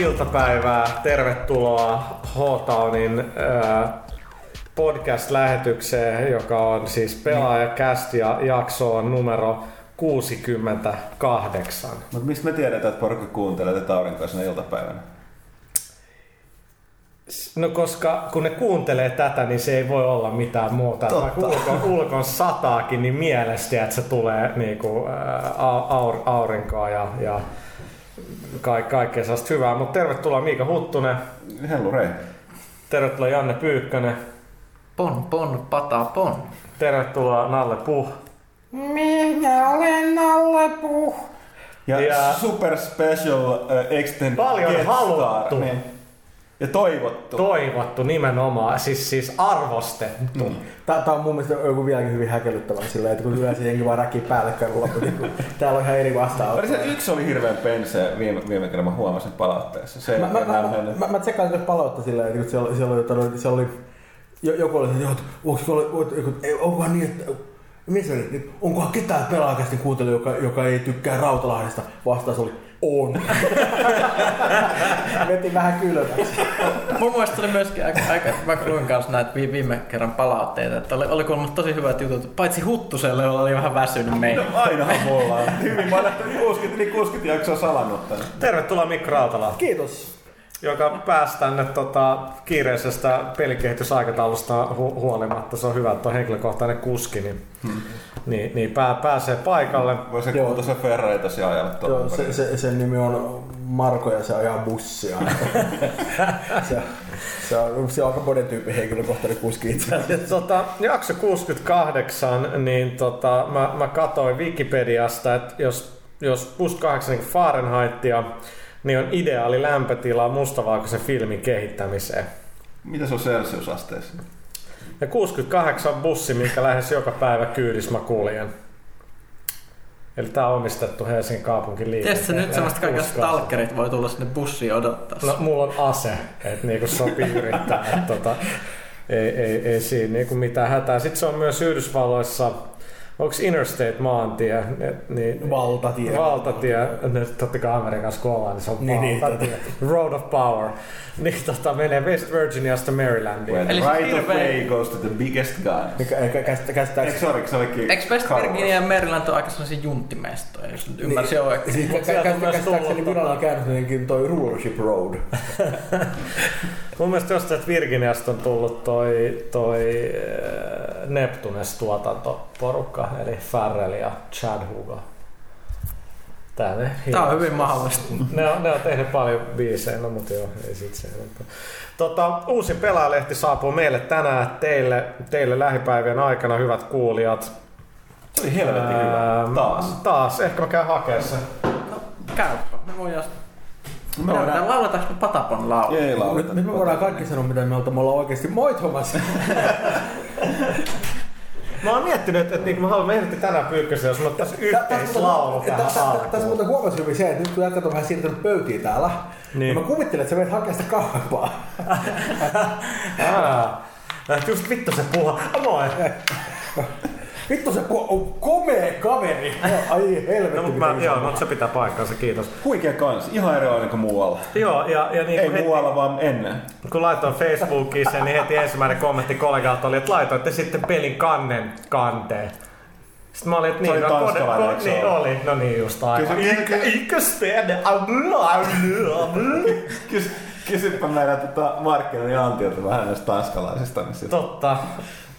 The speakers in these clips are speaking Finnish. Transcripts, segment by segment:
Iltapäivää. Tervetuloa H-Townin äh, podcast-lähetykseen, joka on siis pelaajakäst ja jakso on numero 68. Mutta mistä me tiedetään, että porukka kuuntelee tätä aurinkoisena iltapäivänä? No koska kun ne kuuntelee tätä, niin se ei voi olla mitään muuta. Totta. Vaikka ulkon, ulkon sataakin, niin mielestä, että se tulee niinku, ää, aur, aurinkoa ja, ja ka- kaikkea sellaista hyvää. Mutta tervetuloa Miika Huttunen, Hellu Rei. tervetuloa Janne Pyykkönen, Pon, pon, pata, pon. tervetuloa Nalle Puh. Minä olen Nalle Puh. Ja, Ja- super special uh, extended Paljon haluttu. star. Niin. Ja toivottu. Toivottu nimenomaan, siis, siis arvostettu. Mm. Tää, tää on mun mielestä joku vieläkin hyvin häkellyttävää silleen, että kun yleensä jengi vaan räkii päällekkäin niin kun täällä on ihan eri vastaanotto. Se yksi oli hirveän pensee viime, viime kerran, mä huomasin palautteessa. Se Mä, mä, ei mä, mä, mä, mä tsekkaan nyt palautta silleen, että kun siellä, oli- siellä oli, se oli jo- joku oli, että onko se oli, joku- ei, onkohan niin, että missä oli, niin onkohan ketään pelaajakästi kuuntelu, joka, joka ei tykkää Rautalahdesta? Vastaus oli, on. Veti vähän kylmäksi. Mun mielestä oli myöskin aika, aika mä luin kanssa näitä vi- viime kerran palautteita, että oli, oli kuullut tosi hyvät jutut, paitsi Huttuselle, jolla oli vähän väsynyt meidän. No ainahan mulla on. Hyvin mä olen 60, niin 60 jaksoa salannut tän. Tervetuloa Mikko Rautala. Kiitos. Joka pääsi tänne tota, kiireisestä pelikehitysaikataulusta hu- huolimatta. Se on hyvä, että on henkilökohtainen kuski, niin, Hmm. niin, niin pää, pääsee paikalle. Voisi kultaisen Ferreitä siellä ajalla Joo, se, se, sen nimi on Marko ja se ajaa bussia. se, se, on, se on aika monen tyypin henkilökohtainen kuski itse asiassa. Tota, jakso 68, niin tota, mä, mä katsoin Wikipediasta, että jos, jos plus 8 niin Fahrenheitia, niin on ideaali lämpötila mustavalkoisen filmin kehittämiseen. Mitä se on Celsius-asteessa? Ja 68 on bussi, minkä lähes joka päivä kyydis mä kuljen. Eli tää on omistettu Helsingin kaupunkin Tiedätkö sä nyt semmoista kaikista stalkerit voi tulla sinne bussiin odottaa? No mulla on ase, että niinku sopii yrittää. että tota, ei, ei, ei siinä niinku mitään hätää. Sitten se on myös Yhdysvalloissa, onko Interstate maantie, niin Valtatie. Valtatie, nyt totta kai Amerikassa kun ollaan, niin se on Niin, niin, valtatie. Road of Power. Niin tota, menee West Virginiasta Marylandiin. The Eli right of way goes to the biggest guy. Käsitä, Eikö sorry, se olikin Eikö West Virginia ja Maryland on aika sellaisia junttimestoja, jos nyt ymmärsin Niin. oikein? Siis käsittääkseni virallinen käännös jotenkin toi Rulership Road. Mun mielestä jostain että Virginiasta on tullut toi, toi äh, Tuotantoporukka, eli Farrell ja Chad Hugo. Tää, ne Tää on hyvin mahdollista. ne, on, ne on tehnyt paljon biisejä, no mutta joo, ei sit se. Tota, uusin pelaajalehti saapuu meille tänään teille, teille lähipäivien aikana, hyvät kuulijat. Se oli helvetin hyvä. Taas. Taas, ehkä mä käyn hakemaan sen. No, käypä. Me voidaan... Me Me voidaan... lauletaanko me Patapon laulu? Ei Nyt, lauleta. nyt me voidaan kaikki sanoa, mitä me ollaan, me ollaan oikeasti moitomassa. Mä oon miettinyt, että, että niin, mä haluan, ehdotti tänään Pyykkösen, jos mä ottaisin yhteislaulu tähän Tässä alkuun. muuten huomasi hyvin se, että nyt kun jätkät on vähän siirtänyt pöytiä täällä, Niin. mä kuvittelen, että sä menet hakemaan sitä kauempaa. Aa, just vittu se puha. Moi! Vittu se on komea kaveri. Ai helvetti. No, mutta mä, joo, no, se pitää paikkansa, kiitos. Huikea kans. Ihan erilainen kuin muualla. Joo, ja, ja niin Ei heti, muualla, vaan ennen. kun laitoin Facebookiin sen, niin heti ensimmäinen kommentti kollegalta oli, että laitoitte sitten pelin kannen kanteen. Sitten mä olin, että niin, oli no, tanskalainen, ko- eikö se niin oli. No niin, just aivan. Kys, kysypä meidän tota, markkinoinnin Antilta vähän näistä tanskalaisista. Niin sit... Totta.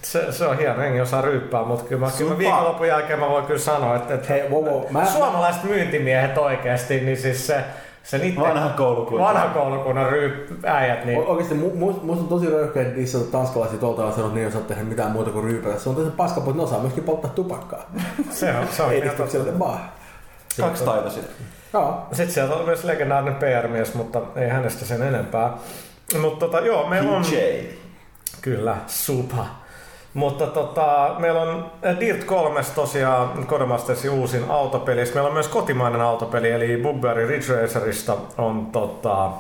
Se, se on hieno, engi osaa ryyppää, mutta kyllä mä, kyllä mä viikonlopun jälkeen mä voin kyllä sanoa, että, että Hei, wow, wow. Mä, suomalaiset myyntimiehet oikeasti, niin siis se, se niitten Vanha koulukunta. vanha koulukunnan ryyp, äijät, niin O- Oikeesti mu- mu- musta on tosi röyhkeä niissä tanskalaisia tuolta on sanonut, että ne ei osaa tehdä mitään muuta kuin ryypätä. Se on tosi paska, mutta ne osaa myöskin polttaa tupakkaa. se on, se on. Edistykselle vaan. Kaksi taitoisia. Joo. Sitten sieltä on myös legendaarinen PR-mies, mutta ei hänestä sen enempää. Mutta tota, joo, meillä on... PJ. Kyllä, supa. Mutta tota, meillä on Dirt 3 tosiaan Codemastersin uusin autopeli. Meillä on myös kotimainen autopeli, eli Bugberry Ridge Racerista on, tota,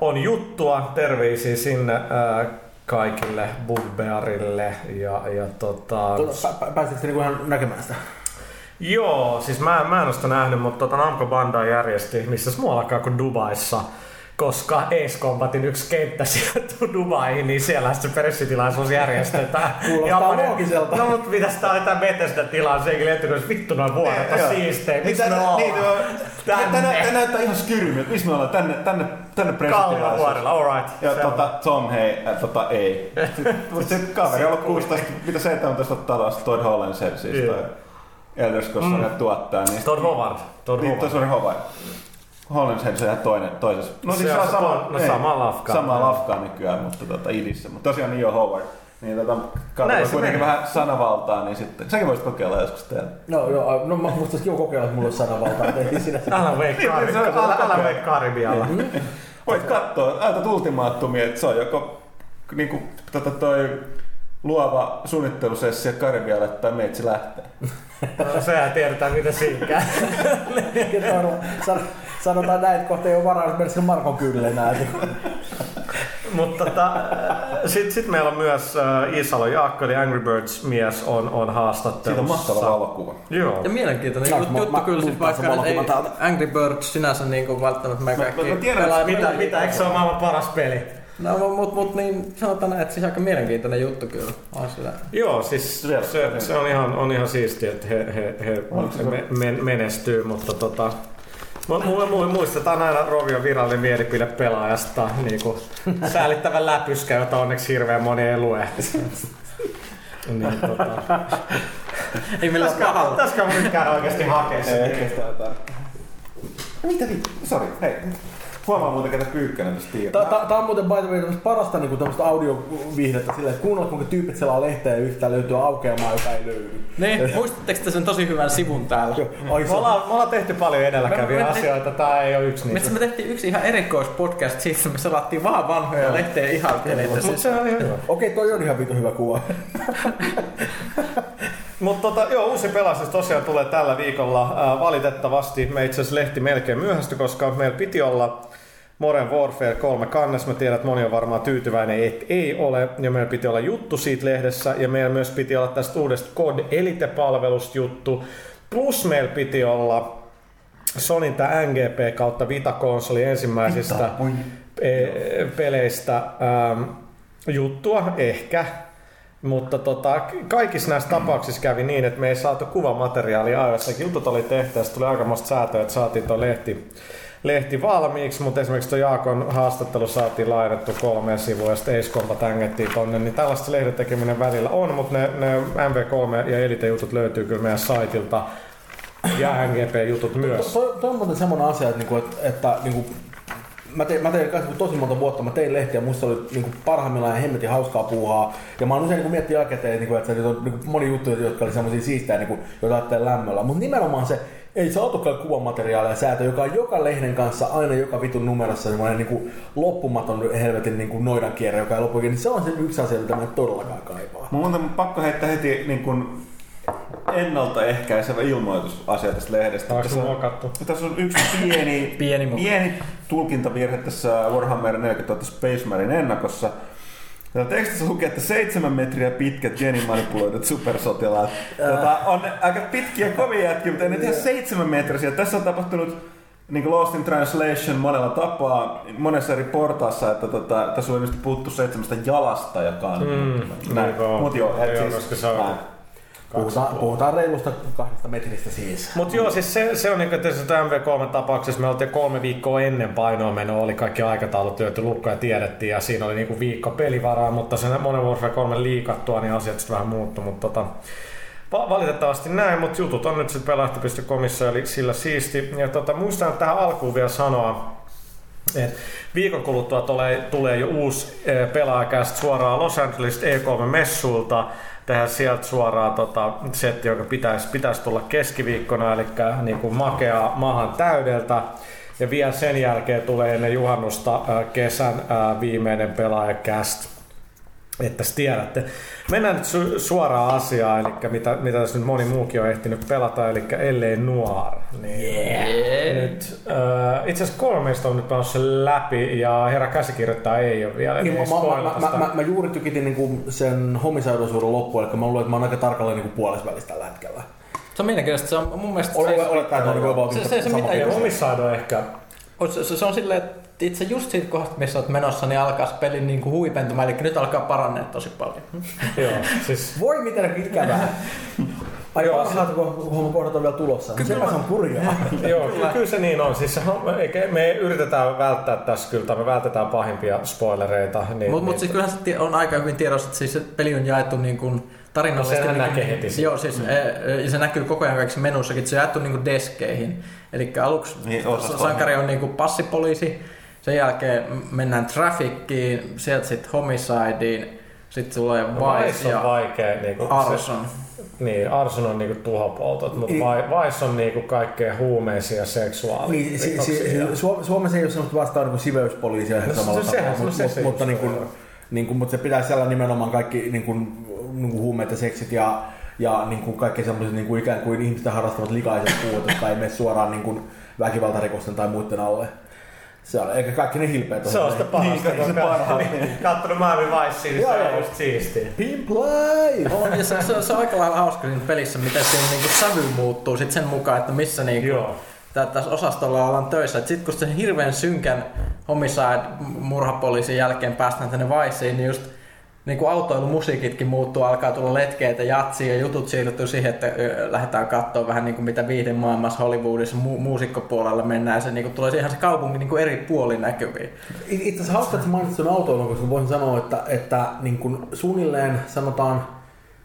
on juttua. Terveisiä sinne ää, kaikille Bugbearille. Ja, ja tota, pä- pä- Pääsitkö niinku ihan näkemään sitä? Joo, siis mä, mä en ole sitä nähnyt, mutta tota Namco Bandai järjesti, missä muuallakaan kuin Dubaissa, koska Ace Combatin yksi kenttä sijoittuu Dubaihin, niin siellä se pressitilaisuus järjestetään. Kuulostaa loogiselta. No mutta mitäs tää oli tää Bethesda tilaa, sekin lentää, että vittu noin vuodet on siistejä, miksi Niin, me tää- niin, ollaan? Tää, Tänne. tää näyttää ihan skyrymiltä. Missä me ollaan? Tänne, tänne, tänne Kallion vuorella, alright. Ja tota, Tom, hei, äh, tota, ei. Mutta se kaveri on ollut 16, mitä 17 talas Todd Holland sen siis toi Elder Scrolls mm. tuottaa. Niin, Todd Howard. Todd niin, Howard. on Howard. Holland se toinen, toisessa. No Se siis se on on sama, no ei, sama lafka. Sama lafkaa nykyään, mutta tota, idissä. Mutta tosiaan niin on Howard. Niin tota, katsotaan se kuitenkin vähän sanavaltaa, niin sitten säkin voisit kokeilla joskus tehdä. No joo, no mä musta kiva kokeilla, että mulla olisi Niin, se on- se on Alan- Alan kokea. Wake Karibialla. Voit katsoa, ajatut ultimaattumia, että se on joko niinku, tota, toi luova suunnittelusessio Karibialle tai meitsi lähtee. No, sehän tiedetään, mitä siinä käy. San- Sanotaan näin, että kohta ei ole varaa mennä sille Markon kyydelle enää. Mutta tota, sitten sit meillä on myös äh, Isalo Jaakko, eli Angry Birds mies, on, on haastattelussa. Siitä on mahtava valokuva. Joo. Ja mielenkiintoinen Saanko juttu, mä- juttu mä kyllä siis vaikka nyt ei täältä? Angry Birds sinänsä niin kuin välttämättä mä kaikki mä tiedän, pelaa- Mitä, mitä, eikö se ole maailman paras peli? No mut, mut, mut niin sanotaan näin, että siis aika mielenkiintoinen juttu kyllä. On sillä. Joo, siis se, se on, ihan, on ihan siistiä, että he, he, he se- me, men, menestyy, mutta tota, muistetaan aina Rovion virallinen mielipide pelaajasta, niin kuin säälittävä läpyskä, jota onneksi hirveän moni ei lue. niin, tota. Ei millään pahalla. Pitäisikö mun nyt käydä oikeasti? Ei hei. Huomaa muuten, ketä Pyykkönen tässä tiedä. Tämä on muuten by the way parasta niinku tämmöistä audioviihdettä silleen, että kuunnella kuinka tyypit selaa lehteä ja yhtään löytyy aukeamaa, joka ei löydy. Niin, muistatteko te sen tosi hyvän sivun täällä? Ai Me ollaan, me ollaan tehty paljon edelläkäviä asioita, tää ei ole yksi Me, niistä. me tehtiin yksi ihan erikoispodcast siitä, me salattiin vaan vanhoja lehtejä ihan peleitä. Mutta Siis, se on ihan hyvä. Okei, toi on ihan vitu hyvä kuva. Mutta tota, joo, uusi pelastus tosiaan tulee tällä viikolla. Ää, valitettavasti me itse asiassa lehti melkein myöhästy, koska meillä piti olla Modern Warfare 3 kannes. Mä tiedän, että moni on varmaan tyytyväinen, että ei ole. Ja meillä piti olla juttu siitä lehdessä. Ja meillä myös piti olla tästä uudesta COD Elite-palvelusta juttu. Plus meillä piti olla Sonin tämä NGP kautta Vita-konsoli ensimmäisistä pe- peleistä ähm, juttua, ehkä. Mutta tota, kaikissa näissä tapauksissa kävi niin, että me ei saatu kuvamateriaalia ajoissa. Jutut oli tehty ja tuli aikamoista säätöä, että saatiin tuo lehti, lehti valmiiksi, mutta esimerkiksi tuo Jaakon haastattelu saatiin lainattu kolme sivua ja sitten Ace Combat ängettiin tonne, niin tällaista lehden tekeminen välillä on, mutta ne, ne MV3 ja Elite-jutut löytyy kyllä meidän saitilta ja NGP-jutut myös. Toi on muuten semmoinen asia, että, niinku, että, että niinku, mä tein, mä tein kanssa tosi monta vuotta, mä tein lehtiä, musta oli niinku, parhaimmillaan ja hemmetin hauskaa puuhaa. Ja mä oon usein niinku, miettinyt jälkikäteen, niinku, että se on niinku, moni juttu, jotka oli semmoisia siistejä, niinku, joita ajattelee lämmöllä. Mutta nimenomaan se, ei saatukaan kuvamateriaalia säätö, joka on joka lehden kanssa aina joka vitun numerossa semmoinen niinku, loppumaton helvetin niinku, noidan kierre, joka ei loppu niin se on se yksi asia, mitä mä en todellakaan kaipaa. Mun on pakko heittää heti niin kun ennaltaehkäisevä ilmoitusasia tästä lehdestä. Onko Tässä on, tässä on yksi pieni, Pieni pieni tulkintavirhe tässä Warhammer 40 000 Space Marine ennakossa. Täällä tekstissä lukee, että seitsemän metriä pitkät genimanipuloidut supersotilaat. Tota, on aika pitkiä kovia jätkiä, mutta ei ne ihan seitsemän metrisiä. Tässä on tapahtunut niin kuin Lost in Translation monella tapaa, monessa eri portaassa, että tota, tässä on puhuttu seitsemästä jalasta, joka on Mm, näin. niin on. Mut joo, et Joo, siis, koska se on- näin. Puhutaan, puhutaan reilusta kahdesta metristä siis. Mutta joo, siis se, se on niin kuin tässä MV3-tapauksessa, me oltiin kolme viikkoa ennen painoa menoa, oli kaikki aikataulut työty lukko ja tiedettiin, ja siinä oli niin kuin viikko pelivaraa, mutta sen Modern Warfare 3 liikattua, niin asiat sitten vähän muuttu, mutta tota, va- valitettavasti näin, mutta jutut on nyt sitten pelahti.comissa, eli sillä siisti. Ja tota, muistan tähän alkuun vielä sanoa, et viikon kuluttua tulee, tulee jo uusi eh, pelaajakäst suoraan Los Angeles E3-messuilta. Tehdään sieltä suoraan tota, setti, joka pitäisi, pitäisi tulla keskiviikkona, eli niin kuin makea mahan täydeltä. Ja vielä sen jälkeen tulee ennen juhannusta äh, kesän äh, viimeinen pelaajakäst että tiedätte. Mennään nyt su- suoraan asiaan, eli mitä, mitä tässä nyt moni muukin on ehtinyt pelata, eli ellei Noir. Niin Yeah. nyt, äh, itse asiassa kolme meistä on nyt päässyt sen läpi ja herra käsikirjoittaja ei ole vielä. Niin, ei mä, mä, mä, sitä. mä, mä, juuri tykitin niinku sen homisaudosuuden loppuun, eli mä luulen, että mä oon aika tarkalleen niinku puolessa välissä tällä hetkellä. Se on mielenkiintoista. Se on mun mielestä... Ole- se- Olettaa, että on niinku about Se- se- se sama mitä Ja just- Homicide on ehkä on- Se, se, se on silleen, että itse just siitä kohdasta, missä olet menossa, niin alkaa se pelin niin kuin huipentumaan. Eli nyt alkaa parannea tosi paljon. Joo, siis Voi miten ikävää. Ai Joo, parhaat kohdat on vielä tulossa. Sepä se on kurjaa. Joo, kyllä, kyllä se niin on. Siis me yritetään välttää tässä kyllä, tai me vältetään pahimpia spoilereita. Niin, Mutta mut niin, siis kyllähän se on aika hyvin tiedossa, että siis se peli on jaettu niin kuin tarinallisesti. No, niin näkee heti siinä. Joo, siis mm. ja se näkyy koko ajan kaikissa menussakin, että se on jaettu niin kuin deskeihin. Eli aluksi Niin, sankari on niin kuin passipoliisi, sen jälkeen mennään traffickiin, sieltä sitten homicideen, sitten tulee no, Vice on ja vaikea. Niinku, se, Arson. niin, Arson on niinku tuhopoltot, mutta Niin. Vice on niinku kaikkea huumeisia seksuaalisia. Niin, si, si, si, Suom- Suomessa ei ole sellaista vastaan niin siveyspoliisia No, samalla se- tavalla, se- mutta, se mutta, just niin kuin, niin kuin, mutta se pitää siellä nimenomaan kaikki niin kuin, niin kuin huumeet ja seksit ja, ja niin kuin kaikki sellaiset niin kuin ikään kuin ihmisten harrastamat likaiset puut, jotka ei mene suoraan niin kuin väkivaltarikosten tai muiden alle. Se on, eikä kaikki ne hilpeät ole. Se on sitä parasta. Niin, se parhaat. niin, Kattonut Miami Vicea, niin se on just siistiä. Pin play! On, ja se, se, se, on aika lailla hauska siinä pelissä, miten siinä niinku sävy muuttuu sit sen mukaan, että missä niinku, Joo. tä- tässä osastolla ollaan töissä. Sitten kun sen hirveän synkän homicide murhapoliisin jälkeen päästään tänne Viceen, niin just niin kuin autoilumusiikitkin muuttuu, alkaa tulla letkeitä, jatsia ja jutut siirtyy siihen, että lähdetään katsoa vähän niin kuin mitä viihden maailmassa Hollywoodissa mu- muusikkopuolella mennään ja se niin kuin tulee ihan se kaupunki niin kuin eri puolin näkyviin. It- Itse asiassa hauska, että sen autoilun, koska voisin sanoa, että, että niin kuin suunnilleen sanotaan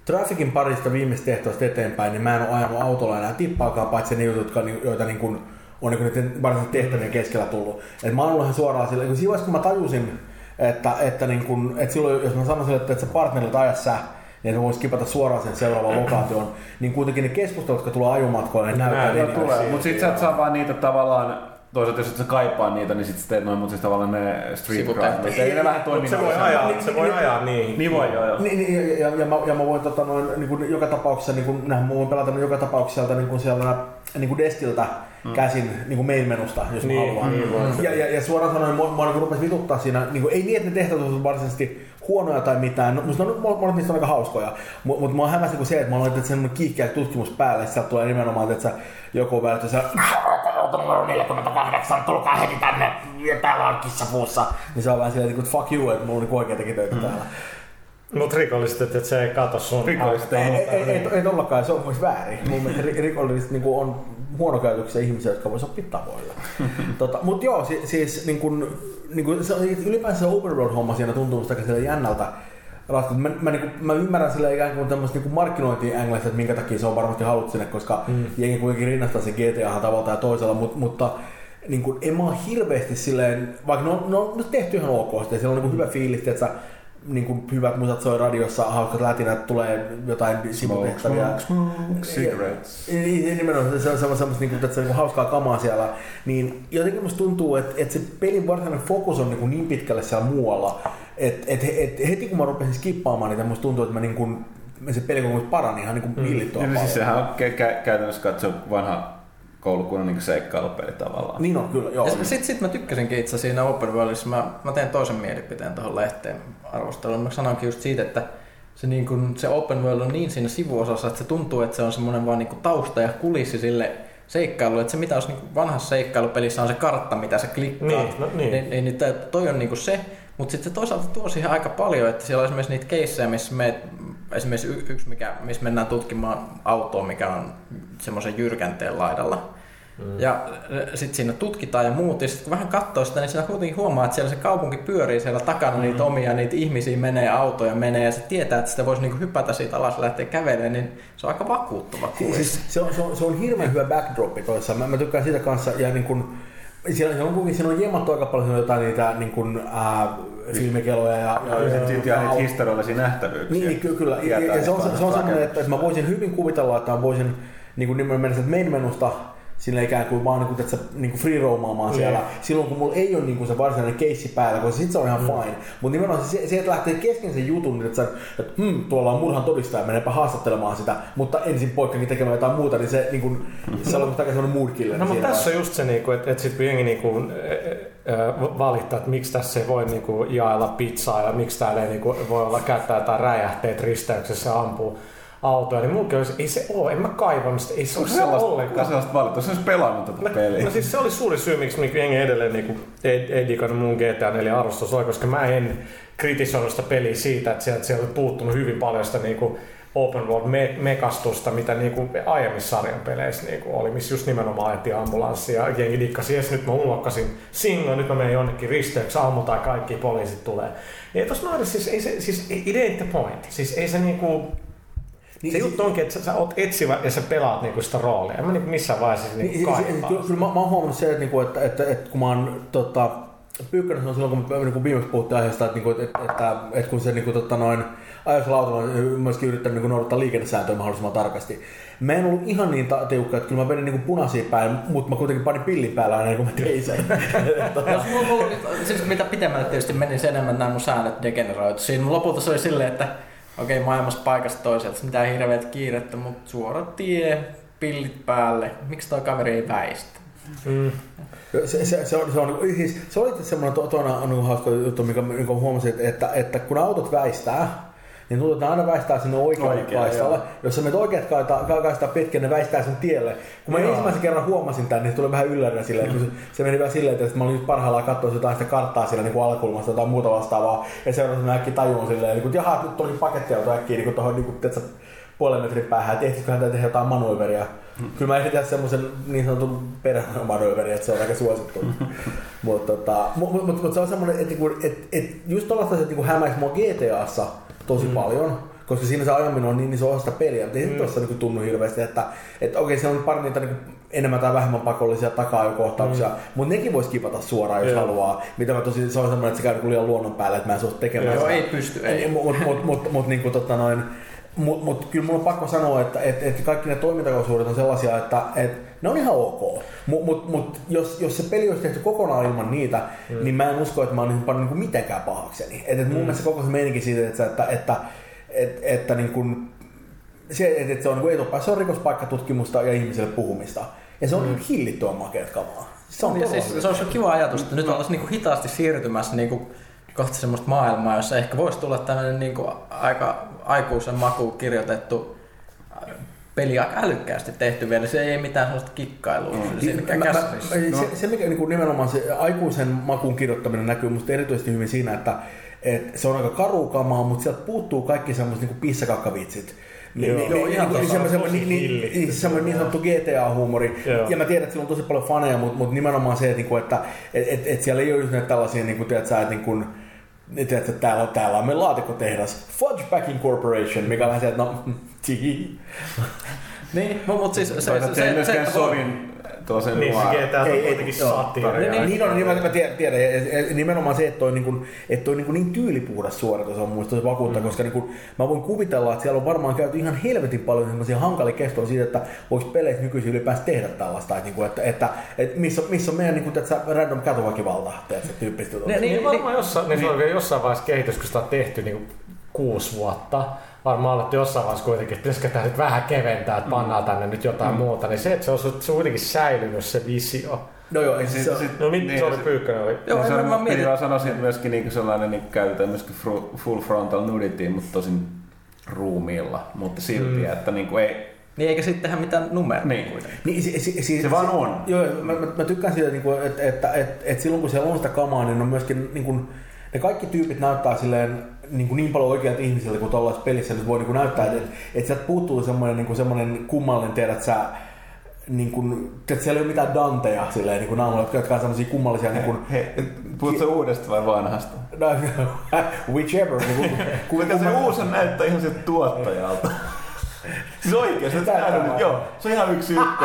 Trafficin parista viimeistä tehtävästä eteenpäin, niin mä en ole ajanut autolla enää tippaakaan, paitsi ne jutut, jotka, joita niin kuin, on niin kuin varsinaisen tehtävien keskellä tullut. Et mä oon ollut ihan suoraan sillä, kun siinä kun mä tajusin, että, että, niin kuin, että silloin, jos mä sanoisin, että, että sä partnerilla ajaa sä, niin että voisi kipata suoraan sen seuraavaan lokaatioon, niin kuitenkin ne keskustelut, jotka tulee ajomatkoille, ne näyttää Näin, niin, tulee. Mutta sit sä et saa vaan niitä tavallaan, toisaalta jos et sä kaipaa niitä, niin sit sä teet noin, mutta siis tavallaan ne street crime, ei ne vähän toimii. Se voi ajaa, Niin, se voi niin, ajaa niihin. Niin voi, joo joo. Niin, niin, ja, ja, ja, mä, ja mä voin tota, noin, niin kuin joka tapauksessa, niin kuin, nähdä, mä voin pelata ne joka tapauksessa sieltä, niin kuin sieltä niin kuin Destiltä käsin niin kuin main-menusta, jos mä Niin, haluan. niin voi. ja, ja, ja, suoraan sanoen, mua, mua niin rupesi vituttaa siinä, niin kuin, ei niin, että ne tehtävät olisivat varsinaisesti huonoja tai mitään, no, musta on, monet niistä on aika hauskoja, mutta mut mua hämäsi niin se, että mä laitan sen kiihkeä tutkimus päälle, että sieltä tulee nimenomaan, että sä joku on että sä 48, tulkaa heti tänne, ja täällä on kissapuussa. Niin se on vähän silleen, että fuck you, että mulla on niin oikeitakin töitä täällä. Mut rikolliset, että se ei kato sun Rikolliset autoa. Ei, ei, ei, ei tollakaan, se on myös väärin. Mun mielestä ri- rikolliset niin on huonokäytöksiä ihmisiä, jotka voisivat oppia tavoilla. tota, Mutta joo, si, siis niin kun, niin kun, se, ylipäänsä se open road homma siinä tuntuu sille jännältä. ratkaisu. Mä, mä, niin mä ymmärrän sille ikään kuin tämmöistä niin markkinointi-englistä, että minkä takia se on varmasti haluttu sinne, koska mm. jengi kuitenkin rinnastaa sen GTA tavalla tai toisella, mutta, mutta niin kuin, en mä ole hirveästi silleen, vaikka ne on, ne on tehty ihan ok, ja siellä on niin kuin hyvä fiilis, että sä, niin kuin hyvät musat soi radiossa, hauskat lätinät, tulee jotain sivutehtäviä. smoke, cigarettes. Niin, niin, nimenomaan se on semmoista, semmoista niin kuin, että se, niin hauskaa kamaa siellä. Niin jotenkin musta tuntuu, että, että se pelin varsinainen fokus on niin, kuin niin pitkälle siellä muualla. Että et, et, heti kun mä rupesin skippaamaan niitä, musta tuntuu, että mä niin kuin, se pelikokemus parani ihan niin kuin hillittömän Ja paljon. siis sehän on kä- kä- käytännössä katsoa vanha koulukunnan niin seikkailupeli tavallaan. Niin on kyllä, joo. Ja sitten sit mä tykkäsinkin itse siinä Open Worldissa, mä, mä teen toisen mielipiteen tuohon lehteen arvosteluun. Mä sanoinkin just siitä, että se, niin kun, se Open World on niin siinä sivuosassa, että se tuntuu, että se on semmoinen vaan niin kuin tausta ja kulissi sille seikkailulle. Että se mitä olisi niin vanhassa seikkailupelissä on se kartta, mitä sä klikkaat. Niin, no niin. niin, niin, niin toi on niin kuin se. Mutta sitten se toisaalta tuo siihen aika paljon, että siellä on esimerkiksi niitä keissejä, missä me, esimerkiksi yksi, mikä, missä mennään tutkimaan autoa, mikä on semmoisen jyrkänteen laidalla. Mm. Ja sitten siinä tutkitaan ja muut, ja sitten kun vähän katsoo sitä, niin siinä kuitenkin huomaa, että siellä se kaupunki pyörii siellä takana, mm. niitä omia, niitä ihmisiä menee, autoja menee, ja se tietää, että sitä voisi niinku hypätä siitä alas ja lähteä kävelemään, niin se on aika vakuuttava kulissi. Siis se, on, se, on, se on hirveän hyvä backdropi toissa. Mä, mä tykkään siitä kanssa. Ja niin kun, siellä, siellä on kuitenkin siinä on jemmattu aika paljon jotain niitä niin kun, ää, filmikeloja ja, Ja, ja, ja, ja niitä historiallisia nähtävyyksiä. Niin, niin ky- kyllä. Ja, Tietää ja se on, se on semmoinen, että, että mä voisin hyvin kuvitella, että mä voisin niin kuin nimenomaan mennä sieltä main-menusta sillä ikään kuin vaan niin kuin, että niin kuin free roamaamaan Mm. siellä silloin, kun mulla ei ole niin kuin se varsinainen keissi päällä, koska sit se on ihan Mm. fine. Mutta nimenomaan se, se, että lähtee kesken sen jutun, niin että, sä, että hmm, tuolla on murhan todistaja, menepä haastattelemaan sitä, mutta ensin poikkakin tekemään jotain muuta, niin se, niin kuin, se on aika semmoinen mood killer. No mutta tässä on just se, niinku, että et sitten kun jengi niinku, ä, ä, valittaa, että miksi tässä ei voi niinku, jaella pizzaa ja miksi täällä ei niinku, voi olla käyttää jotain räjähteet risteyksessä ja ampuu, autoja, niin munkin olisi, ei se ole, en mä kaivannut sitä, ei se ole sellaista, ollenkaan. sellaista valittu? Se olisi pelannut tätä No, peliä. no siis se oli suuri syy, miksi miksi jengi edelleen niin ei, ei digannut mun GTA 4 arvostus oli, koska mä en kritisoinut sitä peliä siitä, että sieltä, sieltä oli puuttunut hyvin paljon sitä niin kuin open world me- mekastusta, mitä niin kuin aiemmissa sarjan peleissä niin kuin oli, missä just nimenomaan ajettiin ambulanssia ja jengi dikkasi, jes nyt mä unlokkasin singo, nyt mä menen jonnekin risteyksi, ammutaan kaikki poliisit tulee. Ei tossa noin, siis, ei se, siis it ain't the point. Siis ei se niinku, Niin, se juttu onkin, että sä, sä oot etsivä ja sä pelaat niinku sitä roolia. En mä niinku missään vaiheessa Niin, niinku siis, kaipaa. kyllä, kyllä mä, mä oon huomannut se, että, niinku, että, että, että kun mä oon tota, Pyykkönen sanoi silloin, kun me niin viimeksi puhuttiin aiheesta, että, niinku, että, että, että kun se niin kuin, tota, noin, ajoissa autolla on myöskin yrittänyt niin noudattaa liikennesääntöjä mahdollisimman tarkasti. Mä en ollut ihan niin ta- tiukka, että kyllä mä menin niin punaisia päin, mutta mä kuitenkin panin pillin päällä aina kun mä tein sen. Jos mulla, mulla, siis mitä pitemmälle tietysti meni, sen enemmän nämä mun säännöt degeneroitu. Siinä lopulta se oli silleen, että okei, okay, maailmassa paikasta toiseen, että mitään hirveät kiirettä, mutta suora tie, pillit päälle. Miksi toi kaveri ei väistä? Mm. Se, se, se, on, se, on, se oli semmoinen to, toinen on hauska juttu, mikä, mikä huomasin, että, että kun autot väistää, niin tuntuu, että ne aina väistää sinne oikealle Oikea, kaistalle. joo. Jos sä menet oikeat kaista, kaistaa pitkin, ne väistää sun tielle. Kun mä Joo. ensimmäisen kerran huomasin tämän, niin se tuli vähän yllärinä silleen, kun se, se meni vähän silleen, että mä olin nyt parhaillaan katsoa jotain sitä karttaa siellä niin alakulmasta tai muuta vastaavaa. Ja seuraavaksi mä äkkiä tajuin silleen, niin kuin, että jaha, nyt tuli pakettiauto äkkiä niin tuohon niin kuin, puolen metrin päähän, että ehtisiköhän tätä tehdä jotain manööveriä. Hmm. Kyllä mä ehdin tehdä semmoisen niin sanotun perhemanööverin, että se on aika suosittu. mutta tota, mut, mut, mut, se on semmoinen, että niinku, et, et just tollaista niinku hämäisi mua GTAssa tosi mm. paljon, koska siinä se ajaminen on niin iso osa sitä peliä, mutta ei mm. tuossa niinku tunnu hirveästi, että et, okei, se on pari niitä niinku enemmän tai vähemmän pakollisia taka-ajokohtauksia, mm. mutta nekin voisi kipata suoraan, jos Joo. haluaa. Mitä mä tosi, se on semmoinen, että se käy niinku liian luonnon päälle, että mä en suostu tekemään Joo, sitä. ei pysty, ei. Mutta mut, mut, mut, mut, niinku tota noin, mut, mut kyllä mun on pakko sanoa, että et, et kaikki ne toimintakosuudet on sellaisia, että et, ne on ihan ok. Mutta mut, mut, jos, jos se peli olisi tehty kokonaan ilman niitä, mm. niin mä en usko, että mä oon niinku pannut niinku mitenkään pahakseni. Et, et mun mielestä koko se meininki siitä, että, että, että, että, että niin kuin, se, että, että se on niin etupäässä, se on rikospaikkatutkimusta ja ihmiselle puhumista. Ja se on mm. hillittyä makeat kamaa. Se on ja siis, se olisi kiva ajatus, että nyt oltaisiin niinku hitaasti siirtymässä niinku kohti semmoista maailmaa, jossa ehkä voisi tulla tämmöinen niinku aika aikuisen makuun kirjoitettu äh, peli aika älykkäästi tehty vielä. Se ei mitään sellaista kikkailua mm. siinäkään Mä- mä- mä- se, se, mikä niin nimenomaan se aikuisen makun kirjoittaminen näkyy musta erityisesti hyvin siinä, että, että se on aika karukamaa, mutta sieltä puuttuu kaikki semmoiset niin pissakankkavitsit. Niin, Joo. niin, Joo, niin, ihan niin, semmoinen, niin, niin, niin, semmoinen niin sanottu GTA-huumori. Joo. Ja mä tiedän, että sillä on tosi paljon faneja, mutta, mutta nimenomaan se, että, niinku, että et, et, et siellä ei ole just näitä tällaisia, niin kuin, tiedät, sä, että, niin kuin, niin, että täällä, täällä on meidän laatikkotehdas, Fudge Packing Corporation, mikä on vähän se, että no, tihi. Niin, mutta mut siis se, se, se, se se, myöskään se, sovi tuollaisen Niin se. GTA on kuitenkin joo. satiiria. Niin, Niin on, niin mä, tiedän, tiedän. Nimenomaan se, että toi, niin, kuin, että toi niin, kuin niin tyylipuhdas suoritus on muista tosi vakuutta, mm. koska niin kuin, mä voin kuvitella, että siellä on varmaan käyty ihan helvetin paljon sellaisia hankalia kestoja siitä, että voisi peleissä nykyisin ylipäänsä tehdä tällaista, että, niin kuin, että, että, että missä, missä on meidän niin kuin, että random katuväkivalta, tiedätkö, tyyppistä. Niin, Niin, niin, varmaan jossain, niin, se jossain vaiheessa kehitys, kun sitä on tehty niin kuin kuusi vuotta. Varmaan alettu jossain vaiheessa kuitenkin, että pitäisikö tämä nyt vähän keventää, että pannaan tänne nyt jotain mm. muuta. Niin se, että se on, se on kuitenkin säilynyt se visio. No joo, ei, se, se, No mit, Niin, se oli se- Pyykkönen oli. Joo, se en on, mä mä mietin. vaan sanoisin, että myöskin niin sellainen niin käytetään myöskin full frontal nudity, mutta tosin ruumiilla, mutta silti, Mm. mm. että niin kuin ei, niin eikä sitten tehdä mitään numeroa Niin. Niin, se, se, se, Se vaan on. Joo, joo, mä, mä, mä tykkään siitä, niin kuin, että, että, että, että silloin kun siellä on sitä kamaa, niin on myöskin niin kuin, ne kaikki tyypit näyttää silleen niin, kuin niin paljon oikeat ihmisiltä kuin tuollaisessa pelissä nyt voi niin kuin näyttää, että, että sieltä puuttuu semmoinen, niin kuin semmoinen kummallinen, tiedät sä, niin kuin, että siellä ei ole mitään Danteja silleen, niin kuin naamulla, jotka jotka on semmoisia kummallisia niin kuin, he, puhutko uudesta vai vanhasta? no, whichever. Niin kuin, Kuinka se uusi näyttää ihan sieltä tuottajalta. Siis oikeesti, se, Tää on, on. joo, se on ihan yksi juttu.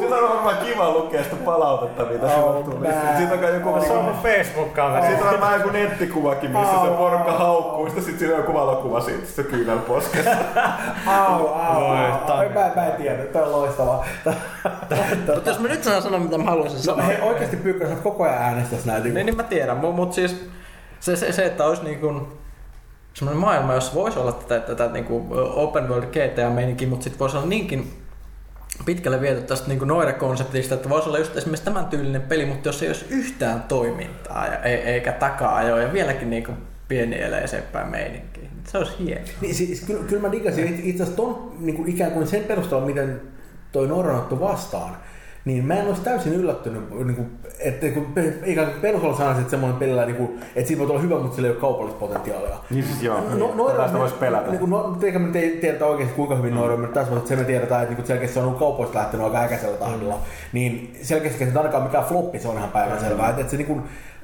Sitä on varmaan kiva lukea sitä palautetta, mitä Oh, oh, tuli. man. Siitä on joku Se on mun Facebook-kaveri. siitä on varmaan joku nettikuvakin, missä se Oh. porukka haukkuu, sitten sit siinä on joku valokuva siitä, se kyynel poskessa. au, au, au, tää on- mä, mä en tiedä, tämä on loistavaa. Mutta jos mä nyt saan sanoa, mitä mä haluaisin No, sanoa. he oikeasti pyykköä, sä koko ajan äänestäisi näitä. Niin, niin mä tiedän, mutta mut siis se, se, se, että olisi niin kuin semmoinen maailma, jossa voisi olla tätä, tätä niin kuin open world GTA-meininkiä, mutta sitten voisi olla niinkin pitkälle viety tästä niin noire-konseptista, että voisi olla just esimerkiksi tämän tyylinen peli, mutta jos ei olisi yhtään toimintaa ja, ei, eikä takaa ja vieläkin niin kuin pieni eleisempään meininkiin. Se olisi hienoa. Niin, siis, kyllä, kyllä mä digasin itse asiassa ton niin kuin ikään kuin sen perusteella, miten toi Norran vastaan, niin mä en olisi täysin yllättynyt, niin kuin, että kun ikään kuin perusalla sanoisin, että semmoinen pelillä, niin kuin, että siinä voi olla hyvä, mutta sillä ei ole kaupallista potentiaalia. Niin siis joo, No, no, tästä voisi pelätä. Niin kuin, no, eikä me tiedetä oikeasti kuinka hyvin mm. mutta tässä vaiheessa se me tiedetään, että niin selkeästi se on ollut kaupoista lähtenyt aika äkäisellä tahdilla. Mm. Niin selkeästi se ainakaan mikään floppi, se on ihan päivänselvää. Mm. Että, että se niin kuin,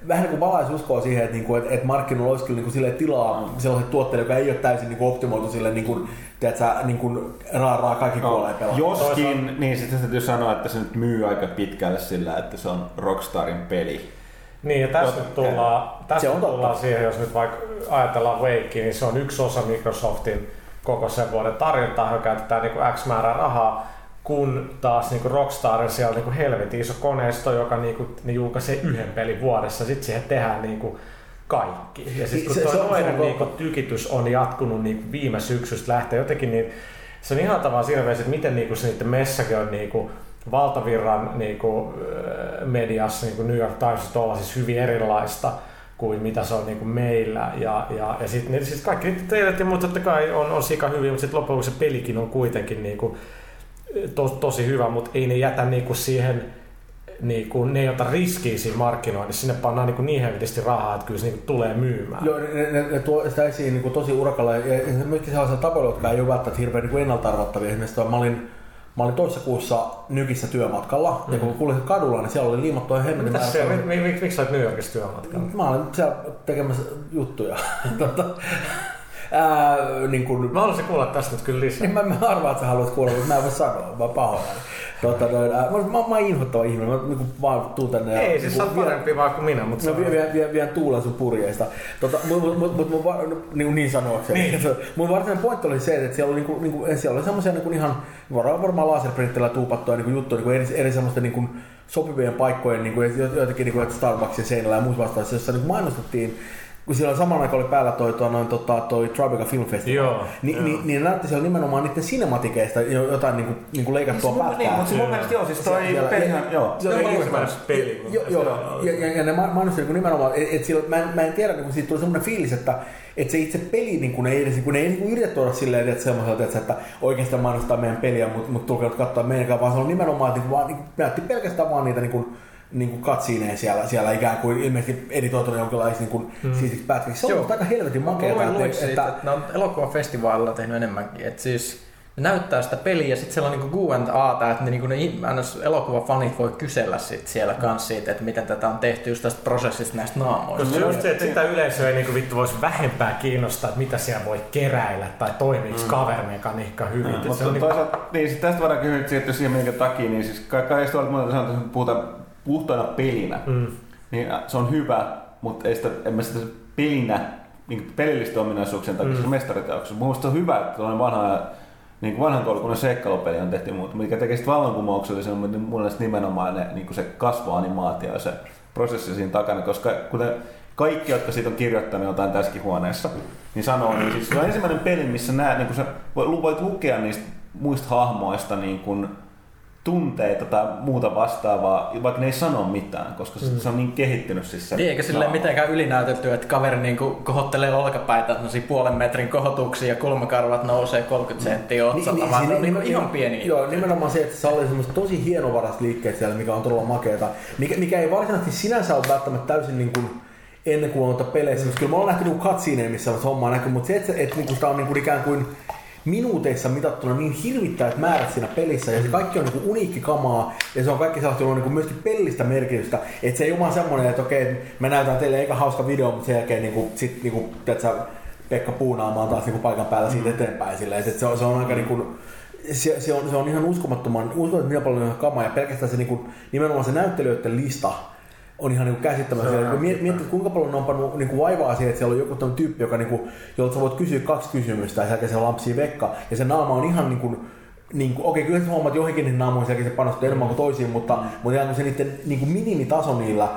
vähän niin kuin valaisi uskoa siihen, että, niin kuin, että, että markkinoilla olisi kyllä niin kuin, silleen tilaa sellaiselle tuotteelle, joka ei ole täysin niin kuin, optimoitu sille niin kuin, tiedätkö, niin kuin, raa, raa kaikki kuolee pelaa. Joskin, niin sitten täytyy sanoa, että se nyt myy aika pitkälle sillä, että se on Rockstarin peli. Niin, ja tässä nyt tullaan, tässä Se on tullaan siihen, jos nyt vaikka ajatellaan Wake, niin se on yksi osa Microsoftin koko sen vuoden tarjontaa, johon käytetään niin kuin X määrää rahaa, kun taas niin kuin Rockstarin siellä on niin kuin helvetin iso koneisto, joka niin kuin, ne julkaisee yhden pelin vuodessa, sitten siihen tehdään niin kuin kaikki. Ja sitten kun Se- tuo on- se toinen on niin kuin, tykitys on jatkunut niin kuin viime syksystä lähtien jotenkin, niin se on ihan tavallaan siinä mielessä, että miten niin kuin se niiden messakin on niin kuin, valtavirran niin kuin, mediassa, niin kuin New York Times, tuolla siis hyvin erilaista kuin mitä se on niin kuin meillä. Ja, ja, ja sitten niin, siis kaikki niitä teidät ja muut totta kai on, on sika hyviä, mutta sitten loppujen lopuksi se pelikin on kuitenkin niin kuin, to, tosi hyvä, mutta ei ne jätä niin kuin siihen niin kuin, ne ei ota riskiä siinä markkinoinnissa, sinne pannaan niin, niin helvetisti rahaa, että kyllä se niin kuin tulee myymään. Joo, ne, ne, ne tuo sitä esiin niin kuin tosi urakalla ja, ja myöskin sellaisilla tavoilla, jotka ei ole välttämättä hirveän niin ennalta arvattavia. Esimerkiksi mä olin, mä olin toissa kuussa Nykissä työmatkalla, mm-hmm. ja kun kuljetin kadulla, niin siellä oli liimattu ihan hemmetin Mitäs se, määrä- mi, mi, miksi sä olet New Yorkissa työmatkalla? Mä olin siellä tekemässä juttuja. tota, ää, niin kuin, Mä haluaisin kuulla tästä nyt kyllä lisää. niin mä, mä arvaan, että sä haluat kuulla, mutta mä en voi sanoa, mä pahoillani. Tota, noin, ää, mä, mä, mä oon inhottava ihminen, mä niin kuin, vaan tuun tänne ja... Ei, niin siis sä oot vien- parempi vaan kuin minä, mutta No vien, vien, vien, vien tuulen sun purjeista. Tota, mut, mut, mut, mut, no, niin, niin sanoakseni. Niin. Mun varsinainen pointti oli se, että siellä oli, niinku, niinku, siellä oli semmoisia niinku ihan, varmaan, varmaan laserprintillä tuupattuja niinku juttuja niinku eri, eri semmoisten niinku, sopivien paikkojen, niinku, jo- joitakin niinku, että Starbucksin seinällä ja muissa vastaavissa, jossa niinku mainostettiin kun siellä samaan aikaan oli päällä toi, toi, noin, tota, toi Tribeca Film Festival, Joo, Ni, joo. Niin, niin näytti siellä nimenomaan niiden cinematikeista jo- jotain niinku, niinku leikattua Niin, pätkää. mutta mun mielestä joo, siis toi Siellä- pelihän, joo. Joo, Se on joo, ensimmäinen peli. Joo, joo. Ja, ja, ja ne ma- mainosti niin nimenomaan, että et sillä, mä, en, mä en tiedä, niin siitä tuli semmoinen fiilis, että et se itse peli niin kun ei edes, kun ne ei niin yritä tuoda silleen, että semmoiselta, että, että oikeastaan mainostaa meidän peliä, mutta mut tulkaa katsoa meidän vaan se on nimenomaan, että niin vaan, niin, näytti pelkästään vaan niitä niin kuin, niin kuin katsiineen siellä, siellä ikään kuin ilmeisesti editoituna jonkinlaisiksi niin kuin, mm. siisiksi pätkiksi. Se on Joo. musta aika helvetin Mä makeaa. luin, luin että, siitä, että, että ne on elokuvafestivaalilla tehnyt enemmänkin. Että siis ne näyttää sitä peliä ja sitten siellä on niinku Q&A, että ne, niinku ne elokuvafanit voi kysellä sit siellä kanssa siitä, että miten tätä on tehty just tästä prosessista näistä naamoista. Koska just se, että sitä yleisöä ei niinku vittu voisi vähempää kiinnostaa, että mitä siellä voi keräillä tai toimiiko mm. cover-mekaniikka hyvin. Mutta se on niinku, toisaalta, niin tästä voidaan kysyä siirtyä siihen minkä takia, niin siis ka- kaikista tuolta muuta sanotaan, että puhutaan puhtaana pelinä, mm. niin se on hyvä, mutta ei sitä, en mä sitä pelinä, niin pelillisten ominaisuuksien takia, mm. se mestariteoksessa. Mun mielestä se on hyvä, että tällainen vanha, niin kuin vanhan koulukunnan seikkailupeli on tehty, mutta mikä tekee sitten vallankumouksellisen, mutta mun mielestä nimenomaan ne, niin kuin se kasvoanimaatio ja se prosessi siinä takana, koska kuten kaikki, jotka siitä on kirjoittanut jotain tässäkin huoneessa, niin sanoo, niin siis se on ensimmäinen peli, missä näet, niin kun sä voit lukea niistä muista hahmoista niin kuin tunteita tai muuta vastaavaa, vaikka ne ei sano mitään, koska se, se on niin kehittynyt siis se Niin, eikä silleen naama. mitenkään ylinäytetty, että kaveri niinku kohottelee olkapäitä puolen metrin kohotuksia ja kulmakarvat nousee 30 senttiä otsalta, vaan ne on niinku ihan pieni. Joo, nimenomaan se, että se oli semmoista tosi hienovaraista liikkeet siellä, mikä on todella makeeta. Mikä, mikä ei varsinaisesti sinänsä ole välttämättä täysin niin kuin ennen kuin on peleissä. Koska kyllä mä oon nähty niinku cutsceneja, missä on hommaa näkyy, mutta se, että, että, että niinku sitä on niinku ikään kuin minuuteissa mitattuna niin hirvittävät määrät siinä pelissä ja se kaikki on niinku uniikki kamaa ja se on kaikki sellaista, jolla on niinku myöskin pelillistä merkitystä. Että se ei ole vaan semmoinen, että okei, mä näytän teille eikä hauska video, mutta sen jälkeen niinku, sit, niinku, tiedätkö, Pekka puunaamaan taas niinku paikan päällä siitä eteenpäin. Silleen, että se, on, se on aika niinku, se, se, on, se on ihan uskomattoman, uskomattoman mitä paljon on kamaa ja pelkästään se niinku, nimenomaan se näyttelijöiden lista on ihan niinku käsittämätöntä. Kun miet- Miettii, että kuinka paljon ne on pannut niinku vaivaa siihen, että siellä on joku tämmöinen tyyppi, joka niinku, jolta sä voit kysyä kaksi kysymystä ja sen jälkeen se lampsii vekka. Ja se naama on ihan niinku, niin kuin, okei, kyllä sä huomaat johonkin niihin naamoihin sielläkin se panostuu enemmän kuin toisiin, mutta, mm. mutta se niiden niin kuin minimitaso niillä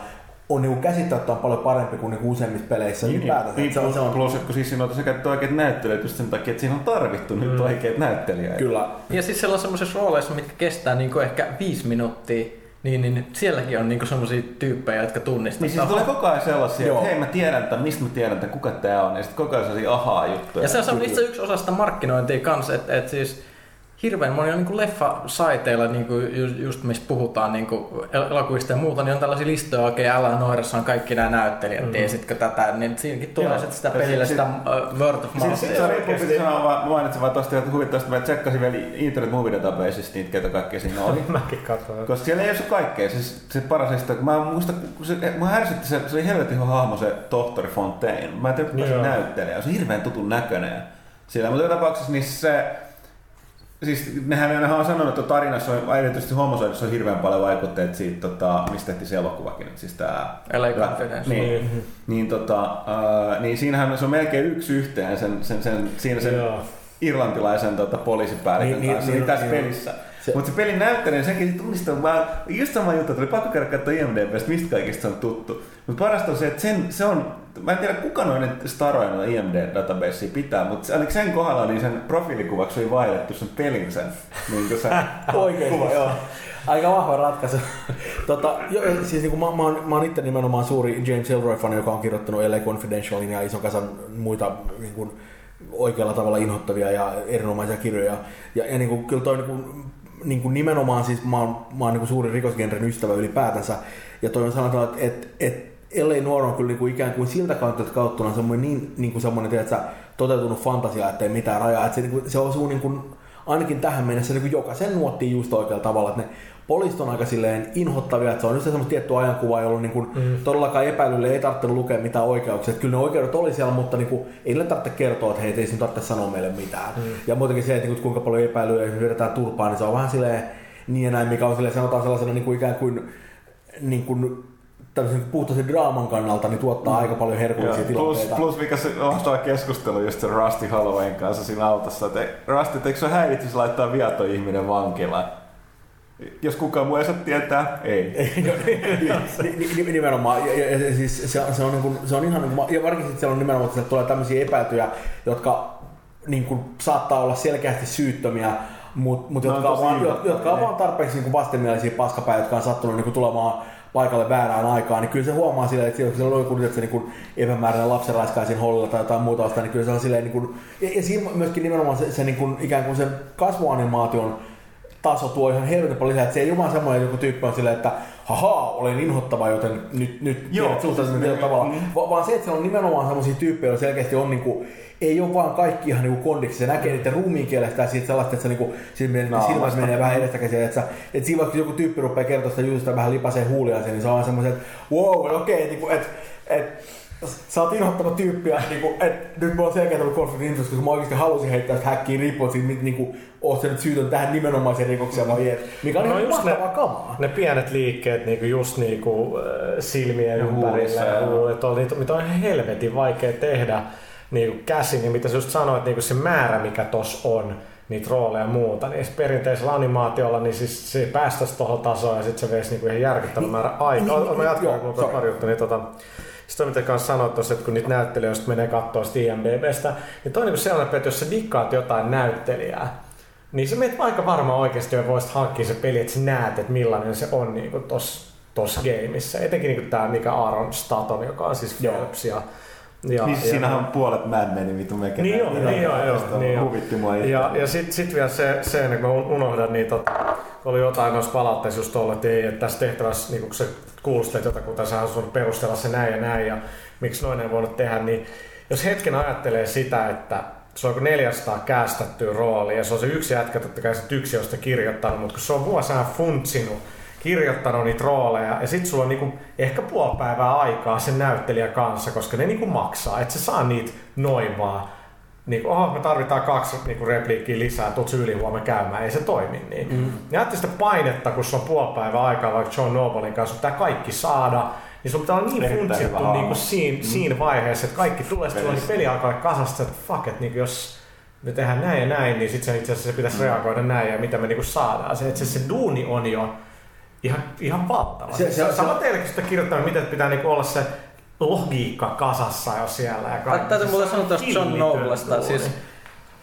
on niin käsittämättä paljon parempi kuin, niin kuin useimmissa peleissä Niin, ylipäätänsä. niin, Että se on, se on, plus, että kun siis siinä on tosiaan käytetty oikeat näyttelijät just sen takia, että siinä on tarvittu mm. nyt oikeat näyttelijät. kyllä. Ja siis siellä on semmoisissa rooleissa, mitkä kestää niinku ehkä viisi minuuttia, niin, niin sielläkin on niinku semmoisia tyyppejä, jotka tunnistaa. Niin siis tulee koko ajan sellaisia, Joo. että hei mä tiedän tämän, mistä mä tiedän tämän, kuka tää on. Ja sitten koko ajan sellaisia ahaa juttuja. Ja se on itse yksi osa sitä markkinointia kanssa, että et siis hirveän moni on niin leffa-saiteilla, niin kuin just, just missä puhutaan niin kuin elokuvista ja muuta, niin on tällaisia listoja oikein älä noirassa on kaikki nämä näyttelijät, mm. tiesitkö tätä, niin siinäkin tulee sitten sitä sit- sitä uh, word of mouth. Siis, sorry, mun piti sanoa vaan, mainitsin vaan tosta, että huvittavasti mä tsekkasin vielä Internet Movie Databaseista niitä, ketä kaikkea siinä oli. Mäkin katsoin. Koska siellä ei ole se kaikkea, siis se paras että mä muistan, kun se, mä ärsytti se, se oli helvetin hahmo se tohtori Fontaine. Mä en tiedä, kuka se Joo. näyttelee, se on hirveän tutun näköinen. Sillä, mutta tapauksessa niin se, Siis nehän, nehän on sanonut, että tarinassa on, erityisesti homosoidussa on hirveän paljon vaikutteita siitä, tota, mistä tehtiin se elokuvakin, siis tää... LA Confidence. Niin, Mhm. niin, tota, äh, niin siinähän se on melkein yksi yhteen sen, sen, sen, siinä sen Joo. irlantilaisen tota, poliisipäällikön Niin, niin, kanssa niin, niin, tässä niin. pelissä. Se- Mutta se pelin näyttelijä, sekin tunnistaa, mä, just sama juttu, että oli pakko käydä katsoa IMDBstä, mistä kaikista se on tuttu. Mutta parasta on se, että sen, se on, mä en tiedä kuka noiden staroja noita IMD-databasea pitää, mutta ainakin sen kohdalla niin sen profiilikuvaksi oli vaihdettu sen pelin sen. Niin se, Oikein. Kuva, joo. Aika vahva ratkaisu. tota, jo, siis niin kuin mä, mä, oon, mä oon itse nimenomaan suuri James Ellroy-fani, joka on kirjoittanut LA Confidentialin ja ison kasan muita niin kuin, oikealla tavalla inhottavia ja erinomaisia kirjoja. Ja, ja niin kuin, kyllä toi niin kuin, niin kuin nimenomaan siis mä oon, mä oon niin kuin suuri rikosgenren ystävä ylipäätänsä. Ja toi on sanotaan, että et, et, LA Noir on kyllä niin kuin ikään kuin siltä kautta kauttuna semmoinen niin, niin kuin semmoinen, tiedätkö, toteutunut fantasia, että ei mitään rajaa. Että se, niin kuin, se osuu niin kuin, ainakin tähän mennessä niin kuin jokaisen nuottiin just oikealla tavalla, että ne poliisit on aika silleen inhottavia, että se on just semmoista tiettyä ajankuvaa, jolloin niin kuin mm. todellakaan epäilylle ei tarvitse lukea mitään oikeuksia. Että kyllä ne oikeudet oli siellä, mutta niin kuin, ei niille tarvitse kertoa, että hei, ei sinun tarvitse sanoa meille mitään. Mm. Ja muutenkin se, että niin kuin, kuinka paljon epäilyä vedetään turpaan, niin se on vähän silleen niin ja näin, mikä on silleen, sanotaan sellaisena niin kuin ikään kuin, niin kuin tämmöisen puhtaasti draaman kannalta, niin tuottaa mm. aika paljon herkullisia Joo, plus, tilanteita. plus mikä se on tuo keskustelu just sen Rusty Hollowayn kanssa siinä autossa, että Rusty, eikö se häiritsisi laittaa viaton ihminen vankilaan? Jos kukaan muu ei saa tietää, ei. Ni- Nimenomaan, ja, ja, ja siis se, se, on, niin kuin, se on ihan, niin kuin, ja varsinkin siellä on nimenomaan, että tulee tämmöisiä epäiltyjä, jotka niin kuin, saattaa olla selkeästi syyttömiä, mutta mut, Ne on jotka, on vaan, jotka on vaan tarpeeksi niin kuin vastenmielisiä paskapäitä, jotka on sattunut niin kuin, tulemaan paikalle väärään aikaan, niin kyllä se huomaa silleen, että siellä on joku se niin epämääräinen lapsenraiskaisin hollilla tai jotain muuta niin kyllä se on silleen, niin kuin, ja, ja siinä myöskin nimenomaan se, se niin kuin, ikään kuin sen kasvuanimaation taso tuo ihan helvetin paljon lisää, että se ei ole vaan semmoinen joku tyyppi on silleen, että haha, olen inhottava, joten nyt, nyt Joo. tiedät suhtautumisen tietyllä tavalla. Mm. Va- vaan se, että siellä on nimenomaan semmoisia tyyppejä, joilla selkeästi on niinku, ei ole vaan kaikki ihan niinku kondiksi. Se näkee niiden ruumiin kielestä ja siitä sellaista, että se niinku, menee, Naamasta. silmät menee vähän edestäkäsin. Että, että siinä vaikka joku tyyppi rupeaa kertoa sitä jutusta vähän lipasee huuliaan niin se on vaan semmoisen, että wow, okei, okay, niinku, että et, sä oot inhottava tyyppi ja niinku, et, nyt mulla on selkeä tullut konflikti interest, koska mä oikeasti halusin heittää sitä häkkiin riippuen siitä, mit- niinku, oot sä nyt syytön tähän nimenomaiseen rikokseen vai et. Mikä on No ihan mahtavaa kamaa. Ne pienet liikkeet niinku just niinku, äh, silmien Ja ympärillä huulissa ja ja- huulet, on, niitä, mitä on ihan helvetin vaikea tehdä niinku käsin. Ja mitä sä just sanoit, niinku se määrä mikä tos on, niitä rooleja ja muuta, niin perinteisellä animaatiolla niin siis se päästäisi tuohon tasoon ja sitten se veisi niinku ihan järkyttävän määrä aikaa. niin, Mä niin, jatkan, kun sorry. pari juttua, niin tota, sitten mitä kanssa sanoit tuossa, että kun niitä näyttelijöistä menee katsoa sitä IMDBstä, niin toi on niinku sellainen, että jos sä dikkaat jotain näyttelijää, niin se meet aika varma oikeasti jo voisit hankkia se peli, että sä näet, että millainen se on niin tossa, tossa gameissa. Etenkin niin tämä, mikä Aaron Staton, joka on siis Phelps ja, ja, Niin ja, siinähän on puolet Mad Menin vitu mekin. Niin joo, niin joo, joo, niin. Huvitti mua ja, ja sitten sit vielä se, se, kuin mä unohdan, niin tota, oli jotain noissa palautteissa just ollut, että ei, että tässä tehtävässä, niin kun sä kuulostelet jotakuta, sä haluat perustella se näin ja näin, ja miksi noin ei voinut tehdä, niin jos hetken ajattelee sitä, että se on kuin 400 käästettyä roolia, ja se on se yksi jätkä, totta kai se yksi josta kirjoittanut, mutta kun se on vuosina funtsinut, kirjoittanut niitä rooleja, ja sitten sulla on niinku ehkä puoli päivää aikaa sen näyttelijä kanssa, koska ne niinku maksaa, että se saa niitä noin vaan. Niinku, oho, me tarvitaan kaksi niinku repliikkiä lisää, tuut yli huomenna käymään, ei se toimi niin. Mm. Ja sitä painetta, kun se on puoli päivää aikaa vaikka John Nobelin kanssa, pitää kaikki saada, niin sun pitää olla niin funtsittu niinku siinä, mm. siinä vaiheessa, että kaikki tulee, sitten on peli alkaa kasasta, että fuck, että niinku jos me tehdään näin ja näin, niin sitten se itse asiassa se pitäisi reagoida näin ja mitä me niinku saadaan. Se, että se, se duuni on jo ihan, ihan valtava. Se- Se, se- se, sama teillekin sitä kirjoittaa, miten pitää niinku olla se logiikka kasassa jo siellä. Ja Tä- Täytyy muuten sanoa tuosta John Noblesta. Siis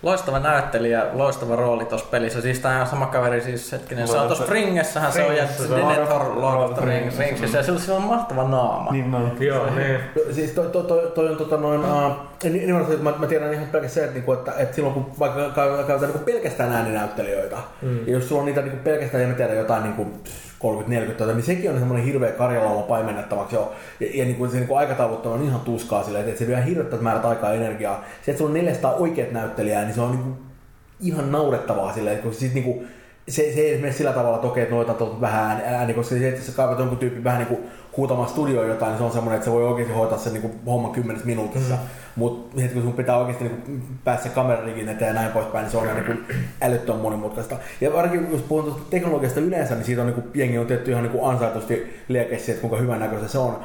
loistava näyttelijä, loistava rooli tuossa pelissä. Siis tämä on sama kaveri, siis hetkinen, se on tuossa Ringessähän se on ja on. Denethor Lord of the Rings, Ringsissä ja sillä, sillä on mahtava naama. Niin no. Joo, niin. Siis toi, toi, toi, toi on tota noin, uh, nimenomaan että mä, mä tiedän ihan pelkästään se, että, niinku, että, että silloin kun vaikka käy- käytetään niinku pelkästään ääninäyttelijöitä, mm. ja jos sulla on niitä niinku pelkästään, en mä tiedä, jotain niinku 30-40 tai niin sekin on semmoinen hirveä karjalauma paimennettavaksi jo. Ja, ja niin kuin se niin kuin aikataulut on ihan tuskaa silleen, että se vie hirvettävät määrät aikaa ja energiaa. Se, että sulla on 400 oikeat näyttelijää, niin se on niin kuin ihan naurettavaa silleen, kun sit niin kuin, se, se ei mene sillä tavalla, että okei, että noita vähän ääni, koska se, että sä kaivat jonkun tyyppi vähän niin kuin huutamaan studioon jotain, niin se on semmoinen, että se voi oikeasti hoitaa sen niin homman kymmenessä minuutissa. Mm. Mutta heti kun sun pitää oikeasti niin päästä kamerarigin eteen ja näin poispäin, niin se on niin kuin älyttömän monimutkaista. Ja varsinkin jos puhun tuosta teknologiasta yleensä, niin siitä on niin kuin, jengi on tietty ihan niin kuin ansaitusti liekeissä, että kuinka hyvän näköistä se on.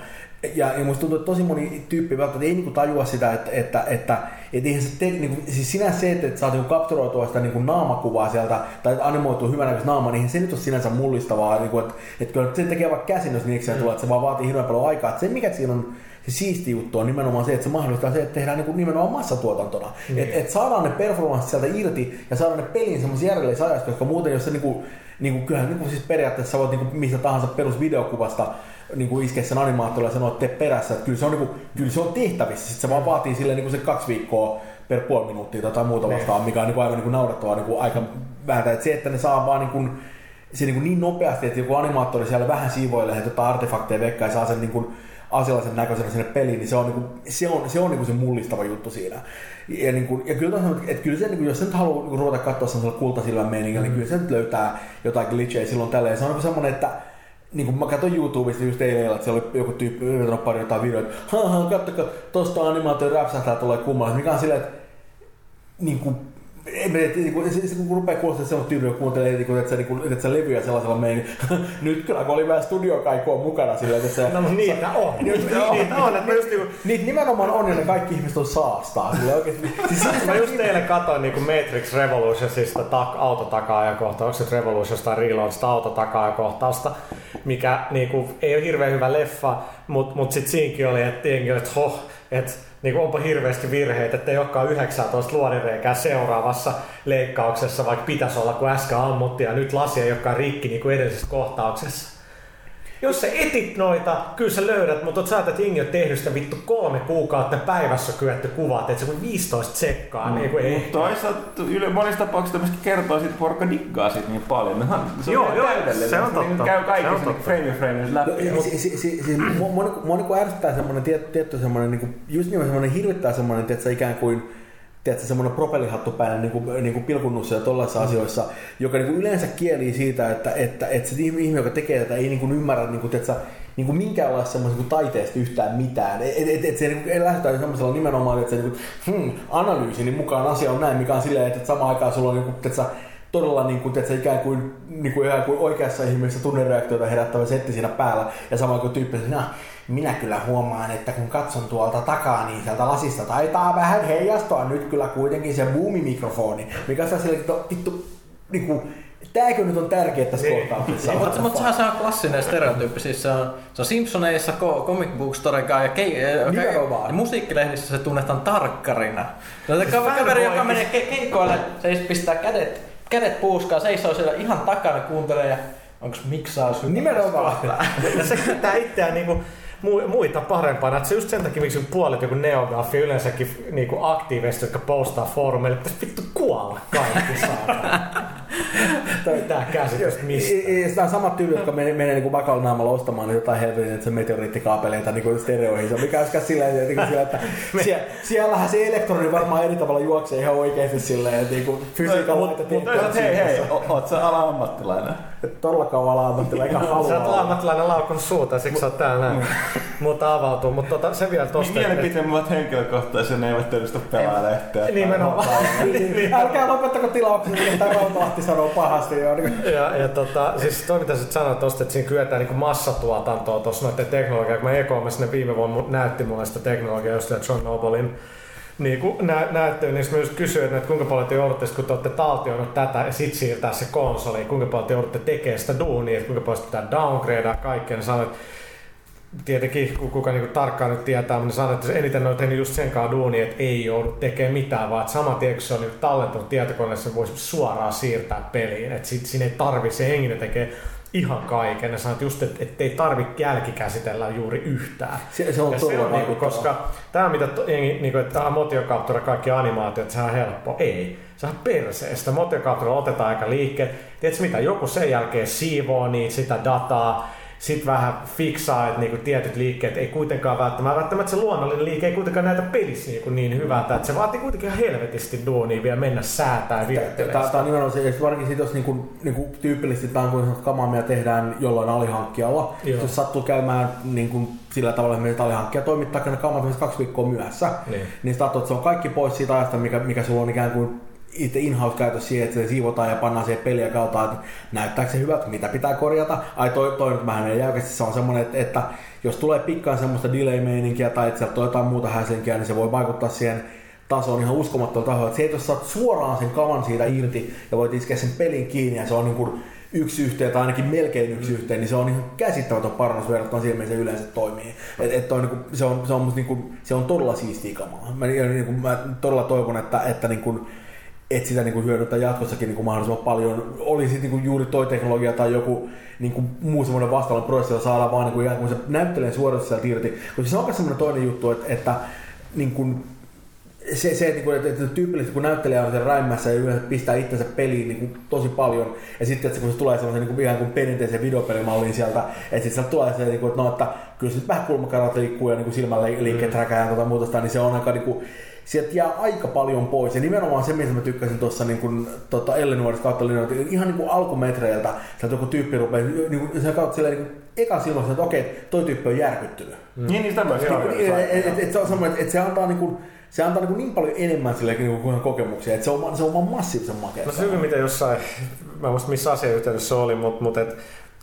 Ja, ja musta tuntuu, että tosi moni tyyppi välttämättä ei niinku tajua sitä, että, että, että, että eihän se te, niinku, siis sinä se, että, että saat niinku kapturoitua sitä niinku naamakuvaa sieltä tai animoitua hyvän näköistä naamaa, niin se nyt ole sinänsä mullistavaa. Niinku, että, että kyllä se tekee vaikka käsin, jos niikseen mm. tulee, että se vaan vaatii hirveän paljon aikaa. Että se mikä siinä on se siisti juttu on nimenomaan se, että se mahdollistaa se, että tehdään niinku nimenomaan massatuotantona. Mm. Että et saadaan ne performanssit sieltä irti ja saadaan ne pelin semmoisen järjellisessä ajassa, koska muuten jos se niinku, niinku, kyllähän niinku siis periaatteessa sä voit niinku mistä tahansa perusvideokuvasta niin kuin iskeä sen animaattorille ja sanoa, että tee perässä. Että kyllä, se on, niin kuin, kyllä se on tehtävissä. Sitten se vaan vaatii sille niin kuin se kaksi viikkoa per puoli minuuttia tai jotain muuta vastaan, mikä on niin kuin aivan niin kuin naurettavaa niin kuin aika vääntä. Että se, että ne saa vaan niin kuin, se niin, kuin niin nopeasti, että joku animaattori siellä vähän siivoilee että jotain artefakteja vekka ja saa sen niin kuin asiallisen näköisenä sinne peliin, niin se on, niin kuin, se, on, se, on niin kuin se mullistava juttu siinä. Ja, niin kuin, ja kyllä, tos, että kyllä se, niin kuin, jos se nyt haluaa niin kuin, ruveta katsoa sellaisella kultasilmän meiningillä, mm. niin kyllä se nyt löytää jotain glitchejä silloin tälleen. Se on niin semmoinen, että niin kuin mä katsoin YouTubesta just eilen, että siellä oli joku tyyppi yrittänyt pari jotain videoita, haha, kattokaa, tosta animaatio räpsähtää tulee kummalla, mikä on silleen, että niin kuin, ei me, niin kuin, se, se, kun rupeaa kuulostaa, että se on tyyppi, joka kuuntelee, niin kuin, että, sä, niin kuin, että sä levyjä sellaisella meinin. Nyt kyllä, kun oli vähän studiokaikua mukana silleen, että se... No mutta niitä on. Niitä on, niitä on. Että just niinku, Niitä nimenomaan on, ja ne kaikki ihmiset on saastaa. Sille oikeasti. Siis, siis, mä just eilen katsoin niinku Matrix Revolutionsista tak, autotakaajakohta, onko se nyt Revolutions tai Reloadista autotakaajakohtausta, mikä niinku, ei ole hirveän hyvä leffa, mutta mut sitten siinäkin oli, että jengi oli, että hoh, että niin onpa hirveästi virheitä, että ei olekaan 19 luodireikää seuraavassa leikkauksessa, vaikka pitäisi olla, kun äsken ammuttiin ja nyt lasi ei olekaan rikki niin kuin edellisessä kohtauksessa. Jos sä etit noita, kyllä sä löydät, mutta sä että jengi on tehnyt sitä vittu kolme kuukautta päivässä kyetty kuvat, että se kuin 15 tsekkaa, niin kuin ei. Mutta toisaalta yle, monissa tapauksissa myöskin kertoo siitä, että porukka diggaa siitä niin paljon. Nehän, se on Joo, ihan joo, täydellinen. se on niin totta. Käy Se kaikki on sen totta. frame frame läpi. No, si, si, si, si, mua, mua, mua niinku ärsyttää semmoinen tiet, tietty semmoinen, niinku, just niin semmoinen hirvittää semmoinen, tiedätkö, ikään kuin tiedätkö, semmoinen propellihattupäinen niin kuin, niin kuin pilkunnussa ja tollaisissa mm. asioissa, joka niin kuin yleensä kielii siitä, että, että, että se ihminen, joka tekee tätä, ei niin kuin ymmärrä niin kuin, tiedätkö, niin kuin minkäänlaista semmoista niin taiteesta yhtään mitään. Et, et, et se niin kuin, ei lähdetä semmoisella nimenomaan, että se niin kuin, hmm, analyysin mukaan asia on näin, mikä on silleen, että, että samaan aikaan sulla on niin kuin, tiedätkö, todella niin kuin, tiedätkö, ikään kuin, niin kuin, ikään kuin oikeassa ihmisessä tunnereaktioita herättävä setti siinä päällä. Ja sama kuin tyyppi, että "Nah, minä kyllä huomaan, että kun katson tuolta takaa, niin sieltä lasista taitaa vähän heijastua nyt kyllä kuitenkin se boomimikrofoni. Mikä on sille, että vittu, niin kuin, tääkö nyt on tärkeää tässä kohtauksessa? Mutta mut sehän se on klassinen stereotyyppi, siis se on, se on Simpsoneissa, ko- Comic Book Storykaan ja, kei- ja, musiikkilehdissä se tunnetaan tarkkarina. Se Fanboy. kaveri, joka menee ke- keikoille, se ei pistää kädet, kädet puuskaan, seisoo siellä ihan takana kuuntelee ja onko miksaus hyvä? Nimenomaan. Se pitää itseään niinku mu- muita parempana. Että se just sen takia, miksi puolet joku neogaffi yleensäkin niinku aktiivisesti, jotka postaa foorumeille, pitäisi vittu kuolla kaikki saatana. Tää käsitystä mistä. Sitä on samat tyypit, jotka menee, menee niin vakalla naamalla ostamaan niitä jotain helvetin, että se meteoriittikaapeleita niin stereoihin. Se on mikä olisikaan silleen, että, niin sillä, että sie, siellähän se elektroni varmaan eri tavalla juoksee ihan oikeasti silleen, että niin fysiikan Mutta toisaalta hei hei, oot sä ala-ammattilainen? Todella kauan ammattilaa, eikä Sä oot halua. ammattilainen laukun suuta, siksi sä oot täällä näin. Mutta avautuu. Mutta tota, se vielä tosta. että- Mielipiteen ovat henkilökohtaisia, ne eivät edusta pelaajalehteä. Nimenomaan. Niin, Älkää lopettako tilauksia, mitä Rautalahti sanoo pahasti. Jo. Niin. Ja, ja tota, siis toi mitä sä sanoit tosta, että siinä kyetään niin massatuotantoa tuossa noiden teknologiaa. Kun mä ne viime vuonna näytti mulle sitä teknologiaa, just John Nobelin niin kun nä- näyttöön, niin mä just kysyin, että kuinka paljon te joudutte, kun te olette taltioinut tätä ja sit siirtää se konsoli, kuinka paljon te joudutte tekemään sitä duunia, että kuinka paljon sitä downgradea kaikkea, niin sanoin, että tietenkin kun kuka niinku tarkkaan nyt tietää, niin sanon, että eniten on tehnyt just sen kanssa duuni, että ei joudu tekemään mitään, vaan että sama tien, kun se on niinku tallentunut tietokoneessa, voisi suoraan siirtää peliin. Että siinä ei tarvi, se henginen tekee ihan kaiken. Ja sanot just, että, että ei tarvitse jälkikäsitellä juuri yhtään. Se, se on ja todella se on niinku, koska tämä mitä to, jengi, niinku, että tämä motiokaptura kaikki animaatiot, sehän on helppo. Ei. Se on perseestä. Motiokaptura otetaan aika liikkeelle. Tiedätkö mitä, joku sen jälkeen siivoo niitä, sitä dataa, sitten vähän fiksaa, että niinku tietyt liikkeet ei kuitenkaan välttämättä, välttämättä se luonnollinen liike ei kuitenkaan näytä pelissä niinku niin hyvältä, että se vaatii kuitenkin ihan helvetisti duunia vielä mennä säätää ja Tämä on nimenomaan se, että varsinkin sit, jos niinku, niinku tyypillisesti tämä on kuin kamaa, tehdään jollain alihankkijalla. Joo. Jos sattuu käymään niinku, sillä tavalla, että alihankkija toimittaa ne kamat kaksi viikkoa myöhässä, Niin. niin katsot, että se on kaikki pois siitä ajasta, mikä, mikä sulla on ikään kuin itse in-house käytössä siihen, että se siivotaan ja pannaan siihen peliä katsotaan, että näyttääkö se hyvältä, mitä pitää korjata. Ai toi, toi nyt vähän jäykästi, se on semmoinen, että, että jos tulee pikkaan semmoista delay-meininkiä tai että sieltä on jotain muuta häslinkiä, niin se voi vaikuttaa siihen tasoon ihan uskomattomalla tasolla. Se, että jos saat suoraan sen kavan siitä irti ja voit iskeä sen pelin kiinni ja se on niin kuin yksi yhteen tai ainakin melkein yksi yhteen, niin se on ihan käsittämätön parannus verrattuna siihen, miten se yleensä toimii. Et, et toi, niinku, se, on, se, on, musta niinku, se on todella siistiä kamaa. Mä, ja niinku, mä todella toivon, että, että niinku, että sitä niinku hyödyntää jatkossakin niinku mahdollisimman paljon. Oli sitten niinku juuri toi teknologia tai joku niinku muu semmoinen vastaava prosessi, jolla saadaan vaan niinku, ikään kuin se näyttelee suoritus sieltä irti. Koska se on myös semmoinen toinen juttu, että, että niinku, se, se että, että, että tyypillisesti kun näyttelijä on sen räimmässä ja yleensä pistää itsensä peliin niin kuin tosi paljon, ja sitten että kun se tulee sellaisen niin kuin, ihan kuin perinteisen videopelimalliin sieltä, että sitten sieltä tulee se, niin kuin, että, no, että kyllä se vähän kulmakarat liikkuu ja niin kuin silmällä liikkeet mm. räkää ja tuota muuta niin se on aika niin kuin, sieltä jää aika paljon pois. Ja nimenomaan se, mistä mä tykkäsin tuossa niin kuin, tota, Ellenuorista kautta linjoilta, ihan niin kuin alkumetreiltä, sieltä joku tyyppi rupeaa, niin kuin, sen kautta silleen, niin kuin, eka silloin, että okei, toi tyyppi on järkyttynyt. Mm. Niin, niin tämmöistä. Niin, joo. et, et, et se on semmoinen, että et se antaa niinku, se antaa niinku niin paljon enemmän sille kuin kokemuksia, että se on, se on vaan massiivisen makea. No se hyvin, miten jossain, mä en muista missä asiayhteydessä se oli, mutta mut et,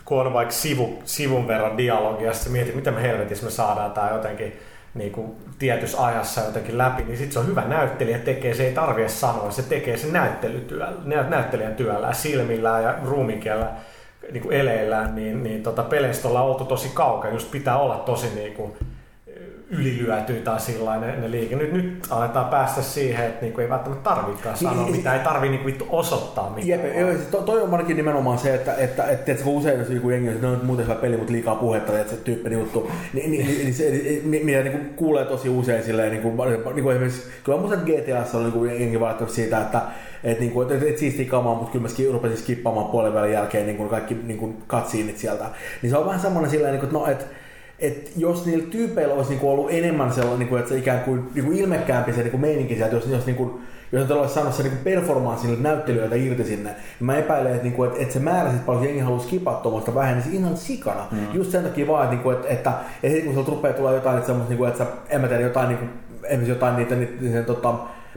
kun on vaikka sivu, sivun verran dialogia, sitten mietit, miten me helvetissä me saadaan tämä jotenkin niin kuin tietyssä ajassa jotenkin läpi, niin sitten se on hyvä näyttelijä tekee, se ei tarvitse sanoa, se tekee sen näyttelytyöllä, nä- näyttelijän työllä, silmillään ja ruuminkielellä niin kuin eleillään, niin, niin tota, peleistä ollaan oltu tosi kaukaa, just pitää olla tosi niin kuin, ylilyötyä tai sillä ne, ne liike. Nyt, nyt aletaan päästä siihen, että niinku ei välttämättä tarvikaan sanoa Niin, mitään, ei tarvi niinku vittu osoittaa mitään. Jep, joo, siis to, toi on ainakin nimenomaan se, että, että, että, että kun usein jos joku jengi on, että no, muuten hyvä peli, mutta liikaa puhetta, että se tyyppinen juttu, niin, niin, niin, niin se, niin, mitä niin kuulee tosi usein silleen, niin kuin, niin kuin esimerkiksi, kyllä muistan GTAssa on niin kuin jengi valittanut siitä, että että niinku, et, et, et siistiä kamaa, mutta kyllä mä rupesin skippaamaan puolen välin jälkeen niin kuin kaikki niin kuin cutsceneit sieltä. Niin se on vähän semmoinen silleen, niin kuin, että no, et, et jos niillä tyypeillä olisi niinku ollut enemmän sellainen, niinku, että se ikään kuin niinku ilmekkäämpi se niinku meininki sieltä, jos, jos, niinku, jos ne olisi saanut se niinku performanssi niiltä näyttelijöiltä irti sinne, niin mä epäilen, että, niinku, että, että se määrä sit paljon jengi haluaa skipaa tuommoista vähenisi ihan sikana. Mm. Just sen takia vaan, että, niinku, että, että, että heti kun sieltä rupeaa tulla jotain, että, semmoista, niinku, että sä, en mä tiedä, jotain, niinku, esimerkiksi jotain niitä, niitä, niitä, niitä tota,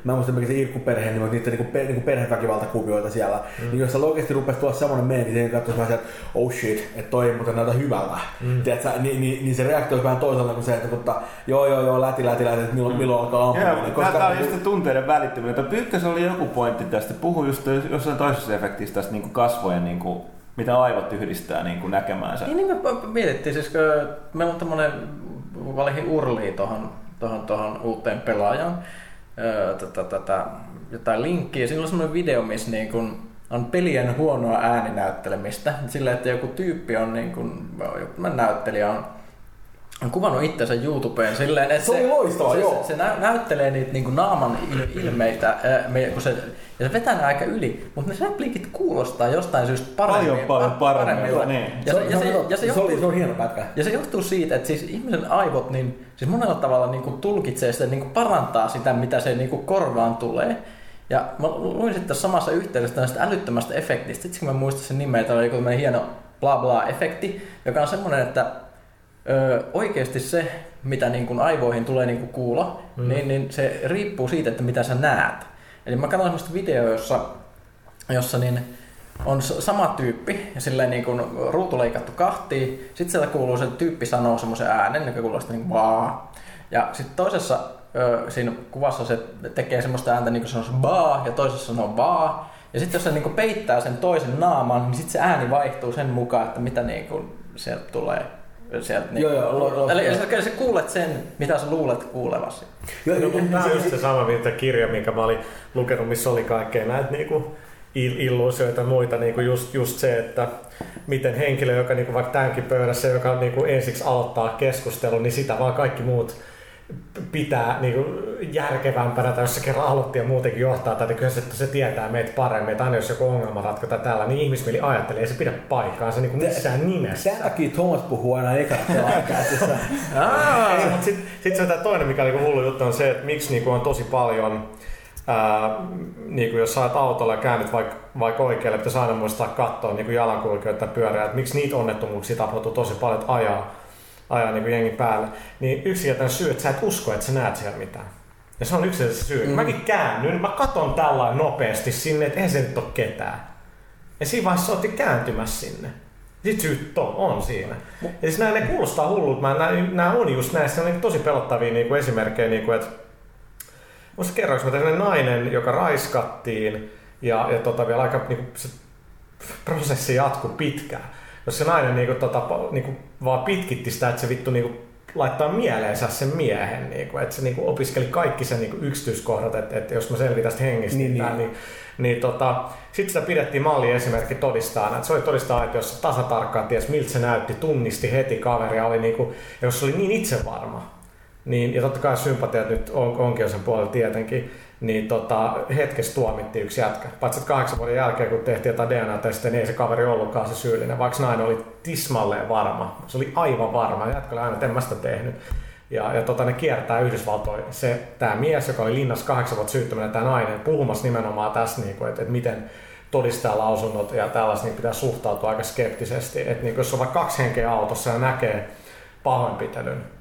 mä en muista mikä se Irkku-perhe, niin niitä niinku, per, niinku perheväkivaltakuvioita siellä. Mm. Niin jos se oikeasti rupesi tulla semmoinen meininki, niin katsoisi vähän sieltä, oh shit, että toi ei muuten näytä hyvältä. Mm. Tiedätkö, niin, niin, niin, se reaktio olisi vähän toisella kuin se, että mutta, joo joo joo, läti läti läti, että milloin, milloin alkaa ampuminen. Joo, koska tämä on just se tunteiden välittäminen. Mutta Pyykkösellä oli joku pointti tästä. Puhu just jossain toisessa efektissä tästä niin kasvojen, niin kuin, mitä aivot yhdistää niin kuin näkemäänsä. Niin, niin me mietittiin, siis kun meillä on tämmöinen, valihin urli tuohon tohon, tohon uuteen pelaajaan, öö, tätä, tätä, jotain linkkiä. Siinä on semmoinen video, missä niin kun on pelien huonoa ääninäyttelemistä. Sillä, että joku tyyppi on, niin kun, näyttelijä on on kuvannut itsensä YouTubeen silleen, että Se oli loistavaa, se, joo. se, se nä, näyttelee niitä niin naaman il, ilmeitä, ää, me, kun se, ja se vetää ne aika yli, mutta ne repliikit kuulostaa jostain syystä paremmin. Paljon, paljon pa- paremmilta, niin. Ja se, ja se, ja se, se, oli, se on hieno pätkä. ja se johtuu siitä, että siis ihmisen aivot niin, siis monella tavalla niin kuin tulkitsee sitä, niin kuin parantaa sitä, mitä se niin kuin korvaan tulee. Ja mä luin sitten tässä samassa yhteydessä tästä älyttömästä efektistä. Sitten kun mä muistan sen nimeä, että oli joku hieno bla bla efekti, joka on semmoinen, että ö, oikeasti se, mitä niin kuin aivoihin tulee niin kuin kuulo, mm. niin, niin se riippuu siitä, että mitä sä näet. Eli mä katsoin semmoista videoa, jossa, jossa niin on sama tyyppi, ja silleen niin kuin ruutu leikattu kahtiin, sitten sieltä kuuluu se tyyppi sanoo semmoisen äänen, joka kuulostaa niin vaa. Ja sitten toisessa ö, siinä kuvassa se tekee semmoista ääntä niin kuin sanoisi baa, ja toisessa sanoo baa. Ja sitten jos se niin kuin peittää sen toisen naaman, niin sitten se ääni vaihtuu sen mukaan, että mitä niin kuin sieltä tulee. Sieltä. Joo, joo, lo- lo- Eli joo. sä, kuulet sen, mitä sä luulet kuulevasi. Joo, No, joo, Tämä on just se sama mitä kirja, minkä mä olin lukenut, missä oli kaikkea näitä niinku il- illuusioita ja muita, niinku just, just se, että miten henkilö, joka niinku vaikka tämänkin pöydässä, joka niinku ensiksi aloittaa keskustelun, niin sitä vaan kaikki muut pitää niinku järkevämpänä, tai jos se kerran aloitti ja muutenkin johtaa tätä, kyllä se, että se tietää meitä paremmin, että aina jos joku ongelma ratkotaan täällä, niin ihmismieli ajattelee, ei se pidä paikkaansa niinku missään nimessä. Sen takia Thomas puhuu aina mutta sitten sit se tämä toinen, mikä on niinku hullu juttu, on se, että miksi niinku on tosi paljon, ää, niinku jos sä oot autolla ja käännyt vaikka vaik oikealle, pitäisi aina muistaa katsoa niinku jalankulkijoita ja pyöriä, että miksi niitä onnettomuuksia tapahtuu tosi paljon, että ajaa, ajaa niinku jengi päälle. Niin yksinkertainen syy, että sä et usko, että sä näet siellä mitään. Ja se on yksinkertaisesti syy. Mm. Mäkin käännyn, mä katon tällä nopeasti sinne, että ei se nyt ole ketään. Ja siinä vaiheessa oltiin kääntymässä sinne. Sitten syyt on, on siinä. Ja siis nämä ne kuulostaa hullulta, mä nämä, nämä on just näissä on niin tosi pelottavia niin kuin esimerkkejä, niin kuin, että musta kerroinko mä tämmöinen nainen, joka raiskattiin ja, ja tota, vielä aika niin kuin, se prosessi jatkuu pitkään. Jos se nainen niin kuin, tota, niin kuin, vaan pitkitti sitä, että se vittu niin kuin, laittaa mieleensä sen miehen, niin kuin, että se niin kuin, opiskeli kaikki sen niin kuin, yksityiskohdat, että, että jos mä selvin tästä hengistä, Niin, niin, niin. niin, tota, sitten sitä pidettiin malli esimerkki todistaa, että se oli todistaa, että jos tasatarkkaan ties miltä se näytti, tunnisti heti kaveria, oli niinku, jos se oli niin itsevarma, niin, ja totta kai sympatiat nyt on, onkin jo sen puolella tietenkin, niin tota, hetkessä tuomittiin yksi jätkä. Paitsi että kahdeksan vuoden jälkeen, kun tehtiin jotain DNA-testiä, niin ei se kaveri ollutkaan se syyllinen, vaikka nainen oli tismalleen varma. Se oli aivan varma, jätkä oli aina, että en mä sitä tehnyt. Ja, ja tota, ne kiertää Yhdysvaltoja. Se, tämä mies, joka oli linnassa kahdeksan vuotta syyttömänä, tämä nainen, puhumassa nimenomaan tässä, niin kuin, että, että miten todistajalausunnot ja tällaiset niin pitää suhtautua aika skeptisesti. Että niin, jos on vaikka kaksi henkeä autossa ja näkee pahoinpitelyn,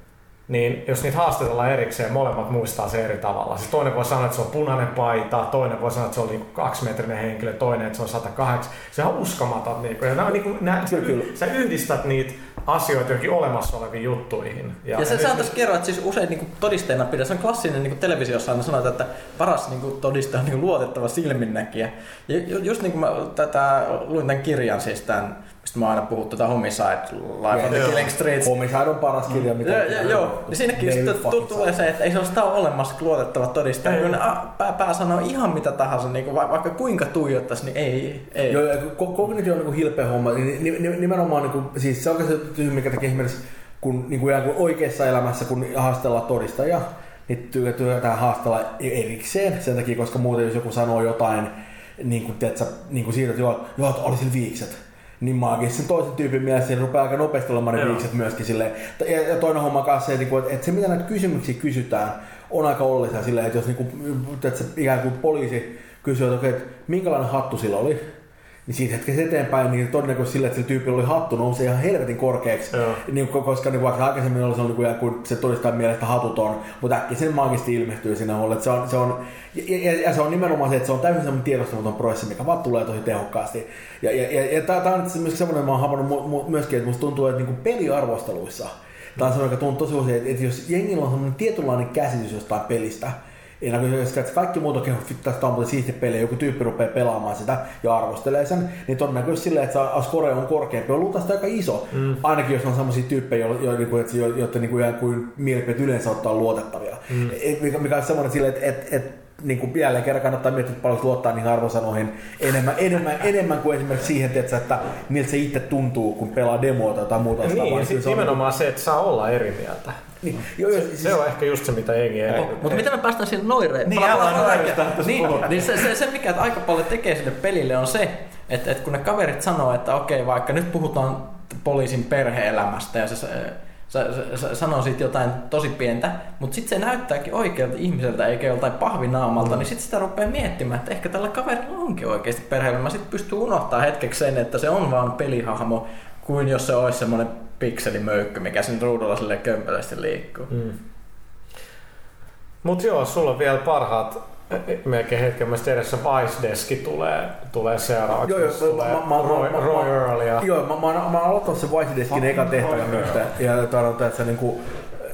niin jos niitä haastatellaan erikseen, molemmat muistaa se eri tavalla. Siis toinen voi sanoa, että se on punainen paita, toinen voi sanoa, että se on niinku kaksimetrinen henkilö, toinen, että se on 108. Se on uskomaton. Niinku. Ja nämä niinku, nää, Kyllä, kyllä. Sä yhdistät niitä asioita johonkin olemassa oleviin juttuihin. Ja, ja se nyt- saataisiin kerroa, että siis usein niin todisteena pidä. Se on klassinen niin televisiossa aina sanotaan, että paras niin todistaja on niin luotettava silminnäkijä. Ja ju- just niin kuin mä tätä, luin tämän kirjan, siis tämän, mistä mä oon aina puhuttu, tätä Homicide, Life on the Joo. Killing Streets. Homicide on paras kirja, mitä... Ja, ja, joo, niin siinäkin just tulee se, että ei se ole sitä olemassa luotettava todistaja. Kun pää, pää sanoo ihan mitä tahansa, niin kuin va, vaikka kuinka tuijottaisi, niin ei. ei. Joo, ja ko- kognitio on niin hilpeä homma. Niin ni- ni- nimenomaan, niin kuin, siis se on se tyhjä, mikä tekee esimerkiksi kun, niin kuin, kuin oikeassa elämässä, kun haastellaan todistajaa, niin työ- työtään haastella erikseen sen takia, koska muuten jos joku sanoo jotain niin kuin, tiedätkö, niin kuin siitä, että joo, joo että oli sillä viikset, niin maagisesti sen toisen tyypin mielessä niin rupeaa aika nopeasti olemaan ne viikset myöskin silleen. Ja, ja toinen homma kanssa se, niin kuin, että, että se mitä näitä kysymyksiä kysytään, on aika ollisia silleen, että jos niin kuin, tiedätkö, ikään kuin poliisi kysyy, että, okei, että minkälainen hattu sillä oli, niin siitä hetkessä eteenpäin, niin todennäköisesti sille, että sillä tyypillä oli hattu, nousee ihan helvetin korkeaksi. Joo. Niin, ko- koska niin vaikka aikaisemmin oli se, oli, niin kuin se todistaa mielestä hatuton, mutta äkkiä sen maagisesti ilmestyy sinne. Että se on, se on, ja, ja, ja, se on nimenomaan se, että se on täysin semmoinen tiedostamaton prosessi, mikä vaan tulee tosi tehokkaasti. Ja, ja, ja, ja tämä on asiassa semmoinen, mä oon havainnut myöskin, että musta tuntuu, että niin kuin peliarvosteluissa, Tämä on semmoinen, joka tuntuu tosi usein, että, että jos jengillä on semmoinen tietynlainen käsitys jostain pelistä, että kaikki muut on kehut, vittu tästä on muuten siisti peli, joku tyyppi rupeaa pelaamaan sitä ja arvostelee sen, niin todennäköisesti silleen, että score on korkeampi, on luultavasti aika iso. Mm. Ainakin jos on sellaisia tyyppejä, jo, jo, jo, jo, joiden niin kuin, kuin mielipiteet yleensä ottaa luotettavia. Mm. Mikä, mikä on semmoinen silleen, että, että, että niin kuin jälleen kerran kannattaa miettiä, että paljon luottaa niihin arvosanoihin enemmän, enemmän, enemmän kuin esimerkiksi siihen, tiedätkö, että miltä se itse tuntuu, kun pelaa demoa tai jotain muuta. Niin, ja Kyllä sitten se on- nimenomaan se, että saa olla eri mieltä. Niin, joo, joo, Se on ehkä just se, mitä jengi ei... Mutta miten me päästään siihen noireen? Niin, Pala- älä pala- niin, niin se, se, se, mikä aika paljon tekee sille pelille on se, että, että kun ne kaverit sanoo, että okei, vaikka nyt puhutaan poliisin perhe-elämästä ja se, se, se, se, se sanoo siitä jotain tosi pientä, mutta sitten se näyttääkin oikealta ihmiseltä eikä joltain pahvinaamalta, mm. niin sitten sitä rupeaa miettimään, että ehkä tällä kaverilla onkin oikeasti perhe-elämä. Sitten pystyy unohtaa hetkeksi sen, että se on vaan pelihahmo, kuin jos se olisi semmoinen pikselimöykky, mikä sen ruudulla sille kömpelösti liikkuu. Mm. Mutta joo, sulla on vielä parhaat melkein hetken mielestä edessä Vice Deski tulee, tulee seuraavaksi. Joo, joo, tulee mä- mä- mä- Roy, mä- Roy mä- Earl ja... Joo, mä, mä, oon- mä oon aloittanut sen White Deskin ekan tehtävän. Earl. Ja sanotaan, että se niinku,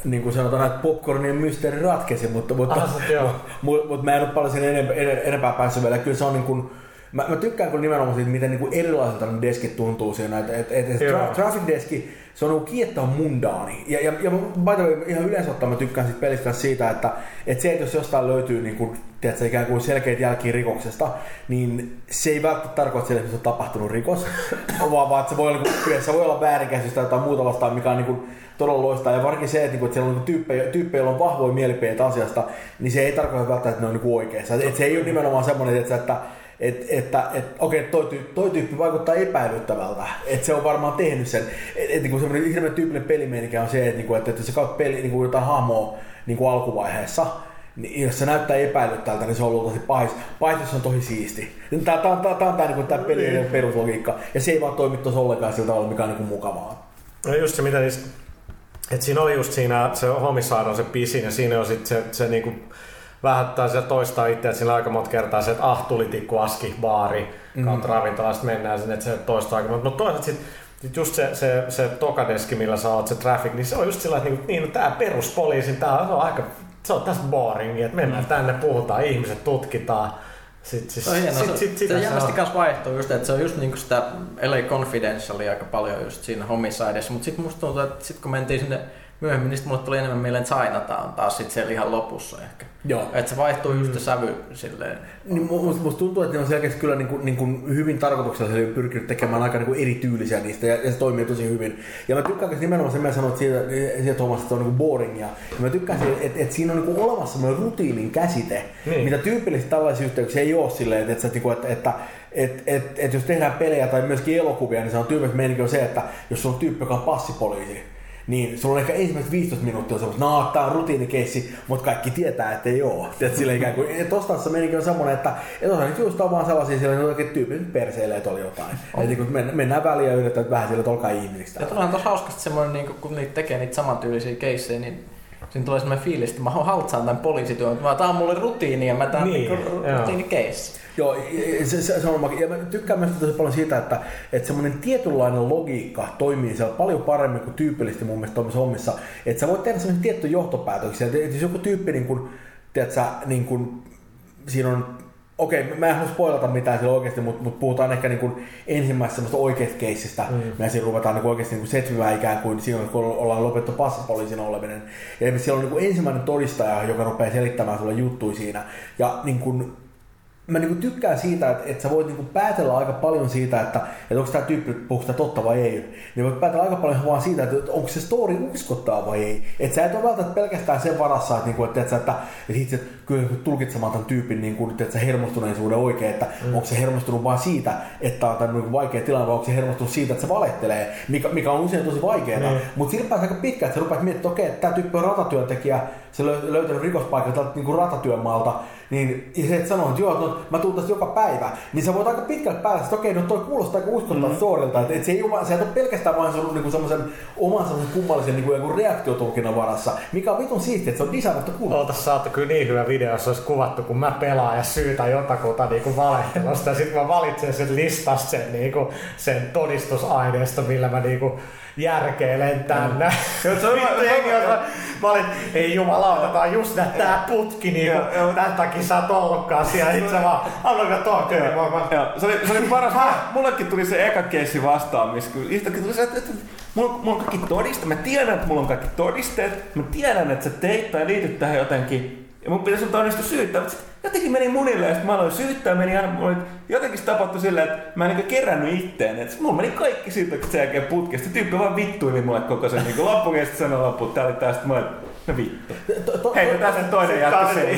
niin kuin sanotaan, että popcornin mysteeri ratkesi, mutta, mutta, Ah, joo. mutta, mutta mä en ole paljon sen enempää, enempää päässyt vielä. Kyllä se on niin kuin, mä, mä tykkään kyllä nimenomaan siitä, miten niin kuin erilaisilta ne deskit tuntuu siinä. Että, et, et, et Joo. tra, Traffic Deski, se on niinku kiettää mundaani. Ja, ja, ja by the way, ihan yleensä ottaen mä tykkään sit pelistä siitä, että, että se, että jos jostain löytyy niin kuin, tiedätkö, ikään kuin selkeät jälkiä rikoksesta, niin se ei välttämättä tarkoita että se on tapahtunut rikos, vaan, vaan että se voi olla, niin voi olla väärinkäsitystä tai jotain muuta vastaan, mikä on niin kuin, todella loistaa. Ja varsinkin se, että, niinku, että siellä on niinku tyyppejä, tyyppejä, joilla on vahvoja mielipiteitä asiasta, niin se ei tarkoita välttämättä, että ne on niinku oikeassa. Et se ei ole nimenomaan semmoinen, että, että että, että, että okei, toi, tyyppi, toi tyyppi vaikuttaa epäilyttävältä, että se on varmaan tehnyt sen. Että et, niin semmoinen hirveän tyypillinen pelimeininki on se, että, että, että jos sä katsot peli, niin kuin jotain hahmoa niin kuin alkuvaiheessa, niin jos se näyttää epäilyttävältä, niin se on luultavasti pahis. Pahis, se on tosi siisti. Tämä, tämä, tämä, tämä on tämä, niin tämä pelin niin. peruslogiikka. Ja se ei vaan toimi tuossa ollenkaan sillä tavalla, mikä on niin mukavaa. No just se, mitä niissä et siinä oli just siinä, se homicide on se pisin ja siinä on sitten se, se niinku, vähättää se toistaa itse, että sillä aika monta kertaa se, että ah, tuli tikku aski, baari, mm. kautta ravintolasta mennään sinne, että se toistaa aika monta. Mutta toisaalta sitten just se, se, se tokadeski, millä sä oot se traffic, niin se on just sillä, että niin, niin no, tämä peruspoliisin, tämä on aika, se on tässä boring, että mennään mm. tänne, puhutaan, ihmiset tutkitaan. Sitten, siis, se on. Sit, sit, sit, se, se kanssa vaihtuu just, että se on just niinku sitä LA Confidentialia aika paljon just siinä homicidessa, mutta sitten musta tuntuu, että sit kun mentiin sinne myöhemmin, niin mulle tuli enemmän mieleen Chinatown taas sit siellä ihan lopussa ehkä. Joo. Että se vaihtuu just se mm. sävy silleen. Niin, musta, musta tuntuu, että ne on selkeästi kyllä niin kuin, niin kuin hyvin tarkoituksella pyrkinyt tekemään aika niin kuin erityylisiä niistä ja, ja, se toimii tosi hyvin. Ja mä tykkään nimenomaan sen, mitä sanoit siitä, siitä Thomas, että se on niin kuin boringia. Ja mä tykkään että, että siinä on niin kuin olemassa semmoinen rutiinin käsite, niin. mitä tyypillisesti tällaisissa yhteyksissä ei ole silleen, että, että, että, että et, et, et jos tehdään pelejä tai myöskin elokuvia, niin se on tyypillisesti meininki on se, että jos on tyyppi, joka on passipoliisi, niin sulla on ehkä ensimmäiset 15 minuuttia semmoista, no tää on rutiinikeissi, mutta kaikki tietää, että ei oo. Et sille ikään kuin, et tosta menikin on semmoinen, että et osa nyt just on vaan sellaisia, siellä on oikein tyypit perseille, että oli jotain. Oh. Et niin mennään, mennään väliin ja yritetään vähän sille, että olkaa ihmistä. Ja tuollahan tosi hauskasti semmoinen, niin kun niitä tekee niitä samantyylisiä keissejä, niin siinä tulee semmoinen fiilis, että mä haltsaan tämän poliisityön, että tämä on mulle rutiini ja mä tämän niin, rutiinikeissi. Joo, se, se, se on Ja mä tykkään myös tosi paljon siitä, että, että semmoinen tietynlainen logiikka toimii siellä paljon paremmin kuin tyypillisesti mun mielestä tuommoisessa hommissa. Että sä voit tehdä semmoisen tietty johtopäätöksiä. Että jos joku tyyppi niin kuin, tiedätkö, niin kuin, siinä on okei, mä en halua spoilata mitään sillä oikeasti, mutta, mutta puhutaan ehkä niin kuin ensimmäisestä semmoista oikeasta keissistä. Mm. Me siinä ruvetaan niin oikeasti niin setvimään ikään kuin silloin, kun ollaan lopettu passipoliisin oleminen. Ja siellä on niin kuin ensimmäinen todistaja, joka rupeaa selittämään sulle juttui siinä. Ja niin kuin, mä niinku tykkään siitä, että, että sä voit niinku päätellä aika paljon siitä, että, että onko tämä tyyppi puhusta totta vai ei. Niin voit päätellä aika paljon vaan siitä, että onko se story uskottaa vai ei. Että sä et ole välttämättä pelkästään sen varassa, että, niinku, että, että, että, että itse kyllä tulkitsemaan tämän tyypin niin kuin, että se hermostuneisuuden oikein, että mm. onko se hermostunut vaan siitä, että on tämmöinen vaikea tilanne, vai onko se hermostunut siitä, että se valehtelee, mikä, mikä on usein tosi vaikeaa. Mm. Mutta sillä pääsee aika pitkään, että sä rupeat miettimään, että okei, okay, tämä tyyppi on ratatyöntekijä, se löytänyt rikospaikalta niin ratatyömaalta, niin ja se, että sanoo, että joo, no, mä tuun tästä joka päivä, niin sä voit aika pitkälle päästä, että okei, no toi kuulostaa aika uskottavalta mm. storilta, että, että se ei ole, se ei ole pelkästään vain sun niin semmoisen oman semmoisen kummallisen niin kuin, reaktiotulkinnan varassa, mikä on vitun siistiä, että se on designattu kunnolla. Oltais saatu kyllä niin hyvä video, jos olisi kuvattu, kun mä pelaan ja syytän jotakuta niin kuin valehtelusta, ja sitten mä valitsen sen listasta sen, niin kuin, sen todistusaineisto, millä mä niin kuin, järkeilen tänne. Mm. se on, jengi on, mä olin, ei jumalauta, tää on just nää, tää putki, niin kuin, tämän takia sä oot ollutkaan siellä, itse vaan, annoinko tuo se, oli, se oli paras, mullekin tuli se eka keissi vastaan, missä yhtäkkiä tuli se, että, että mulla, mulla on kaikki todisteet, mä tiedän, että mulla on kaikki todisteet, mä tiedän, että sä teit tai liityt tähän jotenkin, ja mun pitäisi ottaa niistä syyttää, mutta jotenkin meni munille ja sitten mä aloin syyttää, meni aina, mulle, jotenkin tapahtui silleen, että mä en niin kerännyt itteen. että mulla meni kaikki syytökset sen jälkeen putkesta. Tyyppi vaan vittuili mulle koko sen niin sitten sanoi että tää oli tästä, mä No vittu. Hei, tästä toinen jatko se.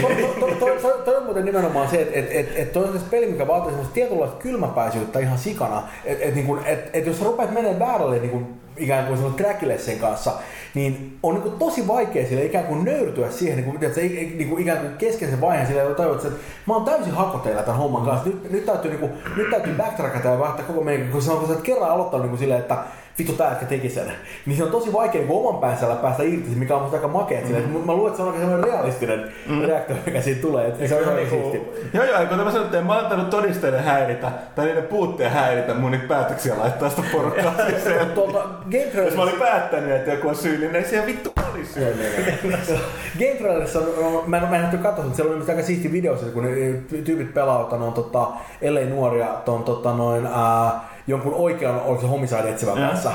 Toi on muuten nimenomaan se, että et, et, et toi on peli, mikä vaatii semmoista tietynlaista kylmäpäisyyttä ihan sikana. Että et, niin et, et jos rupeat menemään väärälle niin ikään kuin trackille sen kanssa, niin on niin kuin tosi vaikea sille ikään kuin nöyrtyä siihen, niin kuin, tiedätkö, niin kuin ikään kuin kesken sen vaiheen sille, että toivot, että mä oon täysin hakoteilla tämän homman kanssa. Nyt, nyt täytyy, niin kuin, nyt täytyy backtrackata ja vaihtaa koko meidän, kun se on, kun sä kerran aloittanut niin kuin silleen, että vittu tää jätkä teki sen. Niin se on tosi vaikea niin oman päänsä päästä irti, mikä on musta aika makea. Mm. Sille, mä luulen, että se on oikein sellainen realistinen mm. reaktio, mikä siitä tulee. Että se on ihan niinku, siisti. Joo joo, kun mä sanoin, että mä oon antanut todisteiden häiritä, tai niiden puutteen häiritä mun niitä päätöksiä laittaa sitä porukkaa. tuolta Game Jos mä olin päättänyt, että joku on syyllinen, niin siellä vittu oli syyllinen. Game Trailerissa on, mä en, mä en nyt katsoa, mutta siellä on aika siisti video, kun ne tyypit pelaa, on tota, ellei nuoria ton, tota, noin, ää, jonkun oikean, se homicide etsivän kanssa.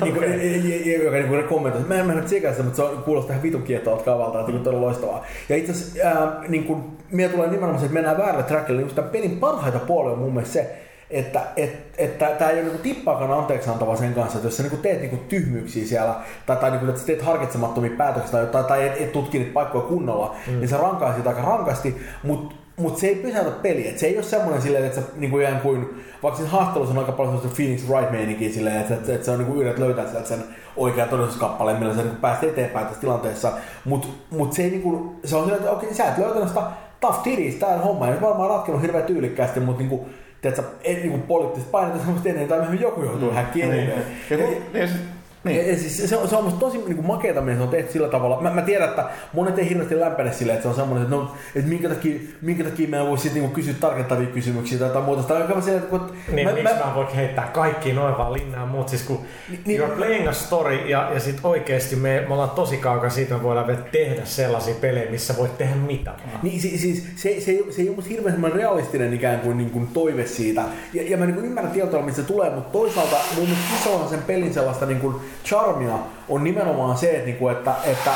niin kuin, okay. joka niin kuin kommentoi, mä en mennä tsekää sitä, mutta se on, kuulostaa ihan vitun kiehtovalta kavalta, että mm. todella loistavaa. Ja itse asiassa, ää, niin kuin, minä tulee nimenomaan se, että mennään väärälle trackille, niin tämän pelin parhaita puolia on mun mielestä se, että et, et, tämä ei ole niinku tippaakaan anteeksi antava sen kanssa, että jos sä niinku teet niinku tyhmyyksiä siellä, tai, tai niinku, että sä teet harkitsemattomia päätöksiä, tai, tai, tai et, et tutki niitä paikkoja kunnolla, mm. niin se rankaisit aika rankasti, mutta mutta se ei pysäytä peliä. Et se ei ole semmoinen silleen, että sä niinku ikään kuin, vaikka siinä haastattelussa on aika paljon sellaista Phoenix Wright meininkiä silleen, että, että, että se on niinku yrität löytää sieltä sen oikean todellisuuskappaleen, millä sä niinku pääset eteenpäin tässä tilanteessa. Mutta mut se ei niinku, se on silleen, että okei, sä et löytänyt sitä tough titties, tää homma ei varmaan ratkenut hirveän tyylikkäästi, mutta niinku, tiedätkö, ei niinku poliittista painetta semmoista ennen tai myöhemmin joku joutuu mm. häkkiin Niin. Ja, kun- ja, siis- Niin. niin. Ja siis se, on, se on tosi niin makeeta, miten se on tehty sillä tavalla. Mä, mä tiedän, että monet ei hirveästi lämpene silleen, että se on semmoinen, että, no, että minkä, takia, minkä takia mä voisi sitten niinku kysyä tarkentavia kysymyksiä tai jotain muuta. Tai mä siellä, että, Niin, mä, miksi mä, mä, voin heittää kaikki noin vaan linnaan muut, siis kun Niin, niin, you're niin- playing a story ja, ja sit oikeesti me, me ollaan tosi kaukana siitä, että me voidaan vielä tehdä sellaisia pelejä, missä voit tehdä mitä vaan. Niin siis, siis se, se, ei, se ei ole musta hirveän semmoinen realistinen ikään kuin, niin kuin toive siitä. Ja, ja mä niin kuin ymmärrän tavalla, mistä se tulee, mutta toisaalta mun mielestä isoa sen pelin sellaista niin kuin charmia on nimenomaan se, että, niin kuin, että, että,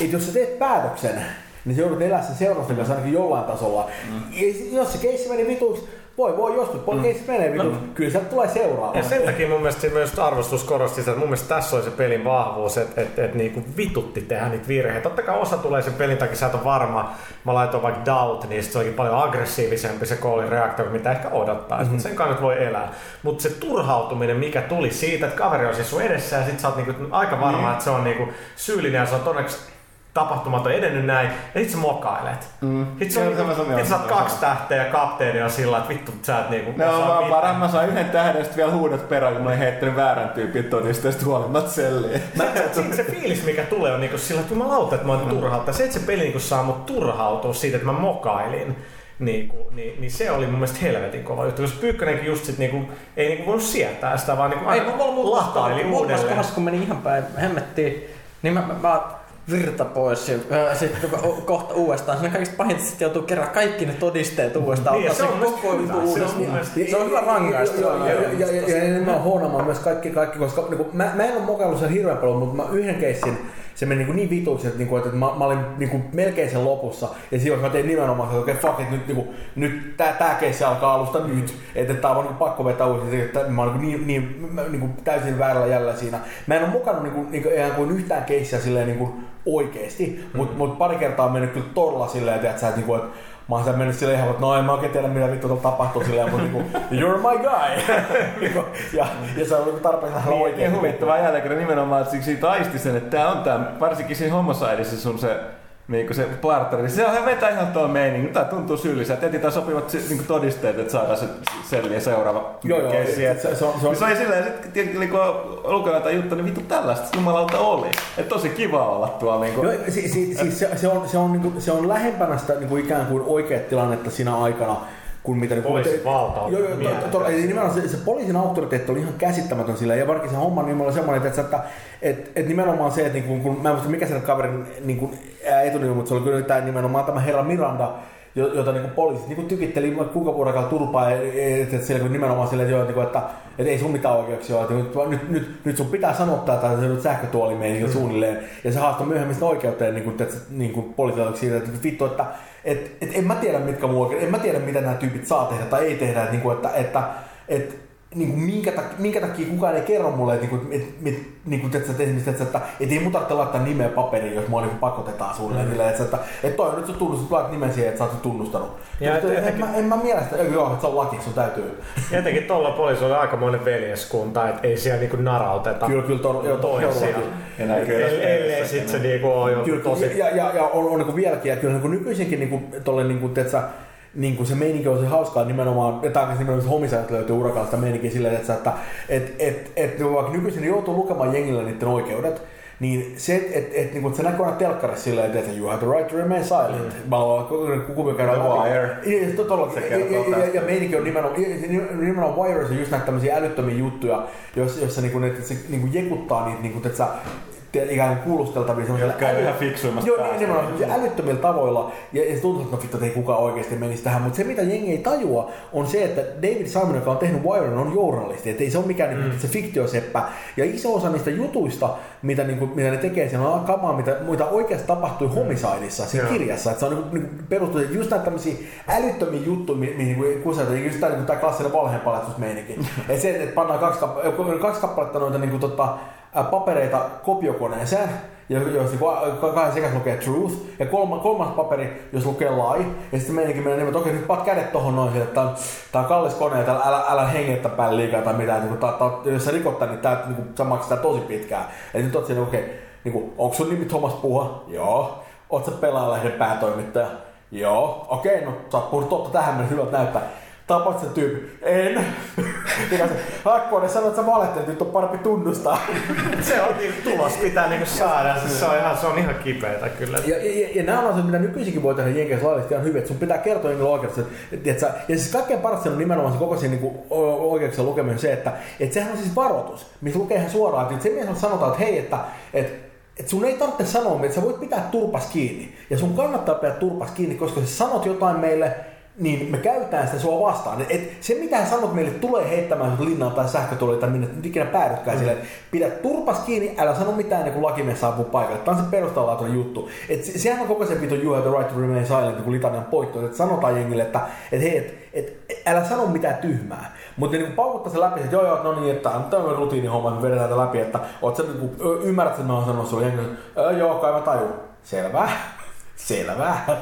että jos sä teet päätöksen, niin sä joudut elää sen seurausten kanssa ainakin jollain tasolla. Mm. Ja jos se keissi meni vituiksi, voi voi joskus, voi mm. menee vituiksi, no. kyllä sieltä tulee seuraava. Ja sen takia mun mielestä myös arvostus korosti sitä, että mun mielestä tässä oli se pelin vahvuus, että et, et niinku vitutti tehdä niitä virheitä. Totta kai osa tulee sen pelin takia, sä et ole varma. Mä laitoin vaikka doubt, niin se olikin paljon aggressiivisempi se koolin reaktio, mitä ehkä odottaa. Mm-hmm. Mutta sen kanssa nyt voi elää. Mutta se turhautuminen, mikä tuli siitä, että kaveri on siis sun edessä ja sit sä oot niinku aika varma, Niin. että se on niinku syyllinen ja se on todennäköisesti tapahtumat on edennyt näin, ja sit sä mokailet. Mm. Sit, se on, sit sä oot sama- kaksi tähteä ja kapteeni on sillä, että vittu sä et niinku Ne on osaa vaan mitään. paremmin. Mä sain yhden tähden ja sitten vielä huudat perään, kun mä olin heittänyt väärän tyypin todista ja sitten huolimatta selliin. Mä, se, se fiilis, mikä tulee, on niinku sillä, että jumalauta, että mä oon turhauttaa. Se, että se peli niinku saa mut turhautua siitä, että mä mokailin, niinku, niin, niin, se oli mun mielestä helvetin kova juttu. Koska Pyykkönenkin just sit niinku, ei niinku voinut sietää sitä, vaan niinku Ei, aina mulla mulla muutamassa uudelleen. kohdassa, kun meni ihan päin hemmettiin, niin mä, mä, mä virta pois ja sitten kohta uudestaan. Siinä kaikista pahinta sitten joutuu kerran kaikki ne todisteet uudestaan. Niin, ottaa se on koko hyvä. Se on uudestaan. Se on hyvä rangaistus. Ja, ja, ja, ja, ja, mä myös kaikki, kaikki koska niin kuin, mä, mä en ole mokaillut sen hirveän paljon, mutta mä yhden keissin, se meni niin, niin vituiksi, että, niin kuin, että mä, mä, olin niin kuin, melkein sen lopussa. Ja silloin mä tein nimenomaan, että okei, okay, fuck it, nyt, niin kuin, nyt tää, tää keissi alkaa alusta nyt. Että tää on niin kuin, pakko vetää uusi, että mä oon niin, niin, niin, niin kuin, täysin väärällä jäljellä siinä. Mä en ole mukannut niin kuin, niin kuin, ihan kuin yhtään keissiä silleen niin kuin, oikeesti, mutta mut pari kertaa on mennyt kyllä todella silleen, että, sä, että, niin kuin, että Mä oon mennyt silleen ihan, että no en mä oikein tiedä mitä vittu tapahtuu silleen, mutta niinku, you're my guy. Niinku, ja, ja se on niinku tarpeeksi vähän Niin, oikein. ja huvittavaa jälleen nimenomaan, että siksi siitä aisti sen, että tää on tää, varsinkin siinä homosaidissa sun se Niinku se partneri, niin se on vetää ihan tuo meininki. Tää tuntuu syylliseltä. Etsitään sopivat si- niinku todisteet, että saadaan se selviä seuraava Joo, joo, keissi. se- se- se on- se on- niin se oli silleen, että sitten kun lukee jotain juttua, niin vittu tällaista jumalauta oli. Et tosi kiva olla tuolla niinku. Joo, si, si, siis se, se, on, se, on, niinku, se on lähempänä sitä niinku ikään kuin oikeat tilannetta siinä aikana, kuin mitä... Poliisin valta on Joo, joo, to, to, eli nimenomaan se, se, poliisin auktoriteetti oli ihan käsittämätön sillä, ja varsinkin se homma niin oli semmoinen, että, että, että, että nimenomaan se, että niinku, kun, mä en muista mikä sen kaverin niinku, ää, etunimi, mutta se oli kyllä tämä nimenomaan tämä herra Miranda, jo- jota niinku poliisit niinku tykitteli kuinka vuorokautta turpaa, että et siellä kun nimenomaan silleen, että, joo, niinku, että, että ei sun mitään oikeuksia ole, että nyt, nyt, nyt, nyt sun pitää sanoa tää, tai se nyt sähkötuolimeen mm. suunnilleen, ja se haastoi myöhemmin sitä oikeuteen niin kuin, että, niin kuin poliisilaitoksi siitä, että vittu, että et, et en mä tiedä mitkä oikein, en mä tiedä mitä nämä tyypit saa tehdä tai ei tehdä, niin kuin, että, että, että niin kuin minkä, takia, minkä takia kukaan ei kerro mulle, että, niin kuin, että, että, niin kuin, että, että, että, että, että ei mun tarvitse laittaa nimeä paperiin, jos mua niin pakotetaan suunnilleen. Mm. Että, että, että toi on nyt se tunnustus, laitat nimen siihen, että sä oot tunnustanut. Ja Ja, et- en, mä, en mä mielestä, joo, että se on laki, sun täytyy. Jotenkin tuolla poliisilla oli aikamoinen veljeskunta, että ei siellä niinku narauteta Kyllä, kyllä, tor, joo, tor, toisia. Ellei sit se niinku on Kyllä, tosi... ja, ja, ja on, on niin vieläkin, ja kyllä niin nykyisinkin niin kuin, tolle, niin kuin, tiedätkö, niin kuin se meininki on se hauskaa nimenomaan, ja tämä nimenomaan homisajat löytyy urakalta sitä meininkiä silleen, että, että et, et, et, vaikka nykyisin joutuu lukemaan jengille niiden oikeudet, niin se, että et, et, niin se näkyy aina telkkarissa silleen, että you have the right to remain silent. Mm. Mä oon kukaan käydä Wire. Ja, to-. Se ja, ja, ja, ja meininki on nimenomaan, nimenomaan Wires on just näitä tämmöisiä älyttömiä juttuja, joissa, jossa niinku, ne, se niinku jekuttaa niitä, niinku, että sä, ikään kuin kuulusteltavia semmoisilla Jotka ei ihan fiksuimmasta Joo, niin, nimenomaan semmoisilla älyttömillä tavoilla. Ja, ja se tuntuu, että no vittu, että ei kukaan oikeasti menisi tähän. Mutta se, mitä jengi ei tajua, on se, että David Simon, joka on tehnyt Wiren, on journalisti. Että ei se ole mikään mm. niin, se fiktioseppä. Ja iso osa niistä jutuista, mitä, niin kuin, mitä ne tekee, siellä on kamaa, mitä, mitä oikeasti tapahtui Homicideissa, siinä Joo. kirjassa. Että se on niin niin perustuu just näitä tämmöisiä älyttömiä juttuja, mi- mihin niin kusetaan, just tämä, niin tämä klassinen valheenpaljastusmeininki. että se, että pannaan kaksi, kaksi kappaletta noita niin kuin, tota, papereita kopiokoneeseen, ja jos niin kahden sekä lukee truth, ja kolma, kolmas paperi, jos lukee lie, ja sitten meidänkin menee niin, että okei, nyt pat kädet tohon noin, että tää on, tää on kallis kone, että älä, älä, hengettä päälle liikaa tai mitään, niin tää, tää, jos sä rikot tän, niin tää, niin sä maksat tää tosi pitkään. Eli nyt oot siinä, okei, niin onko sun nimi Thomas Puha? Joo. Oot sä pelaajalehden päätoimittaja? Joo. Okei, no sä oot puhunut totta tähän mennessä, hyvältä näyttää. Tapat sen tyyppi. En. Hakkonen sanoi, että sä valettelet, nyt on parempi tunnustaa. Se on niin tulos pitää niinku saada. Se, se, on ihan, se on ihan kipeätä kyllä. Ja, ja, ja, nämä on asioita, mitä nykyisinkin voi tehdä Jenkeissä laillisesti ihan hyvin, että sun pitää kertoa jengille oikeasti. Että, että, ja siis kaikkein parasta on nimenomaan se koko siinä niin oikeuksien lukeminen se, että, että sehän on siis varoitus, missä lukee ihan suoraan, että se mies sanotaan, että hei, että, että et sun ei tarvitse sanoa, että sä voit pitää turpas kiinni. Ja sun kannattaa pitää turpas kiinni, koska jos sä sanot jotain meille, niin me käytetään sitä sua vastaan. Et, se mitä hän sanot meille tulee heittämään sut linnaan tai sähkötuoli tai minne nyt ikinä päädytkään mm. pidä turpas kiinni, älä sano mitään ennen kuin lakimies saapuu paikalle. Tämä on se perustavanlaatuinen juttu. Et se, sehän on koko se vitu you have the right to remain silent, kun litanian poitto, että sanotaan jengille, että et, hei, et, et, älä sano mitään tyhmää. Mutta niin paukuttaa se läpi, että joo joo, no niin, että tämä on tämmöinen rutiinihomma, että me vedetään tätä läpi, että oot sä niin kuin, ymmärrät, että mä oon sanonut sulle jengille, "Ö, joo, kai mä tajun. Selvä. Selvä.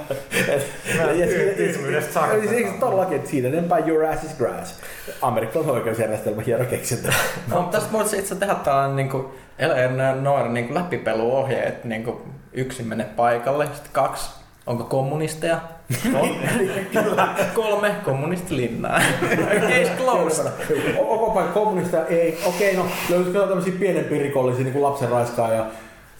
Tyy- tyhmyydestä. Eikö se todellakin, että siinä enempää your ass is grass. Amerikkalainen oikeusjärjestelmä, hieno keksintö. No, tästä voisi itse tehdä tällainen niin kuin, Eleanor niin kuin läpipeluohje, että niin kuin, yksi mene paikalle, sitten kaksi, onko kommunisteja? Kolme, kommunistilinnaa. Case closed. Onko paikka kommunista? Ei. Okei, no löytyisikö tämmöisiä pienempiä rikollisia, niin kuin lapsen raiskaaja?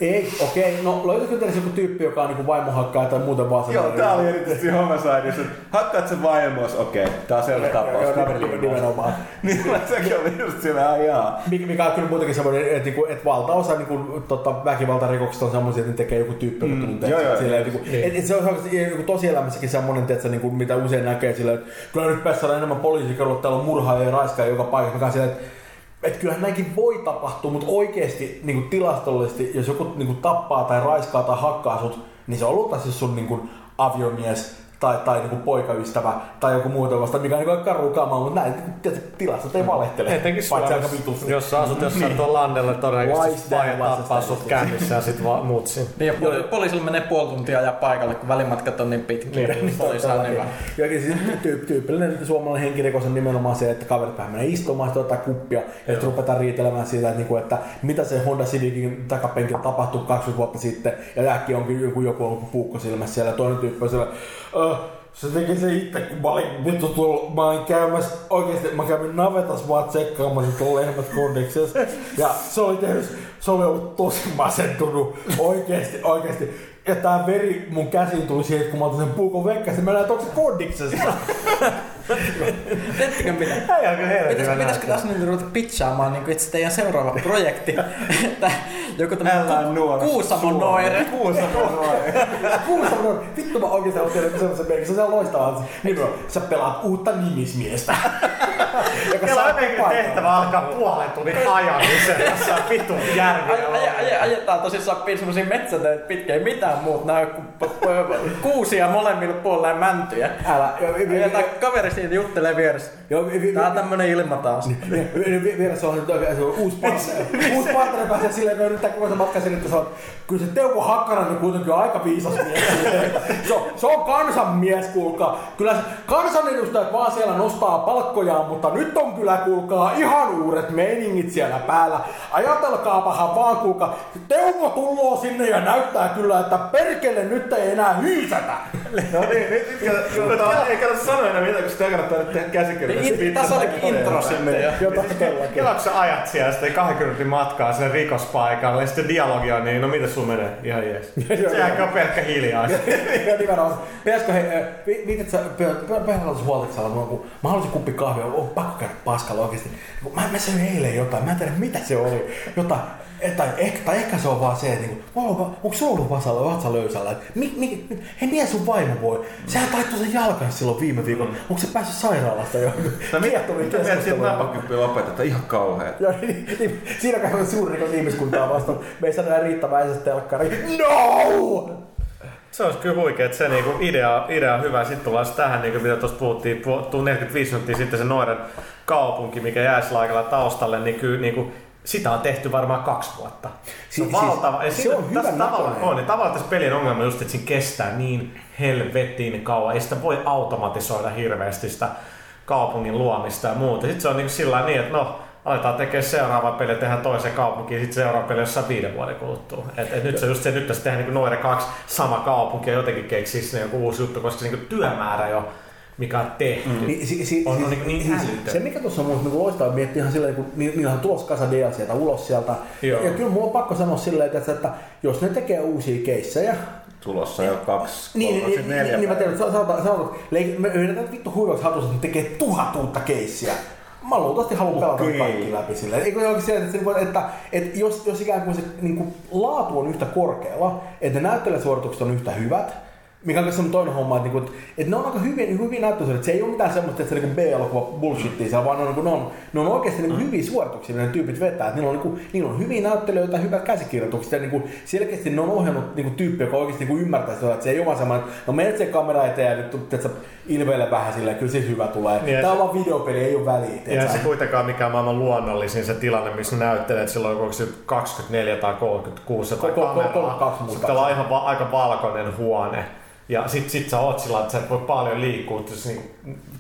Ei. Okei, no löytyisikö teillä joku tyyppi, joka on niin vaimohakkaaja tai muuten vaan Joo, tää oli erityisesti homicideissa. Hakkaat sen vaimos, okei. Tää on selvä tapaus. Joo, Kaveri nimen- nimenomaan. Niin, sekin oli just sillä, ai jaa. Mikä, mikä on kyllä muutenkin semmoinen, että, niinku, että valtaosa niinku, tota, väkivaltarikoksista on semmoisia, että ne tekee joku tyyppi, joka Mm, tuntee. joo, joo, silleen, joo. niinku, et, et se on niinku, tosielämässäkin semmoinen, tiedätkö, niinku, mitä usein näkee silleen, että kyllä nyt pitäisi saada enemmän poliisikadulla, täällä on murhaa ja raiskaa joka paikassa. Mikä on silleen, että että kyllähän näinkin voi tapahtua, mutta oikeasti niin kuin tilastollisesti, jos joku niin kuin tappaa tai raiskaa tai hakkaa sut, niin se on ollut siis sun niin kuin aviomies tai, tai niin kuin poikaystävä tai joku muuta vasta, mikä on niin kuin karu kamaa, mutta näin tietysti tilastot ei valehtele. Etenkin paitsi aika vitusti. jos sä asut jossain tuolla landella, todennäköisesti vaija tappaa sut kännissä ja sit vaan mutsin. Niin, ja poli- poliisilla menee puoli tuntia ja paikalle, kun välimatkat on niin pitkiä. Niin, poliisi on niin vähän. Ja siis tyyp- tyypillinen suomalainen henkirikos on nimenomaan se, että kaverit vähän menee istumaan, sitten ottaa kuppia ja sitten ruvetaan riitelemään siitä, että, niinku, että mitä se Honda Civicin takapenkillä tapahtui 20 vuotta sitten ja äkkiä onkin joku, joku on puukko silmässä siellä ja toinen tyyppi on siellä, "Ö, se teki se itse, kun mä olin vittu tuolla, mä olin käymässä, oikeesti mä kävin navetas vaan tsekkaamassa tuolla lehmät kondiksessa. Ja se oli tehnyt, se oli ollut tosi masentunut, oikeesti, oikeesti. Ja tää veri mun käsiin tuli siihen, kun mä otin sen puukon vekkäsin, mä näin, että onko se kondiksessa. Tiedättekö mitä? Ei ole kyllä helvetin Pitäis, pitäisikö tässä nyt ruveta pitchaamaan niin itse teidän seuraava projekti? että joku tämmöinen nuora Kuusamo noire. Kuusamo noire. Kuulostaa mun, vittu mä oikeesti haluan tehdä semmoisen merkiksi, se on loistavaa. Niin bro, sä pelaat uutta nimismiestä. joka Meillä on saa jotenkin tehtävä alkaa puolen tunnin ajamiseen tässä vitun Aj- järviä. aj- aj- Ajetaan tosissaan piin semmosia metsätöitä pitkä, ei mitään muuta, nää on kuusia molemmilla puolilla ja mäntyjä. Älä, jo, vi- vi- Ajetaan kaveri siitä juttelee vieressä. jo, vi- vi- Tää on tämmönen ilma taas. vi- vi- vi- Vielä se on nyt oikein se on uusi partneri. Uusi partneri pääsee silleen, että no nyt tää koko se matka sinne, että se on, kyllä se Teuvo Hakkarainen kuitenkin on aika viisas mies. Se on, se on kansanmies, kuulkaa. Kyllä se kansanedustajat vaan siellä nostaa palkkojaan, mutta nyt on kyllä, kuulkaa, ihan uudet meiningit siellä päällä. Ajatelkaapahan vaan, kuulkaa, Teuvo tulloo sinne ja näyttää kyllä, että perkele nyt ei enää hyysätä. No niin, nyt nyt ei kannata sanoa enää mitään, koska sitä kannattaa nyt tehdä käsikirjoitus. Niin, tässä olikin intro todellakin. Kelakko sä ajat siellä sitten 20 minuutin matkaa sen rikospaikalle ja sitten dialogia on niin, no mitä sun menee? Ihan jees. Sehän on pelkkä hiljaista. Ja nimenomaan, pitäisikö he, äh, vi- viitit sä, huoltiksella, kun mä haluaisin kuppi kahvia, on pakko käydä paskalla oikeesti. Kun Mä, mä söin eilen jotain, mä en tiedä mitä se oli. Jotain, tai, ehkä, tai ehkä se on vaan se, että niinku, onko, onko se ollut vasalla, vatsa löysällä? Että, mi, mi, hei, miten sun vaimo voi? Sehän taittoi sen jalkansa silloin viime viikolla. Mm. Onko se päässyt sairaalasta jo? No mitä mieltä siitä keskusteluja. napakyppiä lopetetaan? Ihan kauhean. Joo, niin, niin, siinä käy suuri rikos ihmiskuntaa vastaan. Me ei saada riittäväisesti telkkari. No! Se olisi kyllä huikea, että se niinku idea, idea on hyvä. Sitten tullaan tähän, niinku, mitä tuossa puhuttiin, puhuttiin 45 minuuttia sitten se Noiden kaupunki, mikä jäi sillä taustalle, niin kyllä niinku, sitä on tehty varmaan kaksi vuotta. Se on Si- siis valtava. ja se siinä- on tässä tavallaan on, niin tavallaan tässä pelin ongelma on just, että siinä kestää niin helvetin kauan. Ei sitä voi automatisoida hirveästi sitä kaupungin luomista ja muuta. Sitten se on niin sillä niin, että no, aletaan tekemään seuraava peli, tehdään toisen kaupunkiin, sitten seuraava peli jossain viiden vuoden kuluttua. Et, et nyt se just se, nyt tässä tehdään niin noiden kaksi sama kaupunki ja jotenkin keksii sinne joku uusi juttu, koska se niin työmäärä jo, mikä on tehty, mm. Niin, si, si, on siis- niin, niin siis. Se mikä tuossa on mun niin loistavaa miettiä ihan silleen, kun ni- niillä on tulossa kasa DLCtä ulos sieltä. Joo. Ja kyllä mulla on pakko sanoa silleen, että, että jos ne tekee uusia keissejä, Tulossa jo kaksi, niin, kolme, niin, siis niin, neljä niin mä päivää. tiedän, että sanotaan, sanotaan, leik- me yritetään vittu huivaksi hatussa, että ne tekee tuhat uutta keissiä. Mä luultavasti haluan pelata kaikki läpi silleen. Eikö se, että, että, että, että jos, jos ikään kuin se niin kuin, laatu on yhtä korkealla, että ne näyttelijäsuoritukset on yhtä hyvät, mikä on semmoinen toinen homma, että, niinku, että, että ne on aika hyvin, hyvin näyttöisiä. Että se ei ole mitään semmoista, että se niinku B-elokuva bullshittia siellä, vaan ne on, niinku, ne on, ne on oikeasti niinku hyviä suorituksia, ne tyypit vetää. Että niillä, on, niinku, niillä on hyviä näyttelijöitä, hyvät käsikirjoitukset ja niinku, selkeästi ne on ohjannut niinku, tyyppi, joka oikeasti niinku, ymmärtää sitä, että se ei ole vaan semmoinen, no menet se kamera eteen ja nyt että ilveile vähän silleen, kyllä se hyvä tulee. Niin, Tämä on se- vaan videopeli, ei ole väliä. Ja se kuitenkaan mikään maailman luonnollisin se tilanne, missä näyttelet silloin, onko se 24 tai 36 tai kameraa. 32 muistaakseni. Sitten on ihan aika valkoinen huone. Ja sit, sit sä oot sillä, että sä et voi paljon liikkua, että jos niinku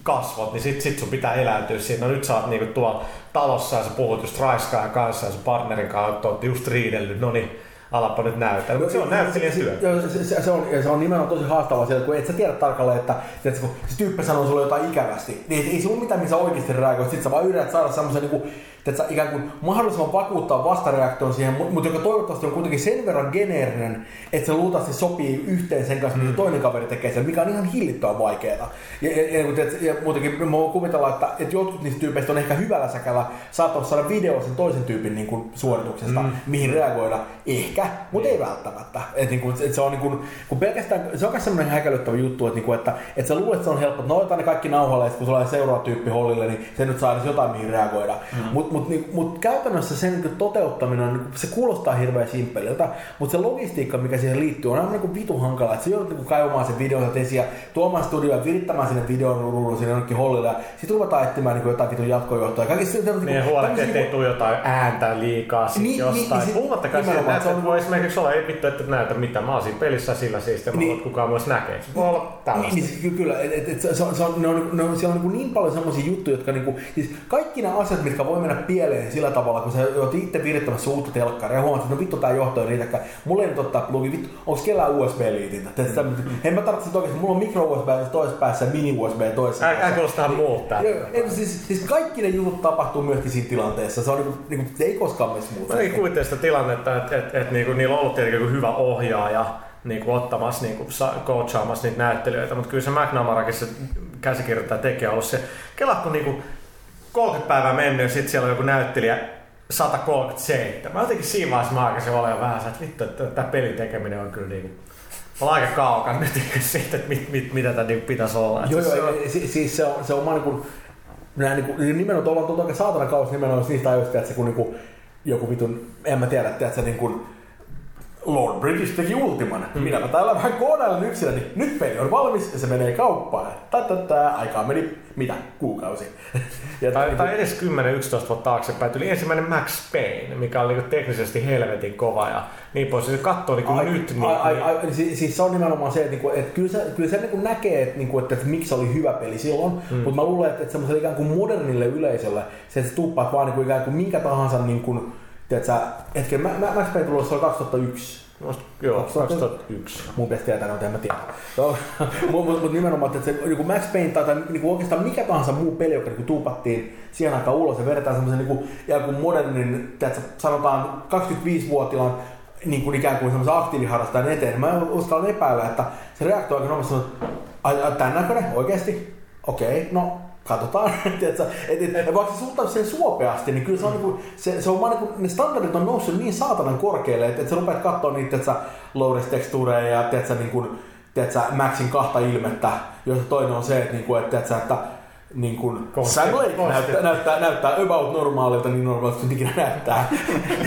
kasvot, niin sit, sit sun pitää eläytyä siinä. No nyt sä oot niinku tuolla talossa ja sä puhut just raiskaajan kanssa ja sun partnerin kanssa, että oot just riidellyt, no niin, alappa nyt näytellä. Mutta se on näyttelijän työ. Joo, se, se, se, on, se on nimenomaan tosi haastavaa siellä, kun et sä tiedä tarkalleen, että tiedätkö, kun se tyyppi sanoo sulle jotain ikävästi, niin ei, ei se ole mitään, missä oikeasti reagoit. Sitten sä vaan yrität saada semmoisen niin tiedätkö, ikään kuin mahdollisimman vakuuttaa vastareaktion siihen, mutta mut joka toivottavasti on kuitenkin sen verran geneerinen, että se luultavasti sopii yhteen sen kanssa, mitä se toinen kaveri tekee sen, mikä on ihan hillittömän vaikeaa. Ja, ja, ja, ja muutenkin mä voin kuvitella, että, että jotkut niistä tyypeistä on ehkä hyvällä säkällä saattaa saada video sen toisen tyypin niin kuin, suorituksesta, mm. mihin reagoida. Ehkä, mutta ei välttämättä. Et, niin kuin, et se on, niin kuin, kun pelkästään, se on myös semmoinen häkellyttävä juttu, että, niin kuin, että, että sä luulet, että se on helppo, että no otetaan ne kaikki nauhalle, kun on seuraava tyyppi hollille, niin se nyt saa edes jotain mihin reagoida. Mm. Mutta mut, niin, mut käytännössä sen niin kuin, toteuttaminen, on, se kuulostaa hirveän simppeliltä, mutta se logistiikka, mikä siihen liittyy, on aivan niin kuin vitu hankala. Että sä joudut niin kuin, kaivamaan sen videon esiin ja tuomaan studioon ja virittämään sinne videon ruudun sinne jonnekin hollille ja sitten ruvetaan etsimään niin kuin, jotain vitun jatkojohtoa. Kaikista, niin, Niin huolehtii, ettei tule jotain ääntä liikaa sit Niin, jostain. niin, Niin, niin, niin, se- Puhumattakaan siitä, että se et on- voi esimerkiksi olla, ei vittu, että näytä mitä. Mä oon siinä pelissä sillä siis, ja mä Niin. niin, kukaan myös näkee. Se voi olla tällaista. Niin, niin, ky- kyllä, et, et, et, se on, se on, ne on, ne on, siellä on niin, niin paljon semmoisia juttuja, jotka niinku, siis kaikki nämä asiat, mitkä voi mennä pieleen sillä tavalla, kun sä oot itse virittämässä uutta telkkaria ja huomaat, että no vittu tää johto ei riitäkään. Mulla ei nyt ottaa plugi, vittu, onks kellään USB-liitintä? Mm. En mä tarvitse oikeesti, mulla on micro USB toisessa päässä ja mini USB toisessa päässä. älä kuulosta tähän muuttaa. Joo, ei, siis, siis kaikki ne jutut tapahtuu myöskin siinä tilanteessa. Se, on niinku, niinku, ei koskaan mene. Mä en kuvittele sitä tilannetta, että et, et, niinku, niillä on ollut tietenkin hyvä ohjaaja niinku, ottamassa, niinku, sa- coachaamassa niitä näyttelijöitä, mutta kyllä se McNamarakin se käsikirjoittaja tekee on ollut se, kelakko niinku 30 päivää mennyt ja sitten siellä on joku näyttelijä 137. Mä jotenkin siinä vaiheessa mä alkaisin olemaan vähän se, että vittu, että tämä pelin tekeminen on kyllä niinku, on aika kaukana nyt siitä, että mit, mit, mitä tämä niinku pitäisi olla. Joo, joo, on- ei, si- siis se on, se on niin kuin, nämä niin kuin, nimenomaan ollaan tuolta oikein saatana kauas nimenomaan niistä ajoista, että se kun niin kuin, joku vitun, en mä tiedä, että se niin kuin, Lord British teki Ultiman. Mm. Minä täällä vähän koodailen yksinä, niin nyt peli on valmis ja se menee kauppaan. Tätä aikaa meni, mitä, kuukausi. ja Tai, niin tai edes 10-11 vuotta taaksepäin tuli ensimmäinen Max Payne, mikä oli niinku teknisesti helvetin kova ja niin pois. Se katsoo niinku Ai, nyt. Niin, ai, ai, ai, siis, siis se on nimenomaan se, että, niinku, että kyllä se, kyllä se niinku näkee, että, niinku, että, että miksi se oli hyvä peli silloin, mm. mutta mä luulen, että, että semmoiselle ikään kuin modernille yleisölle, se, että sä tuppaat vaan niinku, ikään kuin minkä tahansa, niinku, tiedätkö, hetken, mä, mä, Max Payne tuli, se oli 2001, Musta- Joo, 2000. 2001. mun pitäisi tietää, mutta en mä tiedä. Mutta mut, mut nimenomaan, että se niinku Max Payne tai, tai niinku oikeastaan mikä tahansa muu peli, joka niinku tuupattiin siihen aikaan ulos ja vedetään semmoisen niinku, ikään kuin modernin, tiedätkö, sanotaan 25-vuotiaan niin kuin ikään kuin semmoisen aktiiviharrastajan eteen, mä uskallan epäillä, että se reaktio aika nopeasti että tämän näköinen, oikeasti? Okei, no katsotaan. Tiedätkö, et, et, et, vaikka se suhtaa sen suopeasti, niin kyllä se on, niinku, se, se on vaan niinku, ne standardit on noussut niin saatanan korkealle, että et sä rupeat katsoa niitä tiedätkö, low tekstuureja ja tiedätkö, niinku, tiedätkö, Maxin kahta ilmettä, joista toinen on se, että, niinku, että, tiedätkö, että niin kuin Sam Lake näyttää, näyttää, näyttää about normaalilta niin normaalilta kuin ikinä näyttää.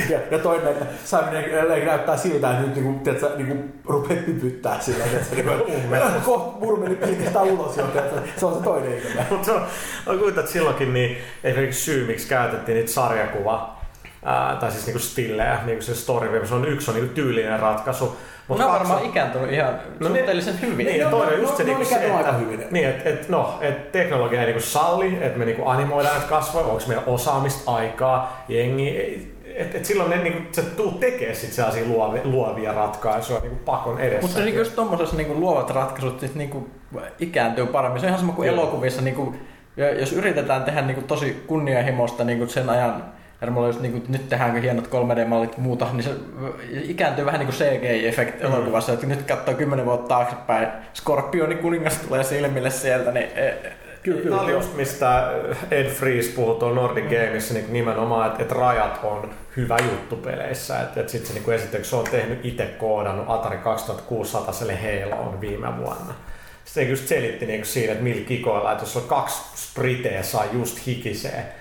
ja, ja toinen, että Sam Lake näyttää siltä, että nyt niin kuin, tiedätkö, niin kuin rupeat pypyttää sillä, niin kuin, kohta murmeli pilkistää ulos jo, tiedätkö, se on se toinen ilme. Mutta on, on kuitenkin, että silloinkin niin esimerkiksi syy, miksi käytettiin niitä sarjakuva, ää, tai siis niinku stillejä, niinku se story, se on yksi on niinku tyylinen ratkaisu, mutta ne on varmaan ikääntynyt ihan no, suhteellisen hyvin. Niin, ja toinen just se, no, niinku no, se, että, aika hyvin. Niin, että et, no, et teknologia ei niinku salli, että me niinku animoidaan näitä kasvoja, onko meillä osaamista, aikaa, jengi, et, et silloin ne, niinku, sä tuu tekee sit sellaisia luovia, luovia ratkaisuja niinku pakon edessä. Mutta niinku just tommosessa niinku luovat ratkaisut sit niinku ikääntyy paremmin. Se on ihan sama kuin elokuvissa. Niinku, jos yritetään tehdä niinku tosi kunnianhimosta niinku sen ajan Hermolla just niin nyt tehdään hienot 3D-mallit ja muuta, niin se ikääntyy vähän niin kuin CGI-efekti mm. elokuvassa, että nyt katsoo kymmenen vuotta taaksepäin, Skorpioni kuningas tulee silmille sieltä, niin e, e, Kyllä, kyllä. Tämä oli just mistä Ed Freeze puhui tuolla Nordic Gameissa niin nimenomaan, että, että rajat on hyvä juttu peleissä. Että, että sitten se niin esimerkiksi se on tehnyt itse koodannut Atari 2600 Haloon viime vuonna. Sitten just selitti niin siinä, että millä kikoilla, että jos on kaksi spriteä saa just hikisee,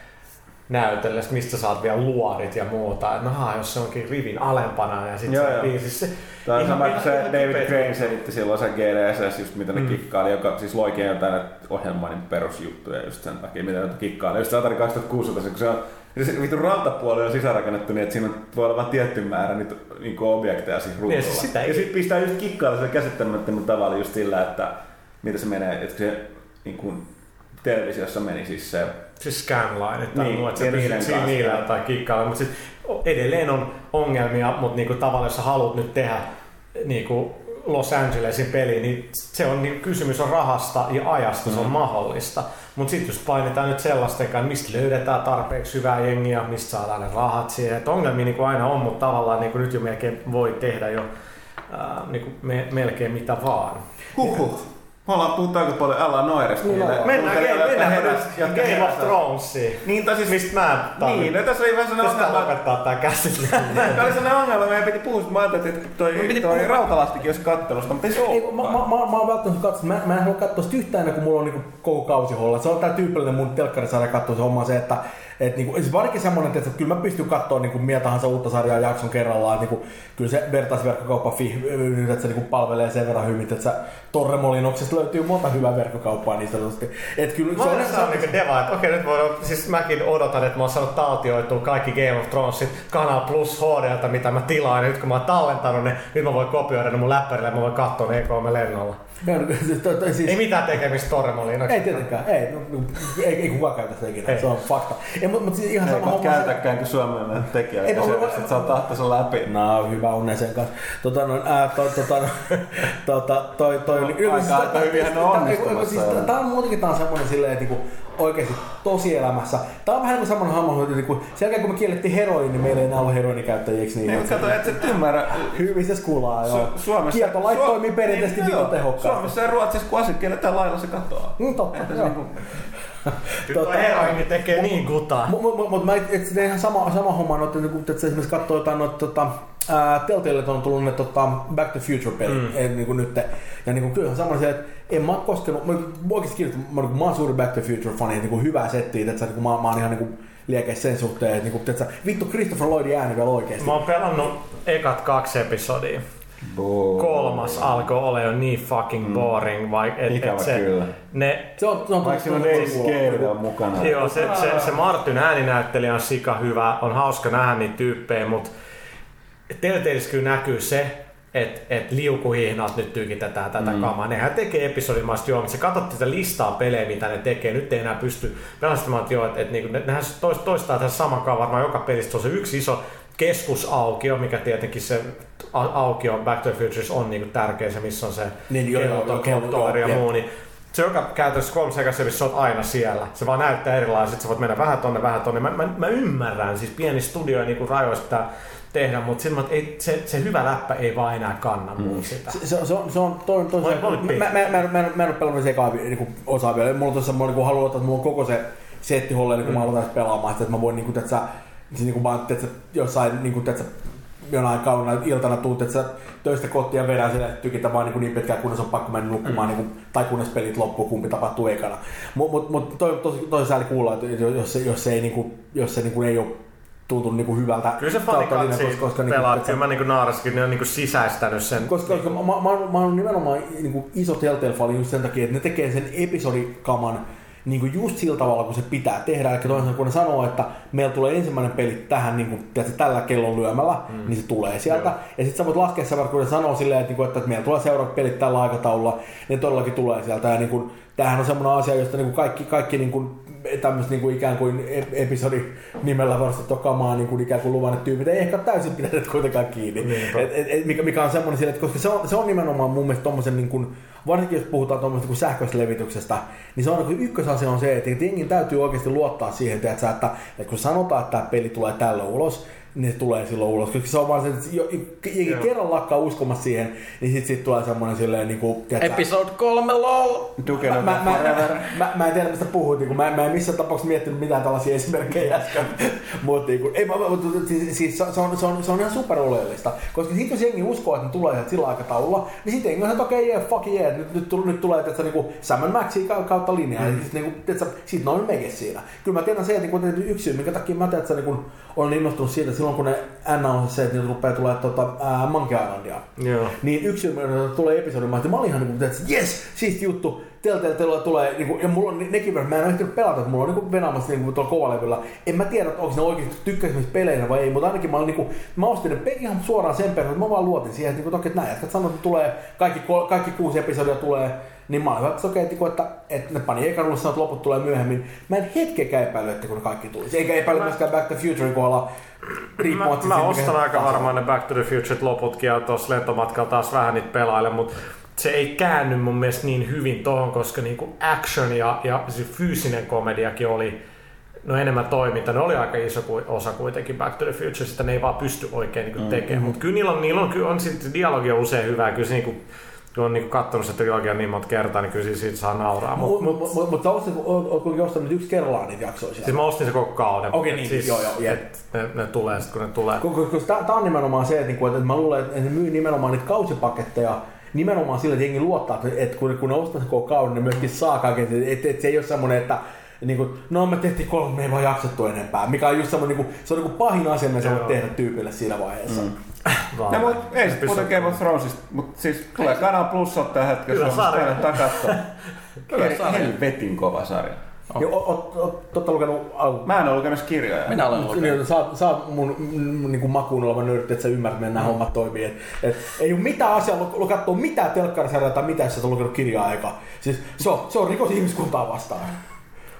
näytellä, mistä saat vielä luodit ja muuta. Että no jos se onkin rivin alempana ja sitten se biisi. Se, Tämä on sama se David Crane selitti silloin se GDSS, just mitä ne mm. kikkaili, joka siis loikin jotain ohjelmanin perusjuttuja just sen takia, mitä ne kikkaili. Just Atari 2600, kun se on se vitun rautapuoli on sisärakennettu niin, että siinä voi olla vain tietty määrä niitä niin objekteja siinä ruudulla. Niin, sitä ei... Ja sitten pistää just kikkailla sillä käsittämättömällä tavalla just sillä, että mitä se menee, että se niin kuin, televisiossa meni siis se... Siis scanline, että niin, että sä pystyt niillä tai kikkailla, mutta edelleen on ongelmia, mutta niinku tavallaan jos sä haluat nyt tehdä niinku Los Angelesin peli, niin se on niin kysymys on rahasta ja ajasta, mm. se on mm. mahdollista. Mutta sitten just painetaan nyt sellaisten kanssa, mistä löydetään tarpeeksi hyvää jengiä, mistä saadaan ne rahat siihen. Et ongelmia niin kuin aina on, mutta tavallaan niin kuin nyt jo melkein voi tehdä jo ää, niin kuin me, melkein mitä vaan. Huhhuh. Me ollaan puhuttu aika paljon Ella Noiresta. Niin, mennään, mennään, mennään Game of Thronesiin. Niin, tai siis, mistä mä tarvitsen. Niin, no tässä oli vähän sellainen ongelma. lopettaa tää käsittely. Tämä oli sellainen ongelma, meidän piti puhua, mä ajattelin, että toi, piti toi rautalastikin olisi kattelusta, mutta ei se ei, mä, mä, mä, mä, oon välttämättä katsonut, mä, mä en halua katsoa sitä yhtään kun mulla on niin koko kausi holla. Se on tää tyypillinen mun telkkarisarja katsoa se homma se, että et niinku, siis varsinkin semmoinen, että, kyllä mä pystyn katsoa niinku, mitä tahansa uutta sarjaa jakson kerrallaan. Niinku, kyllä se vertaisverkkokauppa fi, että se niinku, palvelee sen verran hyvin, että se Torremolinoksesta löytyy monta hyvää verkkokauppaa niistä. Et kyllä, mä olen saanut niinku deva, että okei nyt voin, siis mäkin odotan, että mä oon saanut taltioitua kaikki Game of Thronesit Kanal Plus HDlta, mitä mä tilaan. Ja nyt kun mä oon tallentanut ne, nyt mä voin kopioida ne mun läppärille ja mä voin katsoa ne E3 lennolla. siis... Ei mitään tekemistä Torremoliin. Ei tietenkään, ei, no, no, ei, ei kukaan käytä sitä ikinä, ei. se on fakta. Ei, mutta, mutta siis ihan sama homma. käytäkään, kun suomalainen tekijä, ei, se, että saa tahtonsa läpi. No, hyvä onnen sen kanssa. Tota, no, ää, to, tota, tota, toi, toi, no, aika, siis, aika hyvin hän on onnistumassa. Siis, tää on muutenkin tää on semmoinen silleen, että niinku, oikeasti tosielämässä. Tämä on vähän niin kuin saman hamman, että kun sen jälkeen kun me kiellettiin heroin, niin meillä ei enää ole heroinikäyttäjiksi. Niin, niin kato, et sä ymmärrä. Hyvin se skulaa, joo. Su- Suomessa, Kieltolait Su- toimii perinteisesti niin, vittu tehokkaasti. Suomessa ja Ruotsissa, kun asia kielletään lailla, se katoaa. Mm, totta, Entä joo. Niin tota, heroini tekee niin kutaa. Mutta mut, mut, mä et, ihan sama, sama homma, no, että, että esimerkiksi katsoo jotain noita tota, Telltale on tullut ne tota, Back to Future-peli mm. niin kuin nyt. Ja niin kuin, kyllähän sama se, että en mä koskenut, mä oikeasti kirjoitan, mä, mä oon suuri Back to Future-fani, niin kuin hyvää settiä, että niin kuin, mä, mä oon ihan niin kuin, liekeissä sen suhteen, että, niin kuin, että vittu Christopher Lloydin ääni vielä oikeesti. Mä oon pelannut ekat kaksi episodia. Boom. Kolmas alkoi olla jo niin fucking mm. boring, vai et, et se, kyllä. Ne, se on, se on Vaikka siinä on Dave mukana. Joo, se, se, se Martin ääninäyttelijä on sika hyvä, on hauska nähdä niitä tyyppejä, mutta Telltales kyllä näkyy se, että et liukuhihnat nyt tykitetään tätä mm. kamaa. Nehän tekee episodimaista joo, mutta se katsot tätä listaa pelejä, mitä ne tekee. Nyt ei enää pysty pelastamaan, että joo, että et, niinku, ne, nehän toistaa tässä saman kanssa varmaan joka pelistä. on se yksi iso keskusaukio, mikä tietenkin se aukio Back to the Futures on niinku tärkeä, se missä on se niin, joo, kello, ja muu. Niin se joka käytössä kolme sekassa, sä oot aina siellä. Se vaan näyttää erilaiset, sä voit mennä vähän tonne, vähän tonne. Mä, mä, mä ymmärrän, siis pieni studio ja niinku rajoista tehdä, mutta silloin, ei, se, se hyvä läppä ei vaan enää kanna mm. sitä. Se, se, se, on, se on toi, toi, mä, mä, mä, mä, mä, en- mä en ole pelannut sekaan niin osaa vielä. Mulla on tuossa, mä niin haluan ottaa, että mulla on koko se setti holleilla, kun mä aloitan pelaamaan, että mä voin niin kuin, että siis, niin kuin, mä, että jossain niin kuin, että jonain kauna iltana tuut, että sä töistä kotiin ja vedän sille tykitä vaan niin, niin pitkään, kunnes on pakko mennä nukkumaan, mm. niin kuin, tai kunnes pelit loppuu, kumpi tapahtuu ekana. Mutta mut, mut, toi, tosi, tosi sääli kuulla, että jos se, jos se ei, niin kuin, jos se niin kuin, ei ole tuntunut niin kuin hyvältä. Kyllä se fanikatsi koska, pelaa, niin kuin, että kyllä mä niin Naaraskin ne on niin sisäistänyt sen. koska, koska mä, mä, mä, oon- mä oon nimenomaan niin kuin iso Telltale-fani just sen takia, että ne tekee sen episodikaman niin kuin just sillä tavalla, kun se pitää tehdä. Eli toisin kun ne sanoo, että meillä tulee ensimmäinen peli tähän niin kuin, tiedätkö, tällä kellon lyömällä, mm. niin se tulee sieltä. Joo. Ja sitten sä voit laskea sen kun ne sanoo silleen, että, niin kuin, että, että meillä tulee seuraavat pelit tällä aikataululla, ne todellakin tulee sieltä. Ja niin kuin, tämähän on semmoinen asia, josta niin kuin kaikki, kaikki niin kuin, tämmöistä niin kuin ikään kuin ep- episodi nimellä varustettua kamaa niin kuin ikään kuin luvanneet tyypit ei ehkä täysin pitäneet kuitenkaan kiinni. Niinpä. Et, et, et, mikä, mikä on semmoinen sille, että koska se on, se on nimenomaan mun mielestä tommosen niin kuin, varsinkin jos puhutaan tuommoista kuin sähköisestä levityksestä, niin se on niin ykkösasia on se, että jengin täytyy oikeasti luottaa siihen, tiedätkö, että, että kun sanotaan, että tämä peli tulee tällä ulos, se tulee silloin ulos. Koska se on vaan se, että jo- jengi Joo. kerran lakkaa uskomassa siihen, niin sitten sit tulee semmoinen silleen niin kuin, tiedätkö, Episode 3 lol! Duke Mä, mä, mä, mä, mä, en tiedä mistä puhuit, niin mä, mä en missään tapauksessa miettinyt mitään tällaisia esimerkkejä äsken. Mutta niin ei, mä, mä, siis, siis, se, on, se, on, se on ihan super oleellista. Koska sit jos jengi uskoo, että ne tulee sieltä sillä aikataululla, niin sitten jengi on, että okei, okay, yeah, fuck yeah, nyt, nyt, nyt, nyt tulee että niinku Sam Maxi kautta linjaa. Mm. Ja sit, niinku, tiedätkö, sit ne on mege siinä. Kyllä mä tiedän se, että niinku, yksi syy, minkä takia mä tiedän, että niinku, olen innostunut siitä, että silloin kun ne että niitä rupeaa tulee tota, ää, Monkey Islandia, Joo. niin yksi tulee episodi, mä, mä olin ihan niin kuin, että jes, siisti juttu, Telltale tulee, tulee niin kuin, ja mulla on ne- nekin verran, mä en ole ehtinyt pelata, että mulla on niin venaamassa niin tuolla kovalevyllä. En mä tiedä, että onko ne oikeasti tykkäisimistä peleinä vai ei, mutta ainakin mä, olin, niin kuin, mä ostin ne ihan suoraan sen perään, että mä vaan luotin siihen, että, niin kuin, että näin, että sanoo, että tulee, kaikki, kaikki kuusi episodia tulee, niin mä olin hyvä, että okei, että, että, että ne pani ekan rullissa, että loput tulee myöhemmin. Mä en hetkeäkään epäily, että kun ne kaikki tulisi. Eikä epäily Mä- myöskään Back to Futurein kohdalla. Mä, riippumatta mä siitä, ostan aika varmaan ne Back to the Future loputkin ja tuossa lentomatkalla taas vähän niitä pelailen, mutta se ei käänny mun mielestä niin hyvin tohon, koska niinku action ja, ja se fyysinen komediakin oli no enemmän toiminta. Ne oli aika iso osa kuitenkin Back to the Future, sitä ne ei vaan pysty oikein niinku tekemään. Mutta kyllä niillä on, niillä on, kyllä on sit, dialogi on usein hyvää. Kyllä se niinku, kun on niinku kattonut sitä trilogiaa niin monta kertaa, niin kyllä siitä saa nauraa. Mut, Mutta mut, mut, mut, mut, kuitenkin ostanut yksi kerrallaan niitä jaksoja sieltä. siis mä ostin se koko kauden. Okei, Et niin, siis, joo, joo, jep. et ne, ne, tulee sitten, kun ne tulee. Koska tämä on nimenomaan se, että, niinku, että mä luulen, että ne myy nimenomaan niitä kausipaketteja nimenomaan sillä, että jengi luottaa, että- kun, kun ne ostaa sen koko kauden, ne myöskin saa kaiken. Että, että, että se ei ole semmoinen, että niin kuin, no me tehtiin kolme, me ei vaan jaksettu enempää. Mikä on just semmoinen, niin kuin, se on niin kuin pahin asia, mitä sä voit tehdä tyypille siinä vaiheessa. Mm. Vaan. No mut ei Se sit pysyy- Game of Thronesista, mut siis tulee Kanal Plussa tällä hetkellä Hyvä Suomessa sarja. kannattaa katsoa. Hyvä Hel- sarja. Helvetin kova sarja. Oh. Ja oot, oot, oot, totta lukenut alkuun. Mä en ole lukenut kirjoja. Minä olen lukenut. Niin, sä, oot- sä oot mun mm, niin kuin makuun oleva nörtti, että sä ymmärrät, miten nämä hommat toimii. Et, et, ei ole mitään asiaa lu- katsoa mitään telkkarisarjaa tai mitään, jos sä ole lukenut kirjaa aikaa. Siis se on, se on rikos ihmiskuntaa vastaan.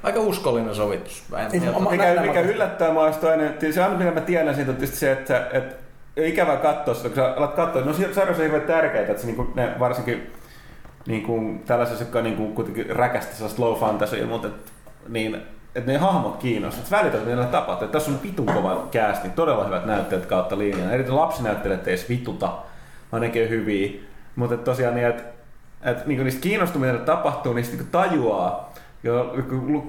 Aika uskollinen sovitus. Mä en mä- Mikä, mikä yllättää mua toinen, että se aina mitä mä tiedän siitä on tietysti se, että, että ikävä katsoa sitä, kun sä alat katsoa, no sarjassa on hirveän tärkeää, että se, niin kuin, ne varsinkin niin kuin, tällaisessa, joka niin kuin, kuitenkin räkästä sellaista low fantasy, mutta et, niin, että ne hahmot kiinnostavat, että välität, mitä niillä tapahtuu. Että tässä on vitun kova casting, todella hyvät näyttelijät kautta linjan. Erityisesti lapsinäyttelijät ei edes vituta, vaan nekee hyviä. Mutta tosiaan niin, että et, niin niistä kiinnostumista tapahtuu, niistä niin tajuaa, jo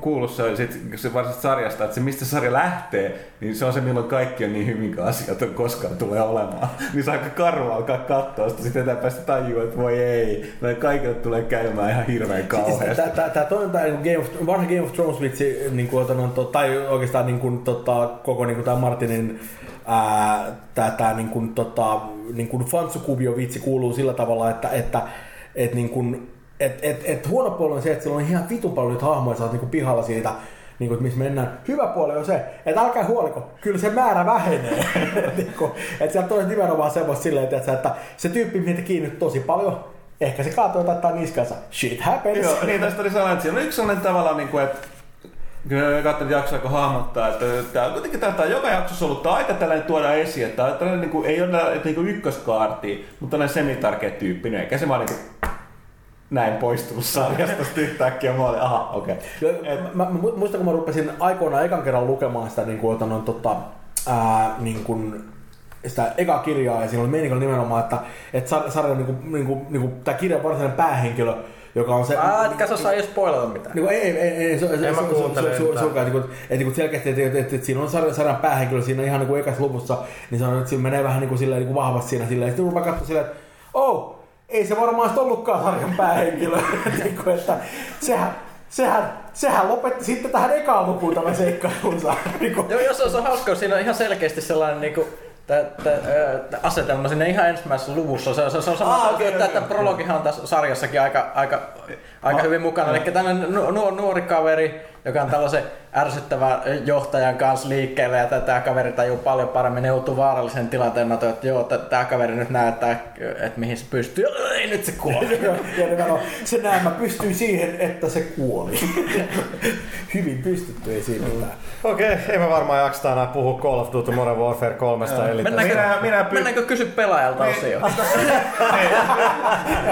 kuullut se, sit, se varsinaisesta sarjasta, että se mistä sarja lähtee, niin se on se milloin kaikki on niin hyvin asiat on koskaan tulee olemaan. niin se on aika karua alkaa katsoa sitä, sitten eteenpäin sitä tajua, että voi ei, meidän kaikille tulee käymään ihan hirveän kauheasti. Tämä, toinen tämä niin Game of, vanha Game of Thrones vitsi, niin kuin, otan, to, tai oikeastaan niin kuin, tota, koko niin kuin, tämä Martinin tämä niin kuin, tota, niin kuin fansukuvio vitsi kuuluu sillä tavalla, että, että et, niin kuin, et, et, et huono puoli on se, että sillä on ihan vitun paljon niitä hahmoja, sä oot niin kuin pihalla siitä, niin kuin, että missä mennään. Hyvä puoli on se, että älkää huoliko, kyllä se määrä vähenee. niin kuin, että sieltä on nimenomaan semmoista silleen, että, että se tyyppi, mitä kiinnyt tosi paljon, ehkä se kaatoo tai niskansa. Shit happens. Joo, niin tästä oli sellainen, että siinä on yksi sellainen tavallaan, niin kuin, että Kyllä katsoin jaksoa, kun hahmottaa, että tämä, kuitenkin tämä on joka jaksossa ollut on aika tällainen tuoda esiin, että tämä niin kuin, ei ole niin kuin ykköskaarti, mutta tällainen semitarkea tyyppi, niin eikä se vaan niin kuin, näin poistunut sarjasta yhtäkkiä. Mä olin, aha, okei. Okay. Mä, mä, mu- muistan, kun mä rupesin aikoinaan ekan kerran lukemaan sitä niin kuin, otan, tota, ää, niin kuin, sitä eka kirjaa ja siinä oli meininki nimenomaan, että, että sar- sarjan niinku, niinku, niinku, tämä kirjan varsinainen päähenkilö, joka on se... Aa, etkä sä osaa edes spoilata mitään. Niin kuin, ei, ei, ei, ei, se, se, En mä se, se, se, se, se, että niin selkeästi, että, että, että, että siinä on sarjan, sarjan päähenkilö siinä ihan niin kuin ekassa luvussa, niin se on, että siinä menee vähän niin kuin, silleen, niin kuin vahvasti siinä silleen, sitten rupeaa katsoa silleen, että oh, ei se varmaan sitten ollutkaan sarjan päähenkilö, niin kuin, että sehän, sehän, sehän lopetti sitten tähän ekaan lukuun tämän seikkailunsa. Niin kuin, Joo, jos se on hauska, siinä on ihan selkeästi sellainen niinku, tä, ä, asetelma sinne ihan ensimmäisessä luvussa. Se, se, se on sama, Ah, okei, että, okei. että prologihan on tässä sarjassakin aika, aika, aika Ma- hyvin mukana. Eli tällainen nu, nu, nuori kaveri, joka on tällaisen ärsyttävän johtajan kanssa liikkeellä ja tämä kaveri tajuu paljon paremmin, ne joutuu vaarallisen tilanteen, että joo, tämä kaveri nyt näyttää, että mihin se pystyy. Ei nyt se kuoli. ja nimenomaan, se näemmä pystyy siihen, että se kuoli. Hyvin pystytty, ei siinä mitään. Okei, okay, ei me varmaan jakseta enää puhua Call of Duty Modern Warfare 3. Eli Mennäänkö, Minä- minä py- mennäänkö kysy pelaajalta Niin. osio?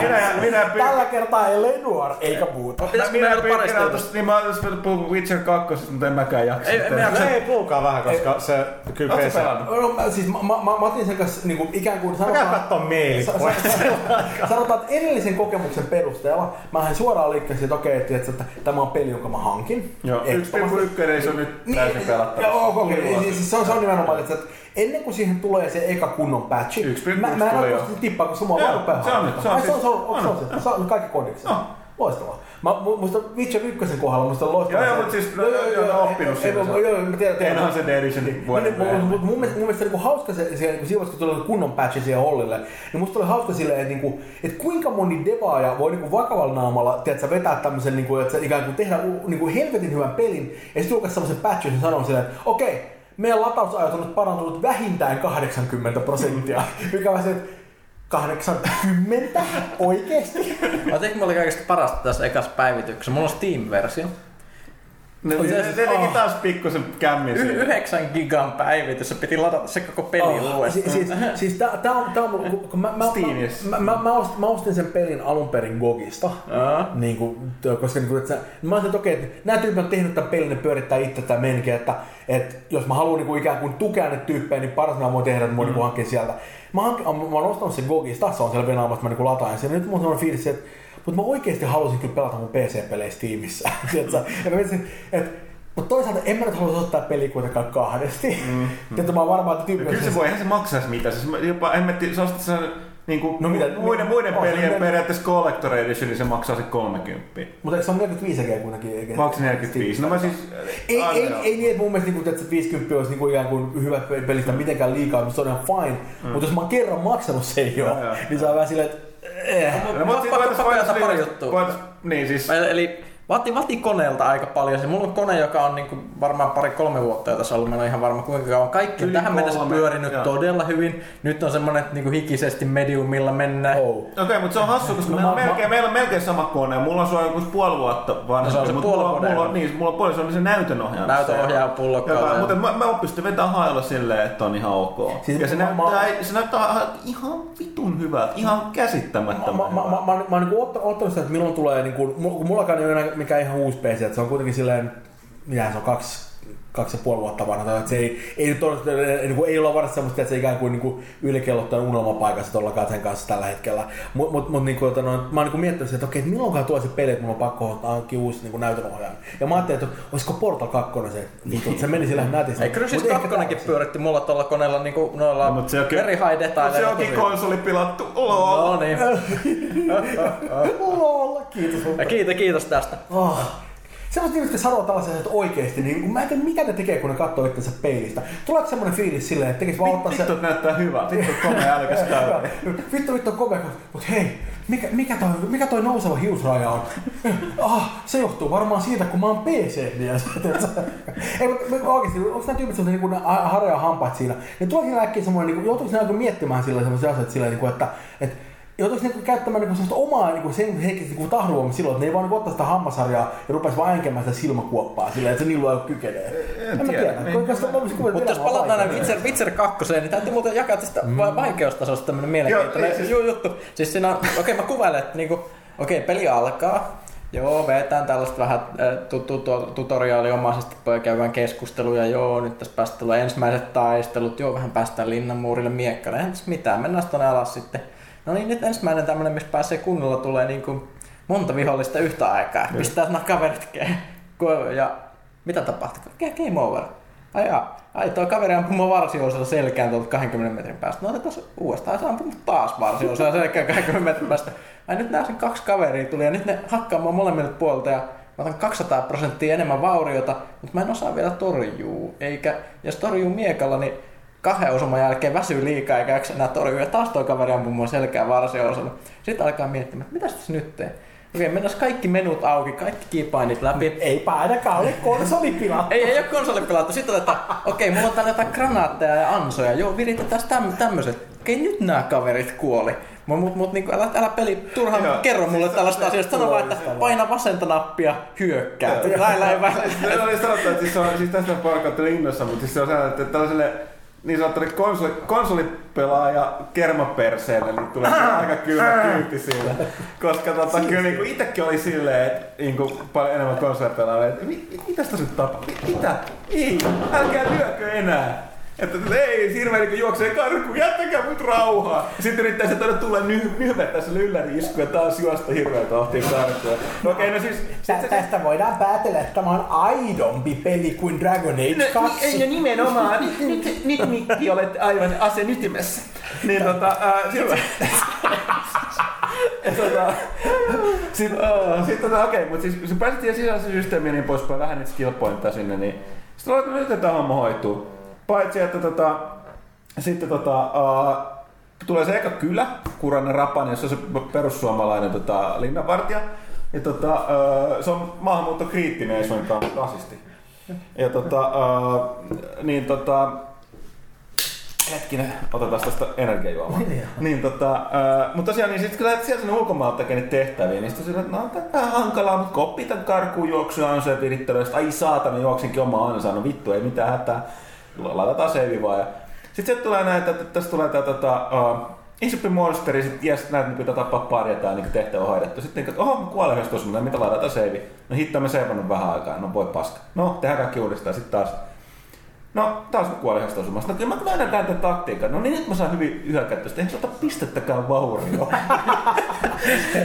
minä, minä py- Tällä kertaa ellei nuor, eikä muuta. Pitäisikö minä meillä pyykän parista niin mä olisin puhunut Witcher 2, mutta en mäkään jaksa. Ei- me jaksa- No ei puhukaan vähän, koska se kyllä pelannut? No, mä, siis mä, mä, mä otin sen kanssa niin kuin, ikään kuin sanotaan, mailit. sa- sa- sanotaan, että edellisen kokemuksen perusteella mä lähdin suoraan liikkeelle, että okei, että, että tämä on peli, jonka mä hankin. Joo, Ehdottomasti. 1,1 niin se on nyt täysin pelattava. Joo, okei, okay. siis, siis se, on, se on nimenomaan, että, että ennen kuin siihen tulee se eka kunnon patchi, 1,1 mä, mä en ole tippaa, koska mulla on vaan rupeaa se on nyt, se on se on, siis- se on, on, se on, on. se, se on kaikki kodiksi. On. Loistavaa. Mä, mu- musta Witcher 1 kohdalla musta on loistavaa. Joo, joo, mutta siis- no, joo, joo, joo, oppinut ei, siinä ei, se. Joo, joo, mä tiedän. tiedän. Enhän se Edition Mä, vuoden niin, mun, mun, mun, mielestä, mun mielestä niinku hauska se, se kun siinä kun tuli kunnon patchi siihen Hollille, niin musta oli hauska silleen, että, niinku, että kuinka moni devaaja voi niinku vakavalla naamalla tiedätkö, vetää tämmöisen, niinku, että se ikään kuin tehdä niinku helvetin hyvän pelin, ja sitten julkaisi semmoisen patchin ja sanoo silleen, että okei, meidän latausajat on nyt parantunut vähintään 80 prosenttia, mikä on se, että 80? Oikeesti? Mä tein, mulla oli kaikista parasta tässä ekassa päivityksessä. Mulla on Steam-versio. Ne, On ne, se- ne teki ah. taas pikkusen kämmin Y- siinä. 9 gigan päivitys, se piti ladata se koko peli Oh, uudestaan. siis, siis, siis tää, tää on, tää on, kun- kun mä, mä, Steamissa. mä, mä, mä, ostin, mä ostin sen pelin alun perin Gogista. Aa. Niin kuin, koska niin kuin, että sä, mä olisin, että okei, että nämä tyypit on tehnyt tämän pelin, ne pyörittää itse tätä meininkiä, että, että jos mä haluan niin kuin, ikään kuin tukea ne tyyppejä, niin paras mä voin tehdä, että mä voin mm. niin hankkia sieltä. Mä, hankin, mä oon ostanut sen Gogista, se on siellä venaamassa, mä niin kuin lataan sen. Nyt mulla on sellainen fiilis, että mutta mä oikeasti halusin kyllä pelata mun PC-peleissä tiimissä. Tiedätkö? ja mä mietin, että mutta toisaalta en mä nyt halua ottaa peliä kuitenkaan kahdesti. Mm. Että mä oon varmaan, että tyyppi Kyllä se voi, eihän se maksaisi mitään. Siis mä jopa hemmetti, sä ostat sen niin kuin No mitä- muiden, muiden on se pelien periaatteessa Collector Edition, niin se maksaa se 30. Mutta eikö se on 45 G kuitenkin? se 45? No mä siis... Ei, ei, joo. ei niin, että mun mielestä niin kuin, että se 50 olisi niin kuin ikään kuin hyvä pelistä mitenkään liikaa, mutta se on ihan fine. Mm. Mutta jos mä oon kerran maksanut sen jo, joo. niin se on vähän silleen, että eh. No, mutta Pakko- voitais- pakko voitais jatkaa pari juttua. voitais- Niin siis... Eli, eli vati, vati koneelta aika paljon. Se mulla on kone, joka on niinku varmaan pari-kolme vuotta jo tässä ollut. Mä en ole ihan varma kuinka kauan. Kaikki Yli tähän mennessä pyörinyt joo. todella hyvin. Nyt on semmonen että niinku hikisesti mediumilla mennään. Oh. Okei, okay, mutta se on hassu, koska No meillä, on mä- melkein, meillä on melkein sama kone. Mulla on se on joku puoli vuotta vanhempi. No se on se puoli mulla, vuotta. mulla, on, niin, mulla on puoli, se on se näytönohjaaja. Näytönohjaaja pullokkaalla. Mutta mä, mä pystyn vetämään hailla silleen, että on ihan ok. Siis Siis ja se, mä- näyttää, mä- se näyttää ihan vitun hyvältä, ihan Mä, käsittämättömän mä, mä, mä, mä, mä, mä oon niinku ottanut, ottanut sitä, että milloin tulee, niinku, ei ole enää mikään ihan uusi PC, että se on kuitenkin silleen, mitä se on, kaksi, kaksi ja puoli vuotta vanha, tai että se ei, ei, nyt ole, niin kuin, ei olla varsin semmoista, että se ikään kuin, niin kuin ylikellottaa unelmapaikassa tollakaan sen kanssa tällä hetkellä. Mutta mut, mut, niin kuin, että no, mä oon niin kuin miettinyt, että okei, että milloinkaan tuo se peli, että mun on pakko hankkia uusi niin kuin näytönohjaaja. Ja mä ajattelin, että olisiko Portal 2 se, että se meni sillä nätisti. Ei, kyllä siis kakkonenkin pyöritti mulla tuolla koneella niinku noilla No, mut se onkin- very high Mut detail. se onkin konsoli pilattu. Oh. No niin. Lol, kiitos. Ja kiitos, kiitos tästä. Oh. Sellaiset ihmiset, sanoo tällaisia että oikeesti, niin mä en tiedä mitä ne tekee, kun ne katsoo itsensä peilistä. Tuleeko semmoinen fiilis silleen, että tekis vaan ottaa se... Vittu, näyttää hyvältä. Vittu, komea älykäs kaveri. Vittu, vittu on komea, mutta hei, mikä, mikä, toi, mikä toi nouseva hiusraja on? Ah, se johtuu varmaan siitä, kun mä oon PC-mies. Ei, mutta oikeesti, onko nämä tyypit sellaisia niin harjoja hampaat siinä? Niin tulee siinä äkkiä semmoinen, niin joutuuko ne alkaa miettimään sillä semmoisia asioita sillä niin kuin, että, että joutuisi niinku käyttämään niinku semmoista omaa niinku sen henkistä niinku tahdoa silloin, että ne ei vaan niinku ottaa sitä hammasarjaa ja rupesi vaan änkemään sitä silmäkuoppaa silleen, että se niillä ei kykenee. En mä tiedä. tiedä. Niin. Mutta jos palataan vaikeaa. Witcher, Witcher 2, niin täytyy muuten jakaa tästä mm. vaikeustasosta tämmönen Joo, mielenkiintoinen ei siis- juttu. Siis siinä on, okei okay, mä kuvailen, että niinku, okei okay, peli alkaa, Joo, vetään tällaista vähän äh, tu- tu- tutoriaaliomaisesti käydään keskusteluja. Joo, nyt tässä päästä tulee ensimmäiset taistelut. Joo, vähän päästään linnanmuurille miekkalle. Eihän tässä mitään, mennään tuonne alas sitten. No niin, nyt ensimmäinen tämmöinen, missä pääsee kunnolla tulee niin kuin monta vihollista yhtä aikaa. Pistää nämä kaverit ke- ja mitä tapahtuu? Game over. Ai jaa. Ai tuo kaveri ampui mua varsiosalla selkään tuolta 20 metrin päästä. No otetaan uudestaan, se ampui taas varsiosalla selkään 20 metrin päästä. Ai nyt näen sen kaksi kaveria tuli ja nyt ne hakkaa mua molemmilta puolta ja mä otan 200 prosenttia enemmän vauriota, mutta mä en osaa vielä torjuu. Eikä, jos torjuu miekalla, niin kahden osuman jälkeen väsyy liikaa eikä jaksa enää torjua. Ja taas tuo kaveri ampuu mua selkään varsiosalla. Sitten alkaa miettimään, että mitä tässä nyt teen? Okei, mennään kaikki menut auki, kaikki keypainit läpi. Eipä ainakaan ole konsolipilattu. Ei, ei ole konsolipilattu. Sitten otetaan, okei, mulla on täällä jotain granaatteja ja ansoja. Joo, viritetään täm, tämmöiset. Okei, nyt nämä kaverit kuoli. Mut, mut, mut niin älä, älä peli turhaan Joo. kerro mulle tällaista asiasta. Sano vaan, että paina vasenta nappia, hyökkää. Näillä ei vähän. Se oli sanottu, että siis, on, siis tästä on porukka innossa, mutta siis se on sellainen, että tällaiselle niin sanottuille konsoli, konsolipelaaja kermaperseelle niin tulee aika kylmä kyyti siinä. Koska tota, kyllä niin itsekin oli silleen, että niin kuin paljon enemmän konsolipelaajia, että mi, mi, mitä tässä nyt tapahtuu? Mi, mitä? Ei, älkää lyökö enää. Että ei, Sirve niin juoksee karkuun, jättäkää mut rauhaa. Ja sitten yrittää se tuonne tulla ny, nyhvettä se lylläri isku ja taas juosta hirveä tahtia karkuun. No okei, no siis... Tä- Tästä voidaan päätellä, että tämä on aidompi peli kuin Dragon Age 2. No, nimenomaan. Nyt, nyt, nyt Mikki olet aivan asen ytimessä. Niin tota, ää, sit, ja tota, sit, uh, sit tota, okei, mutta siis se päästiin sisäisen systeemiin ja niin poispäin, vähän niitä skill sinne, niin sitten ollaan, että tämä homma hoituu. Paitsi, että tota, sitten tota, uh, tulee se eka kylä, Kuranen Rapan, jossa on se perussuomalainen tota, linnanvartija. Ja tota, uh, se on maahanmuuttokriittinen, ei suinkaan rasisti. Ja tota, uh, niin tota, hetkinen, otetaan tästä energiajuomaa. niin tota, uh, mutta tosiaan, niin sitten kun lähdet sieltä sinne ulkomaalta tekemään niitä tehtäviä, niin sitten sillä, että no, tää on vähän hankalaa, mutta kun oppii tämän karkuun juoksuja ansoja virittelyä, ai saatana, juoksinkin oma ansa, no vittu, ei mitään hätää, laitetaan save vaan. Ja sitten sieltä tulee näitä, että tässä tulee tää tota, uh, Insuppi monsteri, sit jes, näitä niin pitää tappaa pari ja tää niin tehtävä on hoidettu. Sitten niin, oho, kuolen yhdessä tuossa, mitä laitetaan save. No hitto, mä seivannut vähän aikaa, no voi paska. No, tehdään kaikki uudestaan, sitten taas No, taas mä kuolin yhdestä osumasta. No kyllä mä löydän tämän taktiikan. No niin, nyt mä saan hyvin hyökättöstä. Eihän se ota pistettäkään vaurio.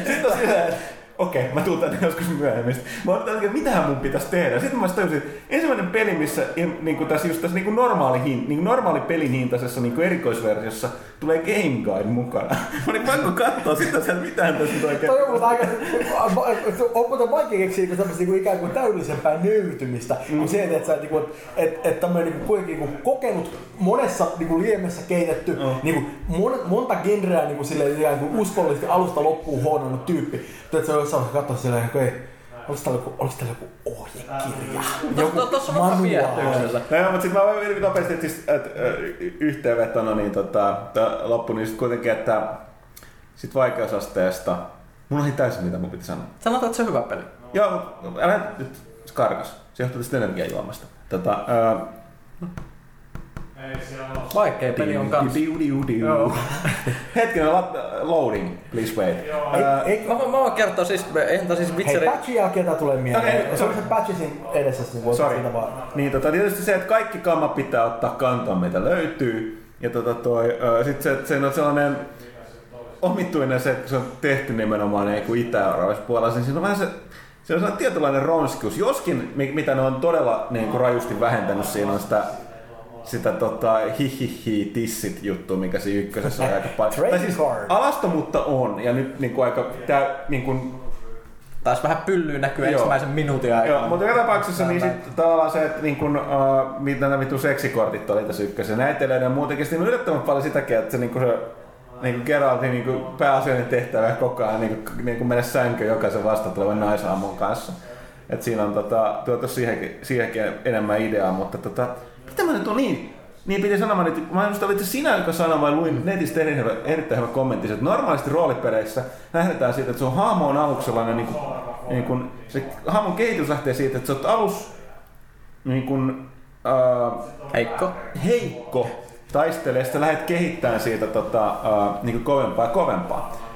Sitten on silleen, että okei, mä tuun tänne joskus myöhemmin. Mä oon että mitähän mun pitäisi tehdä. Sitten mä tajusin, että ensimmäinen peli, missä niin kuin tässä, just tässä niin kuin normaali, hin, niin kuin normaali pelin hintaisessa niin kuin erikoisversiossa tulee Game Guide mukana. Mä olin pakko katsoa sitä, että mitään tässä nyt oikein. Toi on muuten aika, on muuten vaikea keksiä niinku tämmöistä niinku ikään kuin täydellisempää nöyrtymistä mm. kuin se, että sä niinku, et, et tämmöinen niinku, kuitenkin niinku kokenut monessa niinku liemessä keitetty, Mm. niinku mon, monta genreä niinku silleen ikään kuin uskollisesti alusta loppuun huononnut tyyppi. Että se on jossain vaiheessa katsoa silleen, että ei, oliko täällä joku, oliko täällä joku ohjekirja? To- Tuossa on vaikka viehätyksellä. No joo, mutta sitten mä voin hyvin nopeasti, että siis, et, yhteenvetona niin tota, loppu, niin sit kuitenkin, että sit vaikeusasteesta, mulla on täysin mitä mun piti sanoa. Sanotaan, että se on hyvä peli. Joo, mut älä nyt karkas. Se johtuu tästä energiajuomasta. Tota, ö, Vaikea peli on kans. diu, diu, diu. Joo. Hetkinen, la- loading, please wait. Ö, Ei, ei, Mä, mä voin kertoa siis, eihän tää siis Hei, Witcheri... patchin jälkeen tää tulee mieleen. Okei. Se on se patchi siinä edessä, niin Sorry. siitä vaan. Niin tota, tietysti se, että kaikki kamma pitää ottaa kantoon, mitä löytyy. Ja tota toi, sit se, että se on sellainen omituinen se, että se on tehty nimenomaan niin kuin itä-euroopassa puolella, niin siinä on vähän se, se on sellainen tietynlainen ronskius. Joskin, mi- mitä ne on todella niin kuin rajusti vähentänyt, siinä on sitä sitä tota, hihihi tissit juttu, mikä siinä ykkösessä on aika paljon. Trading Tai siis card. alastomuutta on, ja nyt niin kuin aika, tää, niin kuin, Taas vähän pyllyä näkyy Joo. ensimmäisen minuutin aikana. Joo, mutta joka tapauksessa niin sit tavallaan se, että niin kun, uh, mitä nämä vittu seksikortit oli tässä ykkössä, näyttelee ja muutenkin, sitten yllättävän paljon sitäkin, että se, niin kuin se niin kuin Geraltin niin kuin pääasiallinen tehtävä koko ajan niin kuin, niin kuin mennä sänkyyn jokaisen vastatulevan naisaamun kanssa. Et siinä on tota, tuotu siihenkin, siihenkin enemmän ideaa, mutta tota, mitä mä nyt on niin? Niin piti sanomaan, että mä olit se sinä, joka sanoi, vai luin netistä erittäin hyvä, erittäin hyvä kommentti, että normaalisti roolipeleissä lähdetään siitä, että sun hahmo on aluksi sellainen, niin kuin, niin kuin, se hahmon kehitys lähtee siitä, että sä oot alus niin kuin, äh, Heikko. heikko taistelee, sitten lähdet kehittämään siitä tota, uh, niin kovempaa ja kovempaa.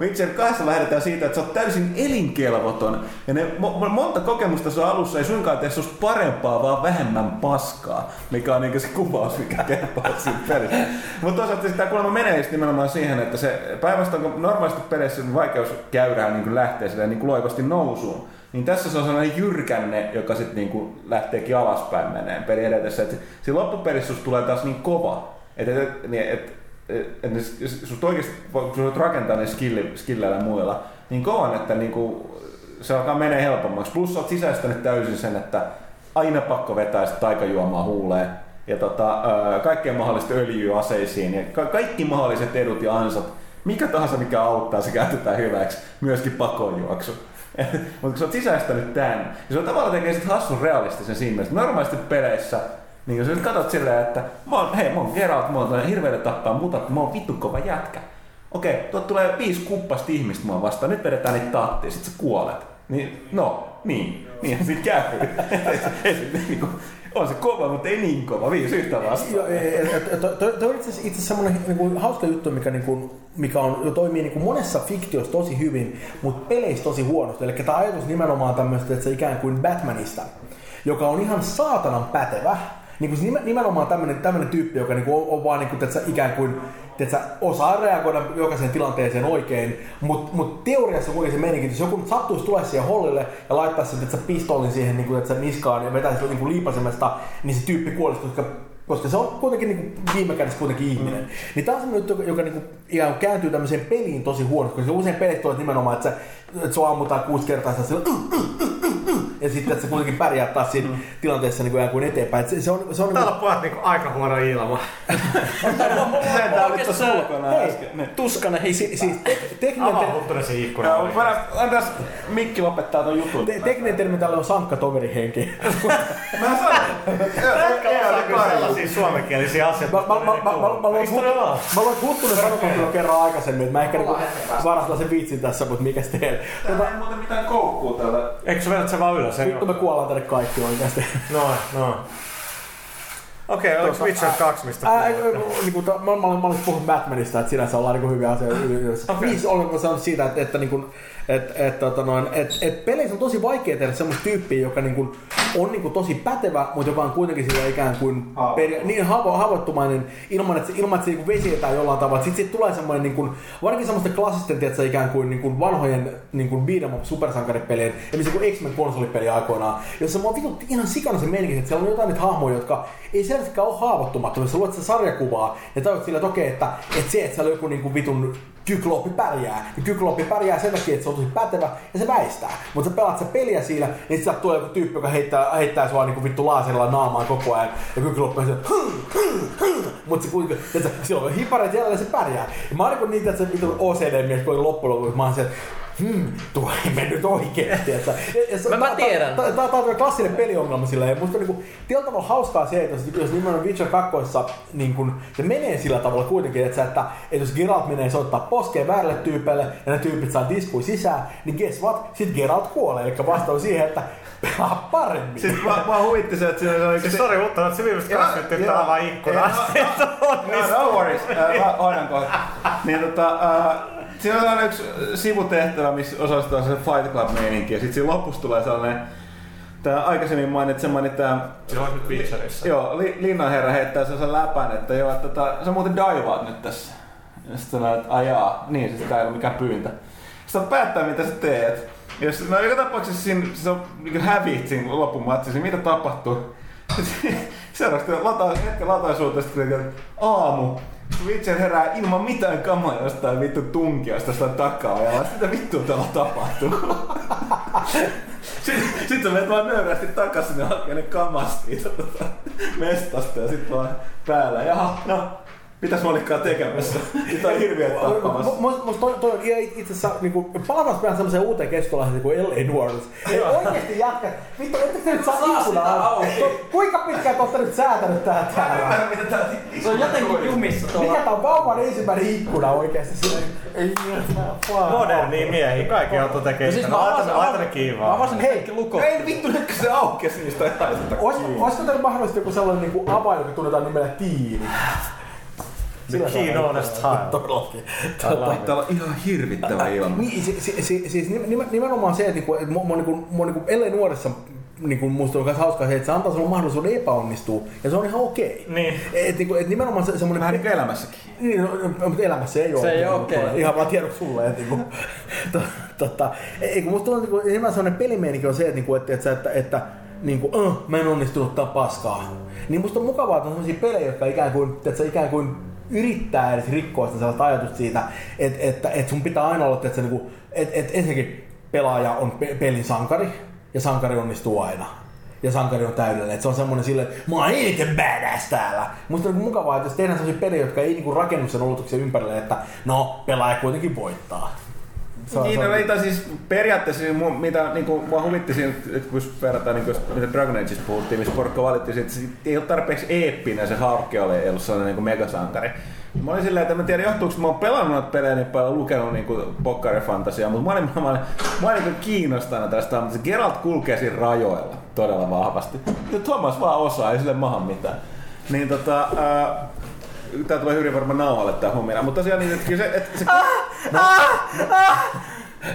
Witcher 2 lähdetään siitä, että sä oot täysin elinkelvoton. Ja ne mo- monta kokemusta sun alussa ei suinkaan tee susta parempaa, vaan vähemmän paskaa. Mikä on niinku se kuvaus, mikä kertoo siitä pelistä. Mutta toisaalta sitä kuulemma menee just nimenomaan siihen, että se päivästä kun normaalisti peleissä vaikeus käydään niin lähtee silleen niin loivasti nousuun. Niin tässä se on sellainen jyrkänne, joka sitten niin lähteekin alaspäin menee peli edetessä. Et siinä loppupelissä tulee taas niin kova, että et, et, et, et, et, susta oikeasti kun sä voit rakentaa ne skilli, skilleillä muilla niin kovan, että niinku, se alkaa menee helpommaksi. Plus sä oot sisäistänyt täysin sen, että aina pakko vetää sitä taikajuomaa huuleen ja tota, kaikkea mahdollista öljyä aseisiin ja ka- kaikki mahdolliset edut ja ansat. Mikä tahansa mikä auttaa, se käytetään hyväksi. Myöskin pakojuoksu. Mutta kun sä oot sisäistänyt tämän, niin se on tavallaan tekee sit hassun realistisen siinä mielessä. Normaalisti peleissä niin jos nyt katsot silleen, että mä oon, hei, mä oon Geralt, mä oon hirveelle tappaa mutat, mä oon vittu kova jätkä. Okei, tuot tulee viisi kuppasta ihmistä mua vastaan, nyt vedetään niitä taattia, sit sä kuolet. Niin, no, niin, niin sit käy. Niinku, on se kova, mutta ei niin kova, viisi yhtä vastaan. Tuo on itse asiassa semmoinen niin hauska juttu, mikä, niin kuin, mikä on, toimii niin kuin monessa fiktiossa tosi hyvin, mutta peleissä tosi huonosti. Eli tämä ajatus nimenomaan tämmöistä, että se ikään kuin Batmanista, joka on ihan saatanan pätevä, niin kuin nimenomaan tämmöinen, tämmöinen tyyppi, joka niin kuin on, on vaan niin kuin, että ikään kuin että osaa reagoida jokaisen tilanteeseen oikein, mutta mut teoriassa kuitenkin se menikin, jos joku sattuisi tulla siihen hollille ja laittaa sen että pistolin siihen niin kuin, että niskaan ja vetäisi niin kuin liipasemasta, niin se tyyppi kuolisi, koska koska se on kuitenkin niin kuin, viime kädessä kuitenkin ihminen. Mm. Niin tämä on semmoinen joka, joka niin kuin, ihan kääntyy tämmöiseen peliin tosi huonosti, koska usein pelit tulee nimenomaan, että, se, että se ammutaan kuusi kertaa ja sillä, ja sitten että se kuitenkin pärjää taas siinä mm. tilanteessa niin kuin, kuin eteenpäin. Et se, se on, se on Täällä niin kuin... niin aika huono ilma. Tää oli tuossa ulkona hei, äsken. Tuskanen, hei, si, siis te, tekninen... Avaa se ikkuna. Antas Mikki lopettaa ton jutun. Te, tekninen termi täällä on sankka toverihenki. Mä sanon. Sellaisia suomenkielisiä asioita. Mä, mä, mä, mä, luulen, että Huttunen sanoi kyllä kerran aikaisemmin, että mä ehkä niinku varastan sen viitsin tässä, mutta mikä sitten. Täällä ei muuten mitään koukkuu täällä. Eikö sä vedät sen vaan ylös? Vittu me kuollaan tänne kaikki oikeasti. No, no. Okei, okay, oliko Witcher 2, mistä ää, niin kuin, mä, mä, mä, mä olisin puhunut Batmanista, että sinänsä ollaan niin hyviä asioita yhdessä. Okay. Viisi olen sanonut siitä, että, että, niin että, että, että, noin, että, että peleissä on tosi vaikea tehdä semmoista tyyppiä, joka niin kuin, on niin kuin, tosi pätevä, mutta joka on kuitenkin sillä ikään kuin peri, niin havo, haavoittumainen ilman, että, ilman, että se niin vesitetään jollain tavalla. Sitten siitä tulee semmoinen, niin kuin, varsinkin semmoista klassisten, tiedätkö, ikään kuin, niin kuin vanhojen niin kuin beat'em up supersankaripelien, ja kuin X-Men konsolipeli aikoinaan, jossa mä oon ihan sikana se meininki, että siellä on jotain niitä hahmoja, jotka ei selvästikään ole haavoittumattomia. Sä luet sitä sarjakuvaa ja tajut sillä, että okei, että, että se, että siellä joku niin kuin vitun kykloppi pärjää. Ja kykloppi pärjää sen takia, että se on tosi pätevä ja se väistää. Mutta sä pelaat se peliä siinä, niin sieltä tulee joku tyyppi, joka heittää, heittää sua niinku vittu laaserilla naamaan koko ajan. Ja kykloppi on mutta se kuitenkin, että silloin on hipareet jäljellä se pärjää. Ja mä niin niitä, että se vittu OCD-mies, kun oli loppujen lopuksi, mä oon se, hmm, tuo ei mennyt oikeesti. Että, mä, mä tiedän. Tämä on klassinen peliongelma sillä, ja musta on niinku, tietyllä tavalla hauskaa se, että jos, jos nimenomaan Witcher 2 niin kun, se menee sillä tavalla kuitenkin, että, että, että jos Geralt menee soittaa poskeen väärälle tyypeille, ja ne tyypit saa diskui sisään, niin guess what? Sitten Geralt kuolee, eli vastaus siihen, että pelaa paremmin. Siis mä, mä huvitti se, että siinä oli... Siis sori, mutta että se viimeistä kasvettiin täällä vaan ikkunasta. No worries, mä hoidan kohta. Niin tota, siinä on yksi sivutehtävä, missä osallistuu se Fight Club-meininki, ja sitten siinä lopussa tulee sellainen Tää aikaisemmin mainitsemani tää... Se on nyt Witcherissa. Joo, li, linnanherra heittää sellaisen läpän, että joo, että tota, sä muuten daivaat nyt tässä. Ja sitten sanoo, että ajaa, niin siis tää ei ole mikään pyyntö. Sitten päättää, mitä sä teet. Ja jos, no joka tapauksessa siinä se on niin hävit siinä loppumatsissa, niin mitä tapahtuu? Seuraavaksi lataa, hetken lataisuutta, että aamu, Witcher herää ilman mitään kamaa jostain vittu tunkiosta sitä takaa ja sitä vittua täällä tapahtuu. Sitten sit sä menet vaan nöyrästi takaisin ja hakee ne kamasti mestasta ja sitten vaan päällä. Jaha, no Mitäs mä olikaan tekemässä? Mitä on hirviöt tappamassa? Musta toi, toi on itse asiassa niinku, palataan vähän semmoiseen uuteen keskusteluun kuin LA Orleans. Ei oikeesti jätkä, vittu, ettekö te nyt saa ikkuna auki? Kuinka pitkään te olette nyt säätänyt tää täällä? Se on jotenkin jumissa tuolla. Mikä tää on vauvan ensimmäinen ikkuna oikeesti? Ei Moderni miehi, kaikki auto tekee sitä. Laita ne kiinni vaan. Mä avasin kaikki lukot. Ei vittu, nyt se aukesi niistä jotain. Olisiko teillä mahdollisesti joku sellainen niinku avain, joka tunnetaan nimellä Tiini? Sillä style. Todellakin. Täällä on ihan hirvittävä ilma. Niin, si, si, si, siis nimen- nimenomaan se, että et mua, mua, niinku, mua niinku, ellei nuorissa niinku, musta on myös hauskaa se, että se antaa sinulle mahdollisuuden epäonnistua, ja se on ihan okei. Niin. Et, niinku, et nimenomaan se, semmoinen... Vähän niin kuin elämässäkin. Niin, no, no, mutta elämässä ei ole. Se ei okei. ole okei. Ihan vaan tiedoksi sulle. Että, niinku, to, tota, ei, kun musta tuntuu, että niinku, enemmän sellainen pelimeininki on se, että, niinku, että, että, että, että niinku, uh, mä en onnistunut tää paskaa. Niin musta on mukavaa, että on sellaisia pelejä, jotka ikään kuin, että se ikään kuin yrittää edes rikkoa sitä sellaista ajatusta siitä, että, että, että sun pitää aina olla, että, niinku, että, että ensinnäkin pelaaja on pe- pelin sankari, ja sankari onnistuu aina ja sankari on täydellinen. Et se on semmoinen silleen, että mä oon eniten badass täällä. Musta on niinku mukavaa, että jos tehdään sellaisia pelejä, jotka ei niinku rakennu sen oletuksen ympärille, että no, pelaaja kuitenkin voittaa. On- Niin, no, tai siis periaatteessa niin mu- mitä niinku, mua huvitti siinä, että kun verrataan niinku, just mitä Dragon Ageista puhuttiin, missä porukka valitti, että se ei ole tarpeeksi eeppinen se Hawke oli, ei ollut sellainen niinku megasankari. Mä olin silleen, että mä en tiedä johtuuko, että mä oon pelannut noita pelejä niin paljon, lukenut niinku pokkarifantasiaa, mutta mä olin, mä olin, mä olin niinku kiinnostanut tästä, mutta se Geralt kulkee siinä rajoilla todella vahvasti. Ja Thomas vaan osaa, ei sille maha mitään. Niin tota, ää, Tää tulee hyvin varmaan nauhalle tää huomioon, mutta tosiaan niin, että kyllä se, että se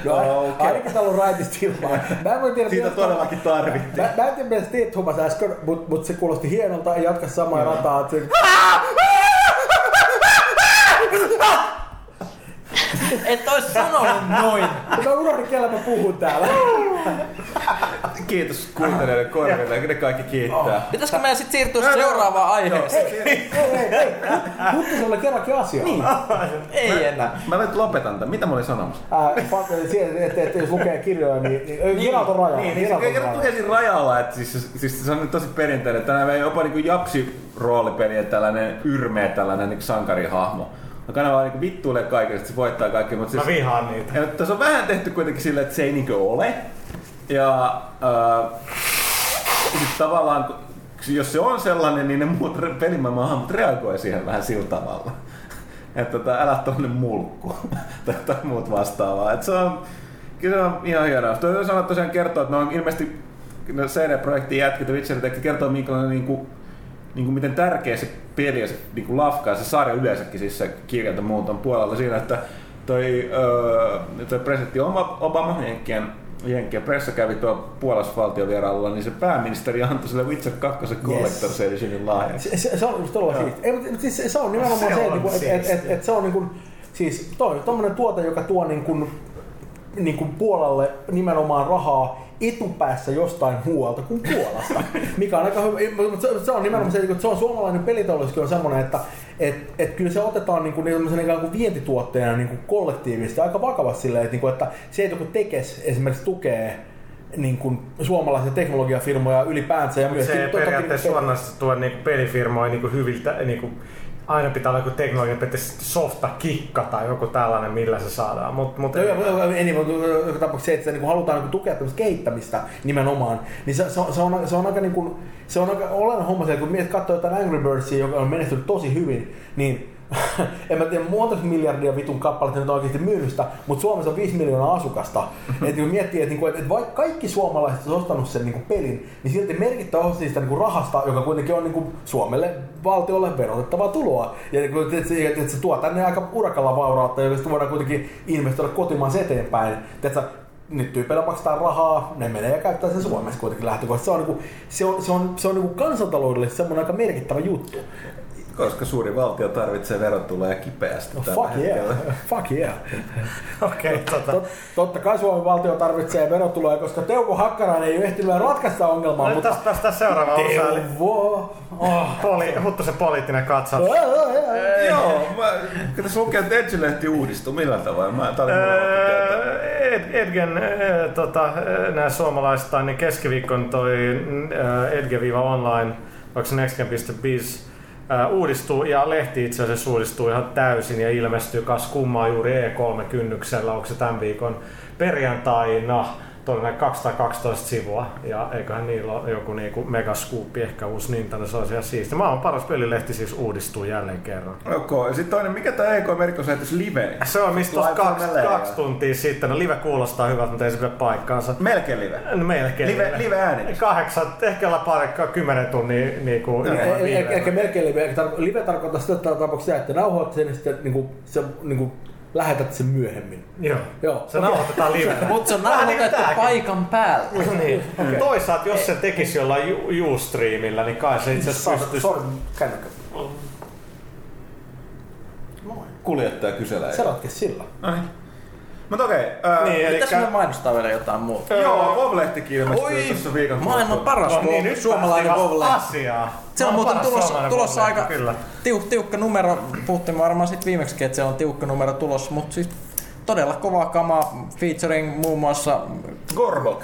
No, Okei. okay. ainakin täällä on raitista ilmaa. Mä en voi tiedä, Siitä mitä- todellakin tarvittiin. Mä, mä en tiedä, mitä sä teet Thomas äsken, mutta mut se kuulosti hienolta. Jatka samaa rataa. että se- Et ois sanonut noin. Mä unohdin, kellä mä puhun täällä. Kiitos kuuntelijoille korville, ne kaikki kiittää. Pitäisikö meidän sit siirtyä seuraavaan aiheeseen? Hei, hei, hei. Huttuselle kerrankin asia. Niin. Ei enää. Mä nyt lopetan tämän. Mitä mä olin sanomassa? Äh, että, että jos lukee kirjoja, niin, niin, niin Geralt on raja. Niin, niin se lukee siinä rajalla, että siis, siis se on nyt tosi perinteinen. Tänään jopa niin japsi roolipeli tällainen yrmeä tällainen niin sankarihahmo. Joka aina vaan niin vittuilee että se voittaa kaikki. Mutta Mä siis, vihaan niitä. ja tässä on vähän tehty kuitenkin silleen, että se ei niinkö ole. Ja äh, sit tavallaan, kun- jos se on sellainen, niin ne muut pelimaailman hahmot reagoi siihen vähän sillä tavalla. Että tota, älä tollanen mulkku tai, tai muut vastaavaa. Et se on, kyllä se on ihan hienoa. Tuo sanoa tosiaan kertoo, että ne on ilmeisesti no CD-projektin jätkät ja Witcher Tech kertoo, minkälainen niin kuin, niin kuin miten tärkeä se peli ja se niin kuin lafka ja se sarja yleensäkin, siis se kirjat ja muut on puolella siinä, että toi, öö, toi presidentti Obama, Jenkkien, Jenkkien pressa kävi tuo Puolassa valtiovierailulla, niin se pääministeri antoi sille Witcher 2 Collector's Editionin lahjaksi. Se, se, se on just todella siisti. Ei, mutta siis se, se on nimenomaan Se se, että, että, että, siistiä. että, että se on niin kuin, siis toi tommonen tuote, joka tuo niin kuin, niin kuin Puolalle nimenomaan rahaa etupäässä jostain muualta kuin Puolasta. Mikä on aika hyvä, mutta se, se on nimenomaan se, että se on suomalainen peliteollisuus on semmoinen, että et, et kyllä se otetaan niin kuin, niin ikään kuin vientituotteena niin kuin kollektiivisesti aika vakavasti silleen, että, niin kuin, että se, että joku tekes esimerkiksi tukee niin kuin suomalaisia teknologiafirmoja ylipäänsä ja Se ei totta kai periaatteessa niinku- suoranaisesti tuo niinku pelifirmoja niinku hyviltä, niinku, aina pitää olla joku teknologia, että softa kikka tai joku tällainen, millä se saadaan. Mut, mut, No, joo, ei niin, mutta joka tapauksessa se, että niin halutaan niin tukea tämmöistä kehittämistä nimenomaan, niin se, se, on, se, on, se on aika, niin kuin, se on aika olennainen homma se, kun mietit katsoo jotain Angry Birdsia, joka on menestynyt tosi hyvin, niin en mä tiedä monta miljardia vitun kappaletta nyt oikeasti myynyt sitä, mutta Suomessa on 5 miljoonaa asukasta. että kun miettii, että, niinku, että vaikka kaikki suomalaiset on ostanut sen niinku pelin, niin silti merkittävä osa siitä niinku rahasta, joka kuitenkin on niinku Suomelle valtiolle verotettavaa tuloa. Ja niinku, että se, että se tuo tänne aika urakalla vaurautta, josta voidaan kuitenkin investoida kotimaassa eteenpäin. Tiedätkö, nyt tyypeillä maksetaan rahaa, ne menee ja käyttää sen Suomessa kuitenkin lähtökohtaisesti. Se on, niinku, se on, se on, se on niinku kansantaloudellisesti semmoinen aika merkittävä juttu. Koska suuri valtio tarvitsee verotuloja kipeästi No, fuck yeah, fuck yeah. Okei, okay, tota. Tot, totta kai Suomen valtio tarvitsee verotuloja, koska Teuko Hakkarainen ei ole ehtinyt ratkaista ongelmaa, No, mutta... tästä päästään seuraavaan osaan. eli Teuvo... Oh. Poli, Huttusen poliittinen katsaus. Joo, mä, kun tässä lukee, että Edge-lehti uudistuu, millä tavalla? Mä, Edgen, tota, nämä suomalaistaan, niin keskiviikkon toi Edge-online, onko se nextgen.biz, uudistuu ja lehti itse asiassa uudistuu ihan täysin ja ilmestyy kas kummaa juuri E3-kynnyksellä, onko se tämän viikon perjantaina. Todennäköisesti 212 sivua ja eiköhän niillä ole joku niinku megaskuuppi, ehkä uusi Nintendo, se olisi ihan siisti. Maailman paras pelilehti siis uudistuu jälleen kerran. Ok, ja sitten toinen, mikä tää EK Merkosäätys live? Se on mistä Live kaksi, kaksi tuntia sitten. No live kuulostaa hyvältä, mutta ei se pidä paikkaansa. Melkein live. No melkein. Live- live-äänitys. Kahdeksan, ehkä olla pari, kymmenen tunnin niinku, ilman Eli- eli- viiveellä. Ehkä melkein live. Live tarkoittaa sitä, että tapauksessa että nauhoit sen ja sitten niinku, se, niinku, lähetät sen myöhemmin. Joo. Joo. Se Okei. nauhoitetaan livellä. Mutta se on niinku nauhoitettu paikan päällä. niin. Toisaalta jos se tekisi jollain ju- U-streamillä, niin kai se itse asiassa pystyisi... Sorry, kännykkä. Kuljettaja kyselee. Se ratkesi sillä. No niin. Mutta okei. ää, Niin, eli Pitäis me mainostaa vielä jotain muuta? Joo, Vov-lehtikin ilmestyy Oi, tuossa viikon maailman paras No niin, niin, nyt suomalainen päästiin vasta Vovle. asiaa. Se on muuten tulossa, tulossa aika Kyllä. tiuk, tiukka numero. Puhuttiin varmaan sitten viimeksi, että se on tiukka numero tulossa, mutta siis todella kova kama featuring muun muassa Gorbok.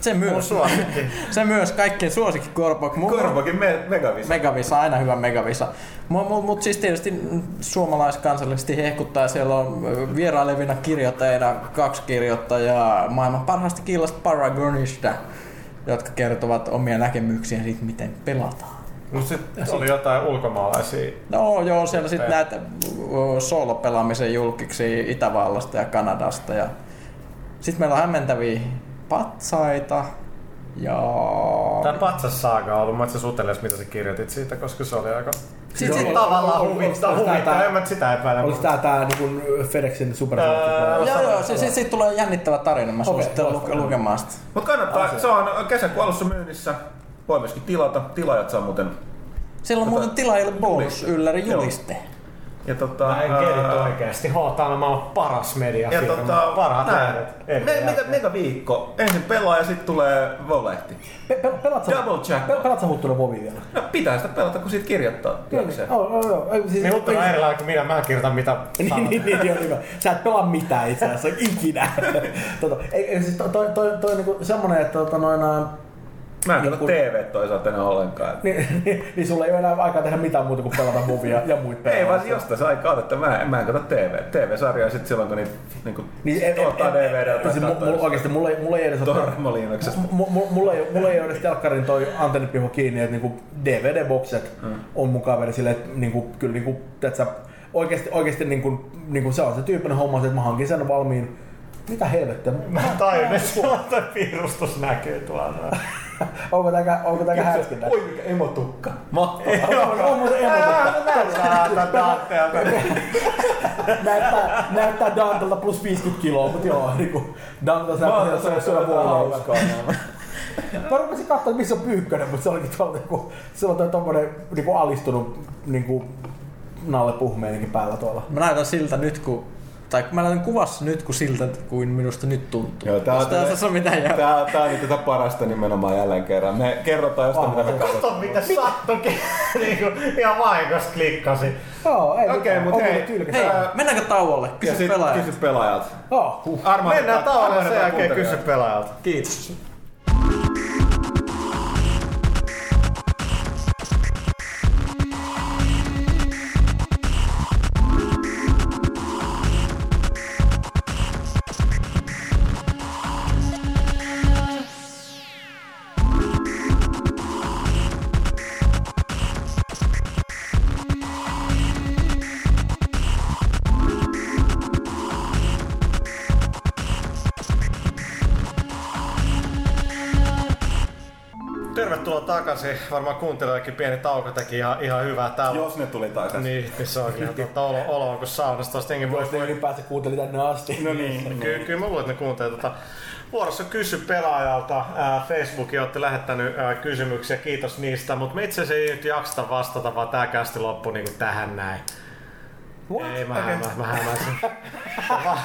se myös, se myös kaikkien suosikki Gorbok. Mun- Gorbokin me- Megavisa. Megavisa, aina hyvä Megavisa. Mutta mut, siis tietysti suomalaiskansallisesti hehkuttaa, siellä on vierailevina kirjoittajina kaksi kirjoittajaa maailman parhaasta kielasta Paragonista, jotka kertovat omia näkemyksiä siitä, miten pelataan. Mut sit oli jotain ulkomaalaisia. No joo, siellä sitten näitä ö, soolopelaamisen julkiksi Itävallasta ja Kanadasta. Ja... Sitten meillä on hämmentäviä patsaita. Ja... Tää patsas saaga on ollut, mä suteles mitä sä kirjoitit siitä, koska se oli aika... Sitten Sit sit, tavallaan huvittaa, tää- huvittaa, en mä sitä epäile. Oliko tää tää niinku FedExin super Ää, joo, joo, se, sit, sit tulee jännittävä tarina. Mä suosittelen luke, lukemaan sitä. Mutta kannattaa, se on kesäkuun alussa myynnissä. Voi myöskin tilata. Tilaajat saa muuten. Siellä on Tota, muuten tilaajille bonus ylläri Joo. juliste. Ja tota, Mä en ää, kerit oikeesti. HT on maailman paras media. Ja tota, Parhaat äänet. Me, mega, mega viikko. Ensin pelaa ja sitten tulee Vov-lehti. Pe- pe- Pelaat sä, Double check. pe- pelaat sä huuttunut Vovi vielä? No pitää sitä pelata, kun siitä kirjoittaa. työkseen. Joo, joo, joo. Ei, Siis, Niin Huttu on erilainen kuin minä. Mä kirjoitan mitä niin, niin, niin, niin, niin, Se et pelaa mitään itse asiassa ikinä. tota, ei, siis toi, toi, toi, toi niinku semmonen, että tota, noin, Mä en Niin kun- TV toisaalta enää ollenkaan. niin, niin, niin, sulla ei ole enää aikaa tehdä mitään muuta kuin pelata Vovia ja muita Ei vaan jostain se aikaa, että mä, en- mä en katso TV. TV-sarjaa sit silloin, kun niitä niinku, Niin, en, ottaa DVDltä siis, mu- mu- oikeesti mulla ei, mulla ei edes ole Tormoliinoksesta. Mulla, ei, mulla ei ole edes telkkarin toi antennipiho kiinni, että niinku DVD-bokset Mm. on mun kaveri silleen, että niinku, kyllä niinku, että sä oikeesti, oikeesti niinku, niinku, se on se tyyppinen homma, että mä hankin sen valmiin. Mitä helvettiä? Mä tajun, että sulla toi piirustus näkyy tuolla. onko tää, onko tää härskintä? Oi mikä emotukka. Mahtavaa. On, muuten Danteelta. näyttää, näyttää Dantelta plus 50 kiloa, mutta joo, niinku, Dantelta se on syödä hauskaa. Mä rupesin katsoa, missä on Pyykkönen, mutta se olikin tuolla niinku, se on tommonen niinku alistunut niinku Nalle Puhmeeninkin päällä tuolla. Mä näytän siltä nyt, kun tai mä näytän kuvassa nyt, kun siltä kuin minusta nyt tuntuu. Joo, tää on, tässä on mitään jää. tää, tää on nyt tätä parasta nimenomaan jälleen kerran. Me kerrotaan jostain, mitä me Kato katsotaan. mitä sattukin. niinku ihan vahingossa klikkasi. Joo, ei Okei, mitään. mut On hei. Hei, Ää, mennäänkö tauolle? Kysy sit pelaajalta. kysy pelaajalta. Joo, huh. Mennään tavallaan sen jälkeen kysy pelaajalta. Kiitos. Takaisin. Varmaan kuuntelijoillekin pieni tauko teki ihan, ihan hyvää täällä. Jos ne tuli takaisin. Niin, niin se onkin ihan totta. Olo, olo on kuin saunasta. Tosta jengi voi, Jos ne voi ylipäänsä kuunteli tänne asti. No niin. Kyllä, kyllä mä luulen, että ne kuuntelee tota. Vuorossa kysy pelaajalta. Facebookin olette lähettänyt kysymyksiä, kiitos niistä, mutta me itse asiassa ei nyt jaksata vastata, vaan tää kästi loppui niinku tähän näin. What? Ei, mä, okay. mä, mä hämäsin. mä,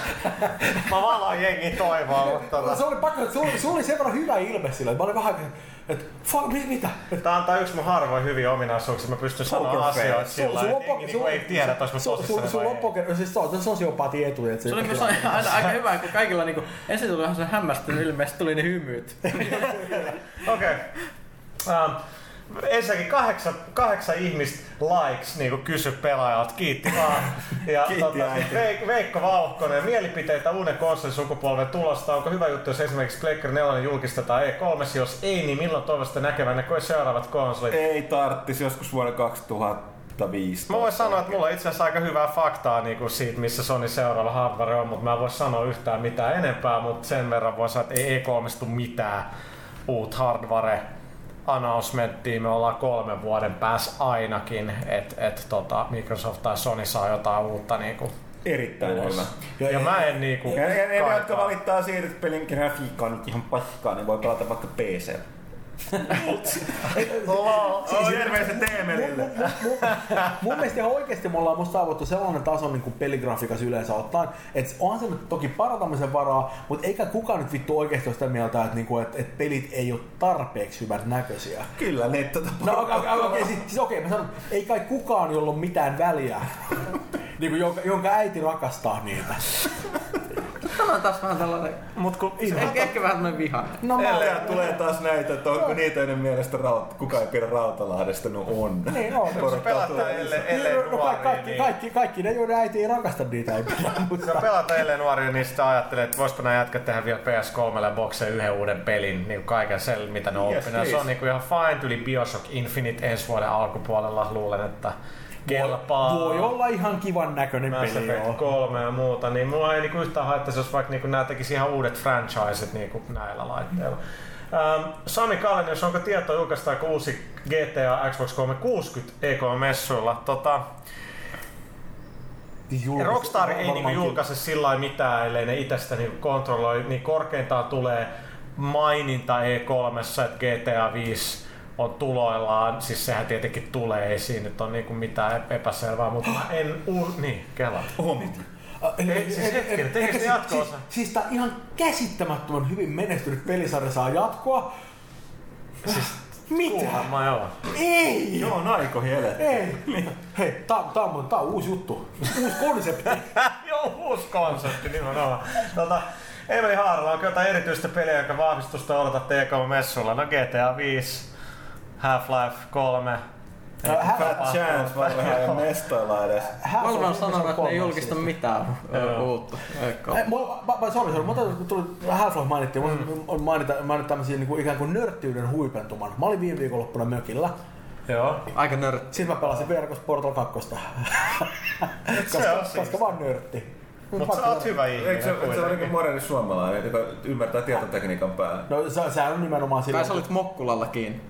mä valoin jengi toivoa, mutta tota, Se oli pakko, se oli, se oli sen verran hyvä ilme sillä, että mä olin vähän, että fuck, mi- mitä? Tää antaa yksi mun harvoin hyviä ominaisuuksia, mä pystyn sanoa Poker asioita sillä sun että niinku ei tiedä, että sun- tosissaan sun vai ei. loppoker- siis se on sosiopaatin etu, että Se oli myös aina aika hyvä, kun kaikilla niinku, ensin tuli vähän se hämmästynyt ilmeisesti tuli ne hymyt. Okei. Ensinnäkin kahdeksan, kahdeksan ihmistä likes niin kysy pelaajalta, kiitti vaan. Ja Kiitti tota, Veik- Veikko Vauhkonen, mielipiteitä uuden konsolisukupolven tulosta. Onko hyvä juttu, jos esimerkiksi Pleikkari 4 julkistetaan E3? Jos ei, niin milloin toivotte näkevänne seuraavat konsolit? Ei tarttis joskus vuonna 2015. Mä voin sanoa, että mulla on itse asiassa aika hyvää faktaa niin kuin siitä, missä Sony seuraava hardware on, mutta mä en voi sanoa yhtään mitään enempää, mutta sen verran voi sanoa, että ei E3 tuu mitään uut hardware announcementtia. Me ollaan kolmen vuoden päässä ainakin, että et, tota, Microsoft tai Sony saa jotain uutta niin kuin, Erittäin ulos. hyvä. Ja, ja mä en niinku Ja, ja, ja ne, jotka valittaa siitä, että pelin grafiikka on nyt ihan paskaa, niin voi pelata vaikka PC. Siis terveiset Teemelille. Mun mielestä ihan oikeasti me ollaan musta saavutettu sellainen taso niin kuin peligrafiikassa yleensä ottaen, että onhan se nyt toki parantamisen varaa, mutta eikä kukaan nyt vittu oikeasti ole sitä mieltä, että, niinku, että, että pelit ei ole tarpeeksi hyvät näköisiä. Kyllä, ne tota No okei, okay, okay, siis, siis okei, mä sanon, ei kai kukaan, jolla on mitään väliä, niin kuin, jonka, jonka äiti rakastaa niitä. Tämä on taas vähän tällainen... Mut kun Ehkä, ehkä vähän tämmöinen vihainen. No mä Ellei tulee taas näitä, että onko niitä ennen mielestä raut, kuka ei pidä Rautalahdesta, no on. Niin on. Porukkaa pelataan tulee. ellei, Niin, ellei no, no, nuoria, kaikki, niin... kaikki, kaikki ne, joiden äiti ei rakasta niitä, ei pidä, Kun mutta... pelata ellei nuoria, niin sitten ajattelee, että voisiko nämä jätkät tehdä vielä PS3 ja bokseen yhden uuden pelin, niin kuin kaiken sen, mitä ne on Yes, oppinut. Se on niin kuin ihan fine, yli Bioshock Infinite ensi vuoden alkupuolella, luulen, että kelpaa. Voi olla ihan kivan näköinen Mass peli, Effect. 3 ja muuta, niin mua ei niinku yhtään haittaisi, jos vaikka niinku nämä tekisi ihan uudet franchiset niinku näillä laitteilla. Ähm, Sami Kalenius, onko tietoa julkaistaako uusi GTA Xbox 360 EK-messuilla? Tota, julkais- Rockstar ei niinku julkaise sillä lailla mitään, ellei ne itse sitä niinku kontrolloi, niin korkeintaan tulee maininta E3, että GTA 5 on tuloillaan, siis sehän tietenkin tulee, ei siinä nyt ole niinku mitään epäselvää, mutta mä en un... Niin, kela. On. Ah, eli- Ei, siis hetkinen, se jatko-osa? Siis, siis tää ihan käsittämättömän hyvin menestynyt pelisarja saa jatkoa. Siis Mitä? kuulemma joo. Ei! Joo, on aikoihin eletty. Ei! Hei, tää, tää, on, tää on uusi juttu. Uusi konsepti. Joo, uusi konsepti nimenomaan. Tota, Emeli Haarala, onko jotain erityistä peliä, joka vahvistusta odotatte EK-messulla? No GTA 5, Half-Life 3. No, Half- Fat chance vaan vähän ja mestoilla edes. Valve on sanonut, että ei julkista mitään uutta. Mä- Sorry, sorry. Mutta tuli Half-Life mainittiin, mm. on mainita, mainita tämmöisiä niin kuin ikään kuin nörttiyden huipentuman. Mä olin viime viikonloppuna mökillä. Joo. Aika nörtti. Sitten mä pelasin verkossa Portal 2. Se koska, on siis. koska vaan nörtti. Mutta sä oot hyvä ihminen Eikö se, se ole niin moderni suomalainen, joka ymmärtää tietotekniikan päälle? No se, sehän on nimenomaan sillä. Kai sä olit Mokkulalla kiinni.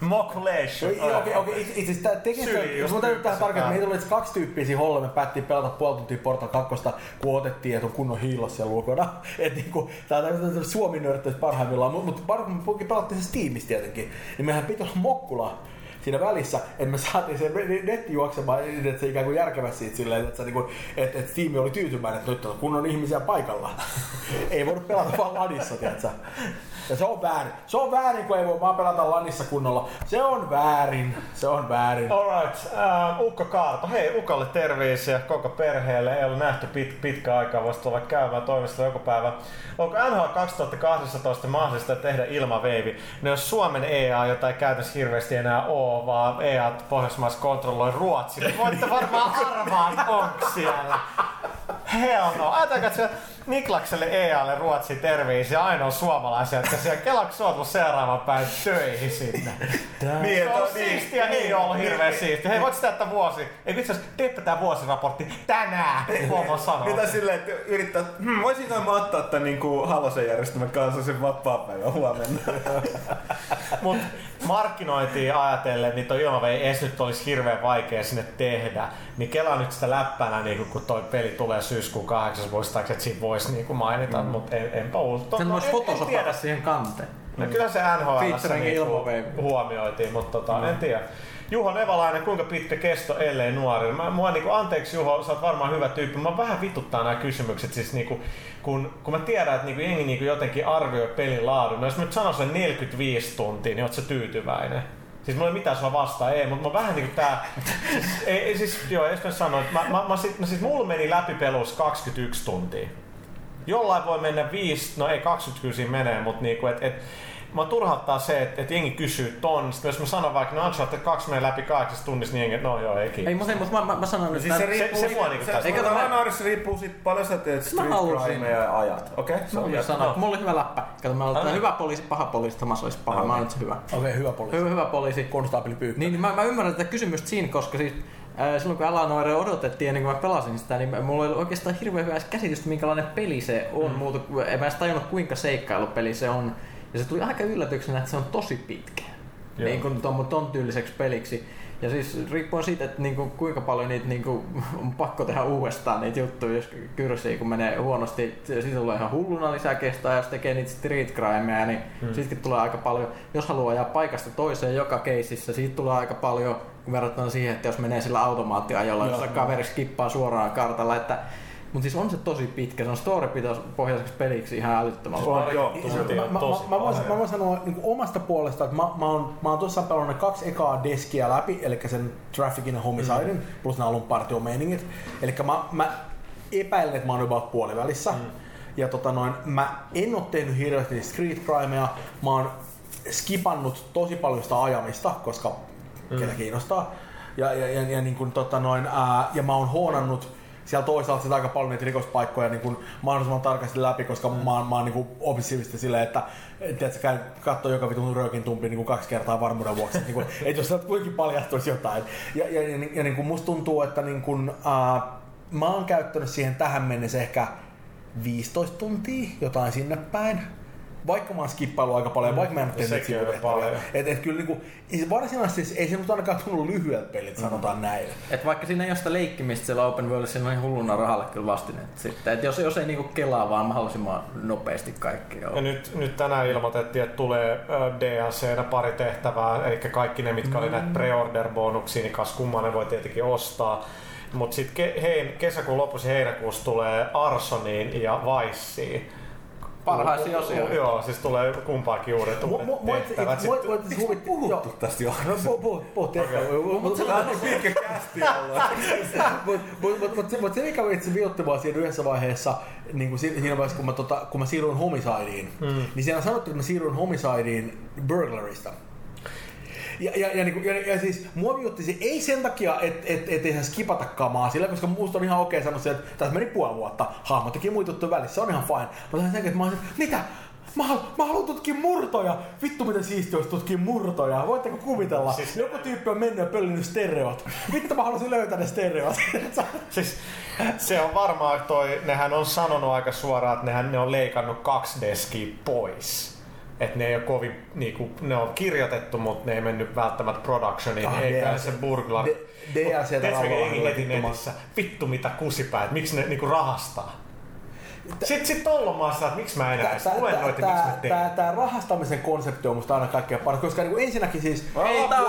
Moculation. Okei, okei. Itse itse asiassa tekee sitä, jos mä täytyy tähän päälle. meitä oli itse kaksi tyyppiä siinä holla, me päättiin pelata puoli tuntia Portal 2, kun otettiin, että on kunnon hiilos siellä ulkona. Et niinku, tää on tämmöinen suomi parhaimmillaan, mutta mut, mut pelattiin se Steamissa tietenkin, niin mehän piti olla Mokkula siinä välissä, että me saatiin se netti juoksemaan, niin että se ikään kuin järkevästi siitä silleen, että, se niinku, että, että Steam oli tyytyväinen, että nyt on kunnon ihmisiä paikalla. ei voinut pelata vaan ladissa, tiedätkö? Ja se on väärin. Se on väärin, kun ei voi vaan pelata lanissa kunnolla. Se on väärin. Se on väärin. Alright, uh, Ukko Kaarto. Hei, Ukolle terveisiä koko perheelle. Ei ole nähty pit, pitkä aikaa, voisi tulla käymään toimistolla joku päivä. Onko NHL 2012 mahdollista tehdä ilmaveivi? No jos Suomen EA, jota ei käytännössä hirveästi enää ole, vaan EA Pohjoismaissa kontrolloi Ruotsi, niin voitte varmaan arvaa, onko siellä. Hell no. Ajatelkaa, että Niklakselle EAlle Ruotsi terveisiä ainoa suomalaisia, jotka siellä kelaks mun seuraavan päin töihin sinne. Niin, Se että on on siistiä, niin on ollut hirveän siistiä. Hei, voit sitä, että vuosi. Ei itse asiassa, teepä tää vuosiraportti tänään, vaan sanoa. Mitä silleen, että yrittää, hmm, voisinko mä ottaa tämän niin Halosen järjestelmän kanssa sen vapaa-päivän huomenna? Mut markkinointia ajatellen, niin toi ilmavei ei edes nyt olisi hirveän vaikea sinne tehdä. Niin kelaa nyt sitä läppänä, niin kun toi peli tulee syyskuun kahdeksas, muistaakseni, että siitä voisi niin mut mm. mutta en, enpä uutta. Sen voisi en, en tiedä. photoshopata siihen kanteen. No kyllä se NHL ilmaveivi. huomioitiin, mutta tota, en tiedä. Juho Nevalainen, kuinka pitkä kesto ellei nuori? Mä, mua niinku, anteeksi Juho, sä oot varmaan hyvä tyyppi. Mä vähän vituttaa nämä kysymykset, siis niinku, kun, kun mä tiedän, että niinku, jengi niinku jotenkin arvioi pelin laadun. No jos mä nyt sanon sen 45 tuntia, niin oot sä tyytyväinen? Siis mulla ei mitään sua vastaan, ei, mutta mä vähän niinku tää... Siis, ei, siis, joo, jos mä sanon, että mä, mä, mä, sit, no siis mulla meni läpi pelus 21 tuntia. Jollain voi mennä 5, no ei 20 kyllä siinä menee, mutta niinku, et, et, mä turhauttaa se, että, että jengi kysyy ton. Sitten jos mä sanon vaikka, no Uncharted 2 menee läpi kahdeksassa tunnissa, niin jengi, no joo, ei kiinnosta. Ei, mutta, mutta mä, mä, mä sanon nyt, Siis se, että- riippuu, se se, se, niinku se, tästä. se, Eikä tämä- Ragnarissa riippuu sit paljon sä teet street halusin. crimeja ja ajat. Okei, okay, se on sanoa, no. mulla oli hyvä läppä. Kato, mä olen hyvä poliisi, paha poliisi, Thomas olisi paha. Mä oon nyt se hyvä. Okei, okay, hyvä poliisi. Hyvä, hyvä poliisi. Konstaapeli Pyykkä. Niin, niin mä, mä ymmärrän tätä kysymystä siinä, koska siis äh, silloin kun Alanoire odotettiin ennen kuin mä pelasin sitä, niin mulla oli oikeastaan hirveän hyvä käsitystä, minkälainen peli se on. Mm. Muuta, en mä edes tajunnut, kuinka seikkailupeli se on. Ja se tuli aika yllätyksenä, että se on tosi pitkä. Joo. Niin kuin ton, ton tyyliseksi peliksi. Ja siis riippuen siitä, että niinku, kuinka paljon niitä niinku, on pakko tehdä uudestaan niitä juttuja, jos kyrsii, kun menee huonosti. Siitä tulee ihan hulluna lisää kestää, jos tekee niitä street crimeja, niin hmm. siitäkin tulee aika paljon. Jos haluaa ajaa paikasta toiseen joka keisissä, siitä tulee aika paljon, kun verrattuna siihen, että jos menee sillä automaattiajolla, jossa kaveri skippaa suoraan kartalla. Että, mutta siis on se tosi pitkä, se on story-pohjaiseksi peliksi ihan älyttömän On, joo. Tunti Mä, on mä, tosi mä, mä, voin, mä voin sanoa niin omasta puolesta, että mä, mä, oon, mä oon tuossa pelannut ne kaksi ekaa deskiä läpi, eli sen Trafficin ja Homicidin, mm. plus nämä alun partiomeiningit. Eli mä, mä epäilen, että mä oon about puolivälissä. Mm. Ja tota noin, mä en oo tehnyt hirveästi street crimeja, mä oon skipannut tosi paljon sitä ajamista, koska mm. ketä kiinnostaa. Ja, ja, ja, ja, niin kuin, tota noin, ää, ja mä oon huonannut siellä toisaalta sitä aika paljon niitä rikospaikkoja niin kuin mahdollisimman tarkasti läpi, koska mm. mä oon, mä oon niin obsessiivisesti silleen, että tiedätkö, käyn katsoo joka vitun röökin tumpi niin kuin kaksi kertaa varmuuden vuoksi, että, niin kuin, että jos sieltä kuitenkin paljastuisi jotain. Ja, ja, ja, ja niin kuin musta tuntuu, että niin kuin, ää, mä oon käyttänyt siihen tähän mennessä ehkä 15 tuntia, jotain sinne päin. Vaikka mä oon skippailu aika paljon, mm. vaikka mä en ole tehnyt sivutehtäviä. paljon. Et, et kyllä niinku, ei- varsinaisesti siis, ei se musta ainakaan tunnu lyhyeltä pelit, sanotaan näin. Et vaikka siinä ei ole sitä leikkimistä siellä Open Worldissa, siinä on ihan hulluna rahalle kyllä vastine. Sitten, et jos, jos ei niinku kelaa vaan mahdollisimman nopeasti kaikki. Joo. Ja nyt, nyt tänään ilmoitettiin, että tulee DLCnä pari tehtävää, eli kaikki ne, mitkä oli näitä pre-order-bonuksia, niin kas kummanen voi tietenkin ostaa. Mutta sitten ke- hein, kesäkuun lopussa ja heinäkuussa tulee Arsoniin ja Viceen. Parhaisia osia. Joo, siis tulee kumpaakin uudet, uudet tehtävät. mua- Puhuttu joo. tästä jo. No, puh- puh- puhuttiin ehkä. Mut se- on niin pitkä kästi ollut. Mut- mut- mut- mut se- mikä itse viutti mua siinä yhdessä vaiheessa, niin kuin si- siinä vaiheessa kun mä, tota, kun mä siirryin Homicideen, mm. niin siellä sanottiin, että mä siirryin Homicideen Burglarista. Ja, ja, ja, niin ja, ja, siis mua viutti se ei sen takia, että et, et, ei saa skipata kamaa sillä, koska musta on ihan okei sanoa se, että tässä meni puoli vuotta, hahmo teki muita juttuja välissä, se on ihan fine. Mutta sen että mä olisin, mitä? Mä, halu- mä haluan tutkia murtoja! Vittu miten siistiä olisi tutkia murtoja! Voitteko kuvitella? Siis- Joku tyyppi on mennyt ja pöllinyt stereot. Vittu mä haluaisin löytää ne stereot. Siis se on varmaan toi, nehän on sanonut aika suoraan, että nehän ne on leikannut kaksi deskiä pois. Että ne ei ole kovin, niinku, ne on kirjoitettu, mutta ne ei mennyt välttämättä productioniin, Ah, eikä DLC. se burglar. DLC heti netissä, vittu mitä kusipäät, miksi ne niinku rahastaa? Sitten sit tollon maassa, että miksi mä enää edes luennoitin, miksi mä teen. Tämä rahastamisen konsepti on musta aina kaikkein paras, koska niinku ensinnäkin siis Ei taas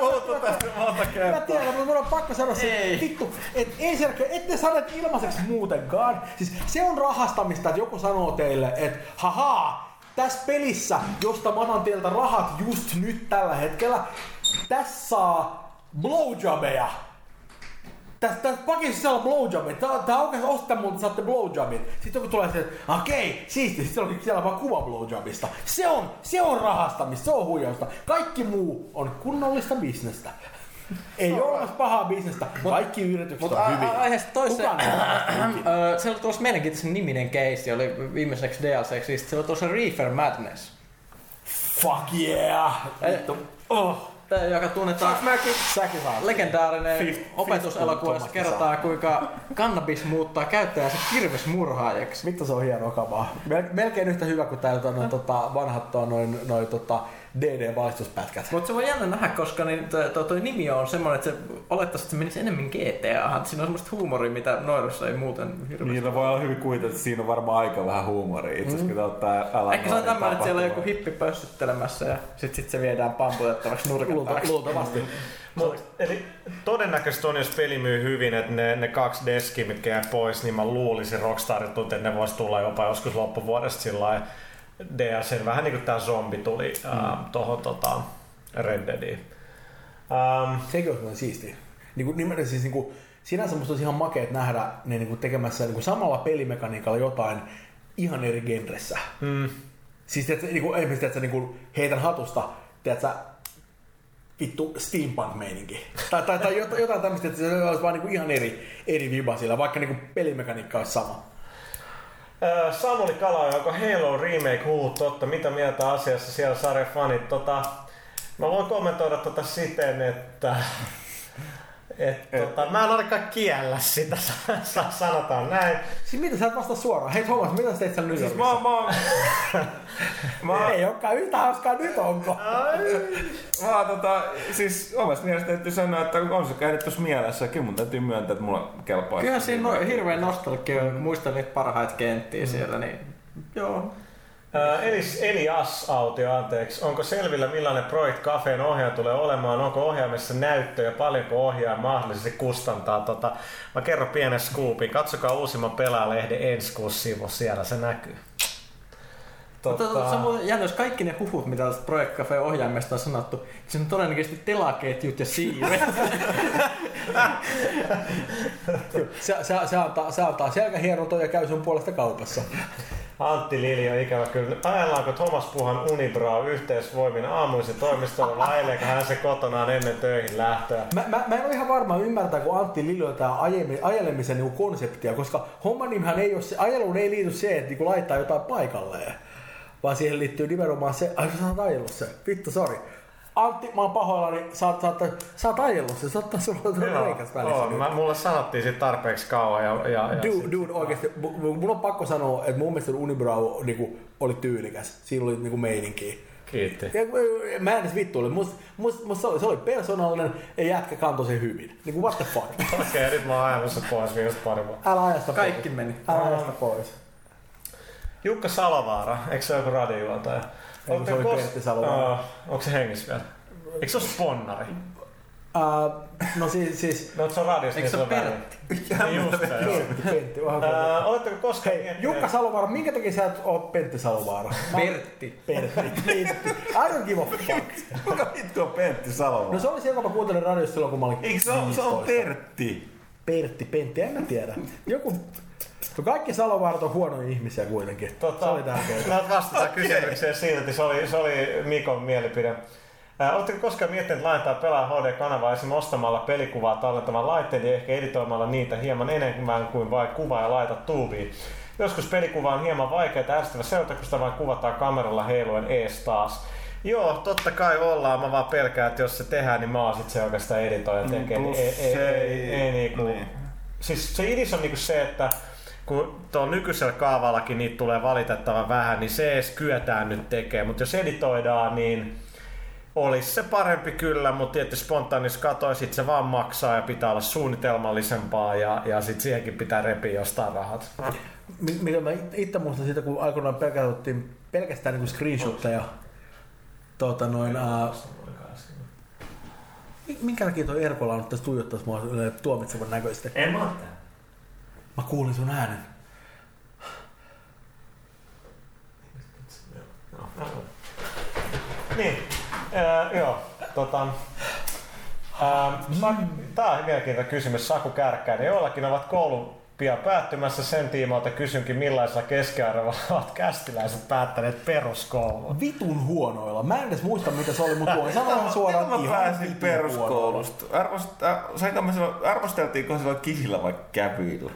puhuttu- tästä monta Mä kertaa. tiedän, mutta mun on pakko sanoa se, vittu, että ensinnäkin ette saaneet ilmaiseksi muutenkaan. Siis se on rahastamista, että joku sanoo teille, että hahaa, tässä pelissä, josta mä otan teiltä rahat just nyt tällä hetkellä, tässä saa blowjobeja. Tässä, tässä pakin sisällä on blowjobit. Tää, tää oikeasti ostaa multa, saatte blowjobit. Sitten joku tulee se, että okei, siisti. Sitten onkin siellä vaan kuva blowjobista. Se on, se on rahastamista, se on huijausta. Kaikki muu on kunnollista bisnestä. Ei ole olemassa pahaa bisnestä. Kaikki yritykset Mutta on hyviä. aiheesta toiseen, Kukaan ei Ö, se oli tuossa mielenkiintoisen niminen case, oli viimeiseksi DLCksi, se oli tuossa Reefer Madness. Fuck yeah! Vittu. Oh. Tämä, joka tunnetaan Säkin legendaarinen Fifth- opetuselokuva, jossa fifth kerrotaan kuinka kannabis muuttaa käyttäjänsä kirvesmurhaajaksi. Vittu se on hieno kamaa. Mel- melkein yhtä hyvä kuin tää noin, tota, vanhat noin, noin tota, DD-valistuspätkät. Mutta se on jännä nähdä, koska niin toi, toi, toi nimi on semmoinen, että se olettaisiin, että se menisi enemmän GTAhan. Siinä on semmoista huumoria, mitä noidussa ei muuten hirveästi. Niillä voi olla hyvin kuvitella, että siinä on varmaan aika vähän huumoria. Itse asiassa, kun ottaa älä Ehkä se on tämmöinen, että siellä on joku hippi pössyttelemässä ja sit, sit se viedään pamputettavaksi nurkan Luulta, luultavasti. Mut, eli todennäköisesti on, jos peli myy hyvin, että ne, ne kaksi deskiä, mitkä jää pois, niin mä luulisin Rockstarit että ne vois tulla jopa joskus loppuvuodesta sillä lailla DLC, vähän niin kuin tää zombi tuli mm. tohon tota, Red Deadiin. Ähm, Sekin olisi muuten siistiä. Niin kuin, nimenomaan siis niin kuin, sinänsä musta olisi ihan makeet nähdä ne niin kuin tekemässä niin kuin samalla pelimekaniikalla jotain ihan eri genressä. mm, Siis tiedätkö, niinku, ei tiedätkö, niinku, heitän hatusta, tiedätkö, vittu steampunk-meininki. Tai, tai, tai jotain, jotain tämmöistä, että se olisi vaan niinku ihan eri, eri viba sillä, vaikka niinku pelimekaniikka olisi sama. Samuli Kala, onko Halo Remake huut totta? Mitä mieltä asiassa siellä sarjan fanit? Tota, mä voin kommentoida tota siten, että et, tota, mä en ainakaan kiellä sitä, sanotaan näin. Siis mitä sä et vastaa suoraan? Hei Thomas, mitä sä teit siellä New Siis mä, oon- mä, mä, Ei olekaan yhtä hauskaa nyt onko? mä oon tota, siis omasta mielestä täytyy sanoa, että on se käynyt tuossa mielessä. Kyllä mun täytyy myöntää, että mulla kelpaa. Kyllä siinä on hirveän nostalgia, muistan niitä parhaita kenttiä siellä, niin joo. Elis, Elias Autio, anteeksi. Onko selvillä millainen Project Cafeen ohjaaja tulee olemaan? Onko ohjaamissa näyttöjä? Paljonko ohjaaja mahdollisesti kustantaa? Tota, mä kerron pienen scoopin. Katsokaa uusimman pelaajalehden ensi kuussa sivu. Siellä se näkyy. Tota... Muuten jännä, jos kaikki ne huhut, mitä tästä Project Cafe ohjaimesta on sanottu, niin se on todennäköisesti telaketjut ja siivet. Se, se, se, antaa, se antaa selkähierontoja ja käy sun puolesta kaupassa. Antti Lili on ikävä kyllä. Ajellaanko Thomas Puhan Unibrow yhteisvoimin aamuisen toimistolla vai hän se kotonaan ennen töihin lähtöä? Mä, mä, mä en ole ihan varma ymmärtää, kun Antti Liljo ajemi- ajelemisen niin konseptia, koska homman nimihän ei ole se, ajeluun ei liity se, että niin laittaa jotain paikalleen, vaan siihen liittyy nimenomaan se, ai sä oot ajellut se, vittu sori. Antti, mä oon pahoillani, sä oot, sä oot, sä oot ajellut se, sä oot on reikäs välissä nyt. Mä, mulle sanottiin siitä tarpeeksi kauan. Ja, ja, ja Dude, dude, oikeesti, mu- mun on pakko sanoa, että mun mielestä Unibrow niinku, oli tyylikäs. Siinä oli niinku meininkiä. Kiitti. Ja, mä en edes vittuille. Must, must, must se, oli, se oli persoonallinen ja jätkä kantoi sen hyvin. Niinku what the fuck. Okei, okay, nyt mä oon ajamassa pois viimeistä pari vuotta. Älä ajasta pois. Kaikki meni. Älä ajasta pois. Jukka Salovaara, eikö se ole joku radiojuontaja? Ei, kun se oli Pertti Salovaara. Uh, onko se hengissä vielä? Eikö se ole sponnari? Uh, no siis, siis No, se on radiossa, Eikö niin se ole on väliin. Niin just se. Pentti, Pentti. Uh, oletteko koskaan Hei, Jukka Salovaara, minkä takia sä et oo Pentti Salovaara? Pertti. Pertti. Pentti. I don't give a fuck. Kuka vittu on Pentti Salomaa? No se oli siellä, kun mä kuuntelin radiosta silloin, kun mä olin Eikö se on, se on 15. Pertti? Pertti, Pentti, en mä tiedä. Joku... No kaikki Salovaarat on huonoja ihmisiä kuitenkin. Tota, Se oli tärkeää. Mä vastataan kysymykseen silti, se oli, se oli Mikon mielipide. Oletteko koskaan miettineet laajentaa pelaa HD-kanavaa esimerkiksi ostamalla pelikuvaa tallentamaan laitteet ja ehkä editoimalla niitä hieman enemmän kuin vain kuva ja laita tuubiin? Joskus pelikuva on hieman vaikea ärsyttävä seurata, kun sitä vain kuvataan kameralla heiluen ees taas. Joo, totta kai ollaan. Mä vaan pelkään, että jos se tehdään, niin mä oon sit se oikeastaan editoija tekee. plus Niin ei, ei, se ei, ei- ei, niinku, niin. siis se idis on niinku se, että kun tuolla nykyisellä kaavallakin niitä tulee valitettavan vähän, niin se edes kyetään nyt tekemään. Mutta jos editoidaan, niin olisi se parempi kyllä, mutta tietysti spontaanissa katoi, sit se vaan maksaa ja pitää olla suunnitelmallisempaa ja, ja sitten siihenkin pitää repiä jostain rahat. Mi- Mitä mä it- itse muistan siitä, kun aikoinaan pelkästään, pelkästään niin screenshotteja. Tota noin, ää, mi- minkä takia toi Erkola on tässä tuijottais mua tuomitsevan näköisesti? En mä Mä kuulin sun äänen. Niin, äh, joo, tota, äh, Sa- tää on mielenkiintoinen kysymys Saku Kärkkäinen. Joillakin ovat koulun pian päättymässä sen tiimoilta kysynkin millaisella keskiarvolla ovat kästiläiset päättäneet peruskoulun. Vitun huonoilla. Mä en edes muista mitä se oli, mutta voin sanoa suoraan mä ihan pääsin peruskoulusta? Arvost, arvosteltiinko silloin kihillä vai kävyillä?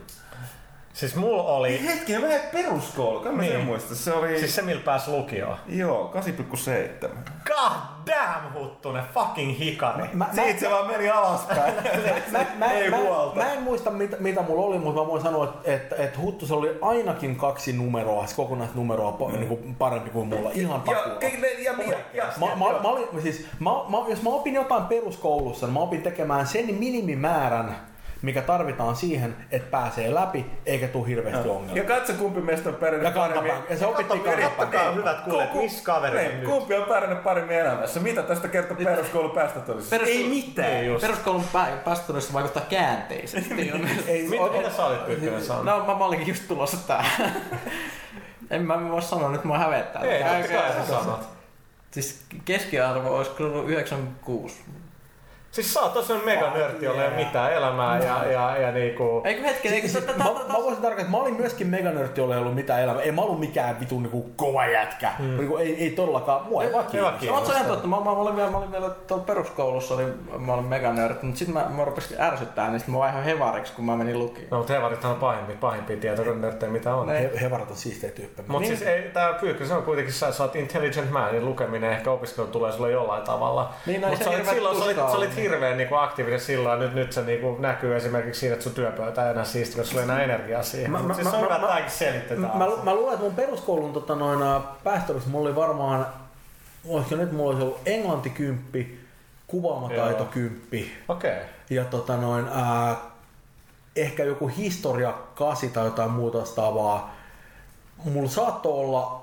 Siis mulla oli, Hetki, mä en peruskoulu, kai mä Niin. muista. Se oli, siis se millä pääsi lukioon. joo, 8,7. God damn huttunen, fucking hikari. Mä, mä, Siitä se vaan meni alaspäin. mä, mä, Ei mä, huolta. mä, en muista mitä, mitä mulla oli, mutta mä voin sanoa, että, että, että Huttusella oli ainakin kaksi numeroa, siis kokonaisnumeroa mm. niin kuin parempi kuin mulla. Ihan ja, takulla. ja, ja, ja, ja, Mä, mä, mä, olin, siis, mä, mä, jos mä opin jotain peruskoulussa, niin mä opin tekemään sen minimimäärän, mikä tarvitaan siihen, että pääsee läpi, eikä tule hirveästi ongelmia. ja katso kumpi meistä on pärjännyt Ja paremmin. Ja se opittiin kantapää. hyvät kuulijat, missä kaverit on Niin, nyt. kumpi on pärjännyt paremmin elämässä? Mitä tästä kertoo peruskoulun päästötodistus? Perus- Ei mitään. Ei just. Peruskoulun pä- pastorissa vaikuttaa käänteisesti. Ei, Mit, o- mitä sä olit Pyykkönen saanut? no mä olinkin just tulossa tähän. en mä voi sanoa, nyt mua hävettää. Ei, kai sä sanot. Siis keskiarvo olisi kyllä ollut 96. Siis sä oot tosiaan mega nörtti, jolla ei ole mitään elämää ja, ja, ja niinku... Eikö hetken, eikö se... Mä, mä voisin tarkoittaa, että mä olin myöskin meganörtti, jolla ei ollut mitään elämää. Ei mä ollut mikään vitun niinku kova jätkä. Mm. Niinku, ei, ei todellakaan, mua ei vaan kiinnosta. No, se ihan totta. Mä, mä, olin vielä, mä olin vielä tuolla peruskoulussa, niin mä olin meganörtti, mutta sitten mä, mä rupesin ärsyttää, niin sitten mä vaihoin hevariksi, kun mä menin lukiin. No, mutta hevarithan on pahimpia, pahimpia tietokonenörttejä, mitä on. He, hevarat on siistejä tyyppejä. Mutta niin. siis ei, tää pyykkä, se on kuitenkin, sä, sä oot intelligent man, niin lukeminen ehkä opiskelu tulee sulle jollain tavalla. Niin, no, sä olit, hirveä silloin, sä sä olit hirveän niinku aktiivinen silloin, nyt, nyt se niinku näkyy esimerkiksi siinä, että sun työpöytä ei enää siisti, koska sulla ei enää energiaa siihen. Mä- Mut mä- siis mä- on mä- hyvä, mä- selitetään. Mä, mä, luulen, että mun peruskoulun tota, noin, ä, päästörissä mulla oli varmaan, olisiko nyt mulla olisi ollut englantikymppi, kuvaamataito Joo. kymppi Okei. ja tota, noin, ää, ehkä joku historia kasi tai jotain muuta vastaavaa. Mulla saattoi olla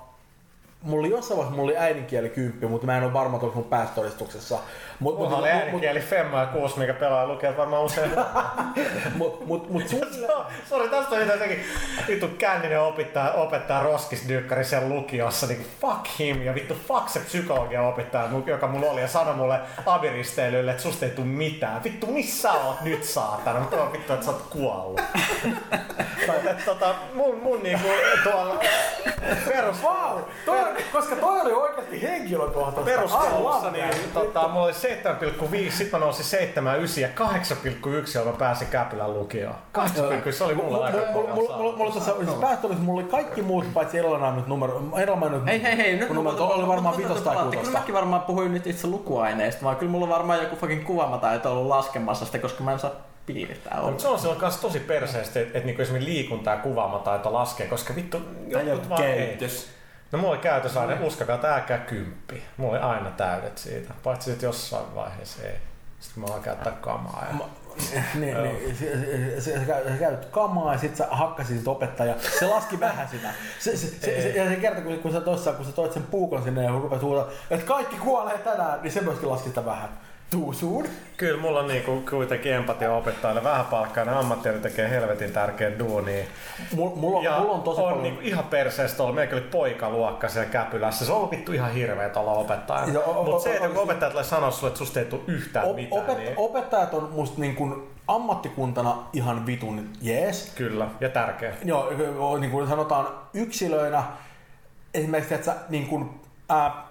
Mulla oli jossain vaiheessa mulla oli äidinkieli kymppi, mutta mä en ole varma, että mun päästötodistuksessa. Mut, Mulla oli äidinkieli Femma ja 6, mikä pelaa lukee varmaan usein. mut, mut, mut suunnilleen, Sori, tästä on jotenkin vittu känninen opettaa, opettaa roskisdyykkari siellä lukiossa, niin fuck him ja vittu fuck se psykologia opettaja, joka mulla oli ja sanoi mulle abiristeilylle, että susta ei tuu mitään. Vittu, missä sä oot nyt saatana? Mutta on vittu, että sä oot kuollut. Tota, mun, mun niinku tuolla perus... Wow! Toi, koska toi oli oikeasti henkilökohtaista. Peruskoulussa niin, tota, mulla oli 7,5, sit mä nousin 7, 9 ja 8,1 jolla mä pääsin Käpylän lukioon. 8,1, se oli mulla aika Mulla- tuossa siis päästörissä mulla oli kaikki muut paitsi elämännyt numero. Elämännyt Hei, hei, hei. Nyt numero oli varmaan vitos tai Kyllä kutosta. mäkin varmaan puhuin nyt itse lukuaineista, vaan kyllä mulla on varmaan joku fucking kuvaamataito ollut laskemassa sitä, koska mä en saa piirtää Mutta olla. se on silloin kanssa tosi perseesti, että et niinku esimerkiksi liikunta ja kuvaamataito laskee, koska vittu jotkut vaan ei. No mulla oli käytösaine, uskakaa tääkään kymppi. Mulla oli aina täydet siitä, paitsi sitten jossain vaiheessa ei. Sitten mä aloin käyttää kamaa. Ja... niin, niin, se, sä käy- sä käyt kamaa ja sit sä hakkasit sit opettajaa. Se laski vähän sitä. Se, se, se, se, ja se kerta, kun, kun sä tossa, kun sä toit sen puukon sinne ja rupet huutaa, että kaikki kuolee tänään, niin se myöskin laski sitä vähän. Soon. Kyllä mulla on niinku kuitenkin empatia opettajille vähän palkkainen ammattilainen tekee helvetin tärkeän duunia. Mulla, mulla, on- Ja mulla on tosi on paljon... niinku ihan perseestä olla. Meillä oli poikaluokka siellä Käpylässä. Se on ollut vittu ihan hirveä olla opettajana. Mutta se, että kun opettajat tulee sanoa sulle, että susta ei tule yhtään O- mitään, opet, niin opettajat on musta niin kuin ammattikuntana ihan vitun jees. kyllä. Ja tärkeä. Joo, niin kuin sanotaan yksilöinä, esimerkiksi että sä, niin kuin, ää,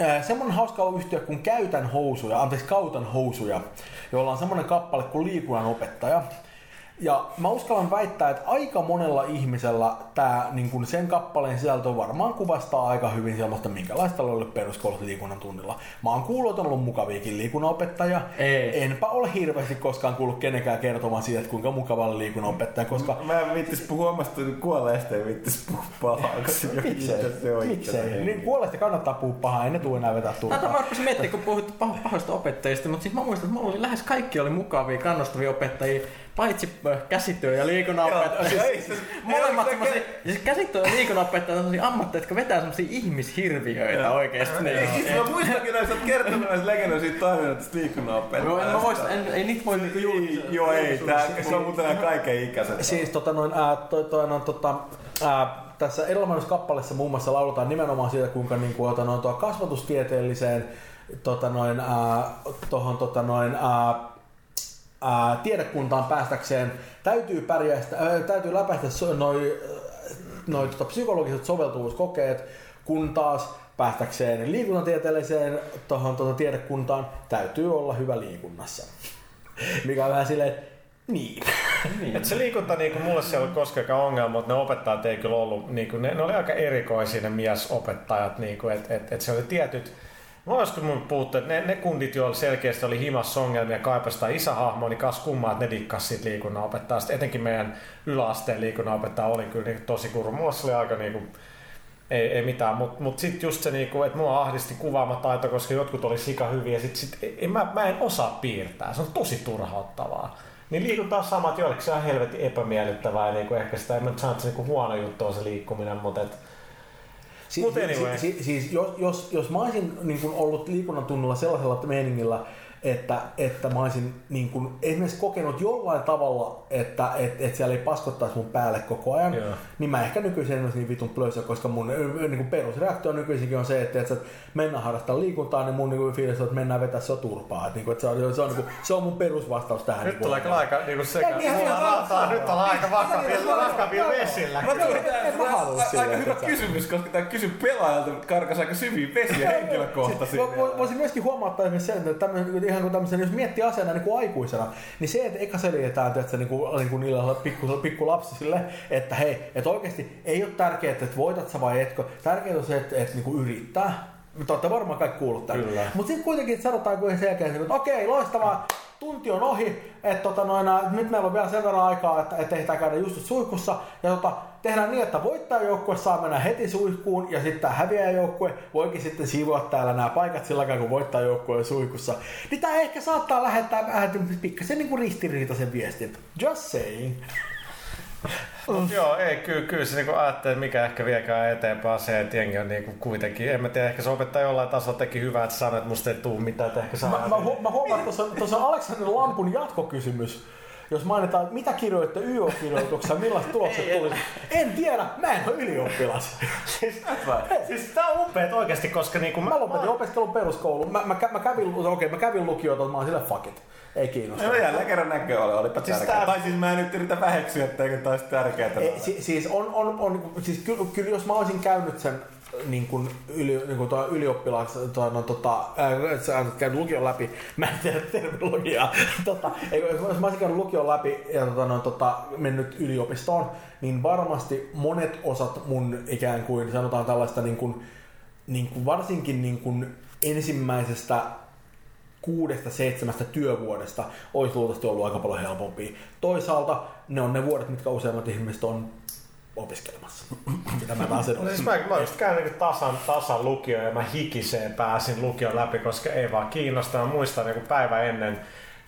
ää, semmoinen hauska yhtiö kuin Käytän housuja, anteeksi Kautan housuja, jolla on semmoinen kappale kuin Liikunnan opettaja. Ja mä uskallan väittää, että aika monella ihmisellä tämä niin kun sen kappaleen sisältö varmaan kuvastaa aika hyvin sellaista, minkälaista oli ollut peruskoulussa liikunnan tunnilla. Mä oon kuullut, että on ollut mukaviakin liikunnanopettaja. Ei. Enpä ole hirveästi koskaan kuullut kenenkään kertomaan siitä, että kuinka mukava oli liikunnanopettaja, koska Mä en vittis puhua omasta kuolleesta, ei vittis puhua pahaa, jo Miksei? se on Miksei? Niin kuolleesta kannattaa puhua pahaa, ei ne tule enää vetää mä turpaa. rupesin miettimään, kun puhuit pah- pahoista opettajista, mutta siis mä muistan, että mulla oli lähes kaikki oli mukavia, kannustavia opettajia, paitsi äh, käsityö- ja liikunnanopettajia. Joo, Siis, ei se- molemmat semmosia, siis käsityö- ja liikunnanopettajat on semmosia ammatteja, jotka vetää semmosia ihmishirviöitä oikeesti. Ei, Niin. siis mä muistankin, että sä oot kertonut näistä legendoista toiminnasta liikunnanopettajasta. En mä vois, en, ei niitä voi niinku julkisesti. Joo, ei. Tää, se on muuten kaiken ikäiset. Siis tota noin, ää, toi, toi, no, tota, ää, tässä elämännyskappaleessa muun muassa lauletaan nimenomaan siitä, kuinka niin kuin, noin, tuo kasvatustieteelliseen tota, noin, ää, tohon, tota, noin, ää, ää, tiedekuntaan päästäkseen täytyy pärjästä, ää, täytyy läpäistä so, noi, noi tota, psykologiset soveltuvuuskokeet, kun taas päästäkseen liikuntatieteelliseen tohon, tota, tiedekuntaan täytyy olla hyvä liikunnassa. Mikä on vähän silleen, että niin. Et se liikunta, niinku, mulle se ei ollut koskaan ongelma, mutta ne opettajat ei kyllä ollut, niinku, ne, ne oli aika erikoisia ne miesopettajat, niinku, että et, et se oli tietyt, Mä joskus mun puhuttu, että ne, ne kundit, joilla selkeästi oli himassa ongelmia kaipasta isähahmoa, niin kas kummaa, että ne dikkas siitä liikunnanopettajasta. Etenkin meidän yläasteen liikunnanopettaja oli kyllä niin tosi kuru. Mulla oli aika niinku, ei, ei mitään, mutta mut sitten just se, niinku, että mua ahdisti kuvaamataito, koska jotkut oli sika hyviä, sit, sit, ei, mä, mä en osaa piirtää, se on tosi turhauttavaa. Niin liikunta on sama, että joillekin se on helvetin epämiellyttävää ja niinku ehkä sitä ei mä nyt sano, että se niinku huono juttu on se liikkuminen, mutta et, Si- Mut si- anyway. si- si- siis jos, jos, jos mä olisin niin kuin ollut liikunnan tunnulla sellaisella meiningillä, että, että mä olisin niin kuin, esimerkiksi kokenut jollain tavalla, että et, et siellä ei paskottaisi mun päälle koko ajan, Joo. niin mä ehkä nykyisin en olisi niin vitun plöysä, koska mun niin kuin perusreaktio nykyisinkin on se, että, että mennään harrastaa liikuntaa, niin mun niin kuin fiilis on, että mennään vetää se turpaa. Että, niin kuin, että se, on, se, on, niin kuin, se on mun perusvastaus tähän. Nyt niin tulee kuin- kyllä aika niinku sekä Ei, ihan Mulla rautaa, nyt ollaan aika joo. vesillä. Aika hyvä kysymys, koska tää kysy pelaajalta karkas aika syviin vesiä henkilökohtaisesti. Vo- vo- Voisin myöskin huomauttaa esimerkiksi sen, että tämmönen, ihan kuin tämmöisen, jos miettii asiana niin kuin aikuisena, niin se, että eka selitetään että niin kuin, niin kuin niillä pikku, pikku lapsisille, että hei, että oikeasti ei ole tärkeää, että voitat sä vai etkö. Tärkeää on se, että, että niin kuin yrittää. Te olette varmaan kaikki kuullut tämän. Mutta sitten kuitenkin sanotaan kuin sen jälkeen, että okei, loistavaa, tunti on ohi, että tota noin, nyt meillä on vielä sen verran aikaa, että, että käydä just suihkussa. Ja tota, tehdään niin, että voittajajoukkue saa mennä heti suihkuun ja sitten tämä häviäjäjoukkue voikin sitten siivoa täällä nämä paikat sillä aikaa, kun voittajajoukkue on suihkussa. Niin tämä ehkä saattaa lähettää vähän pikkasen niin kuin ristiriitaisen viestin. Just saying. Mut joo, ei, kyllä, kyllä se niinku ajattelee, mikä ehkä viekään eteenpäin se, että jengi on niinku kuitenkin, en mä tiedä, ehkä se opettaa jollain tasolla teki hyvää, että sanoi, että musta ei tuu mitään, että ehkä saa... Mä, mä, hu- mä huomaan, että tuossa, tuossa on Aleksander Lampun jatkokysymys. Jos mainitaan, että mitä kirjoitte YO-kirjoituksessa, millaiset tulokset tuli? En tiedä, mä en ole ylioppilas. Siis, siis tää on upeet oikeesti, koska niinku Mä lopetin opiskelun peruskoulun. Mä, mä, mä, kävin, okei, mä kävin lukiota, mä oon sille fuck it. Ei kiinnosta. No jälleen kerran näkö ole, olipa Siis tärkeää. tää- Tai siis mä en nyt yritä väheksyä, etteikö tää olisi tärkeää. Ei, si, siis, on, on, on, siis kyllä, kyllä, jos mä olisin käynyt sen niin kuin yli, niin kuin tuo ylioppilas, tuo, no, tota, olet käynyt lukion läpi, mä en tiedä terminologiaa, tota, ei, jos mä olisin käynyt lukion läpi ja tota, no, tota, mennyt yliopistoon, niin varmasti monet osat mun ikään kuin sanotaan tällaista niin kuin, niin kuin varsinkin niin kuin ensimmäisestä kuudesta seitsemästä työvuodesta olisi luultavasti ollut aika paljon helpompia. Toisaalta ne on ne vuodet, mitkä useimmat ihmiset on opiskelemassa. Mitä mä taas No siis mä, mä just käyn niinku tasan, tasan lukio ja mä hikiseen pääsin lukion läpi, koska ei vaan kiinnosta. Mä muistan niinku päivä ennen,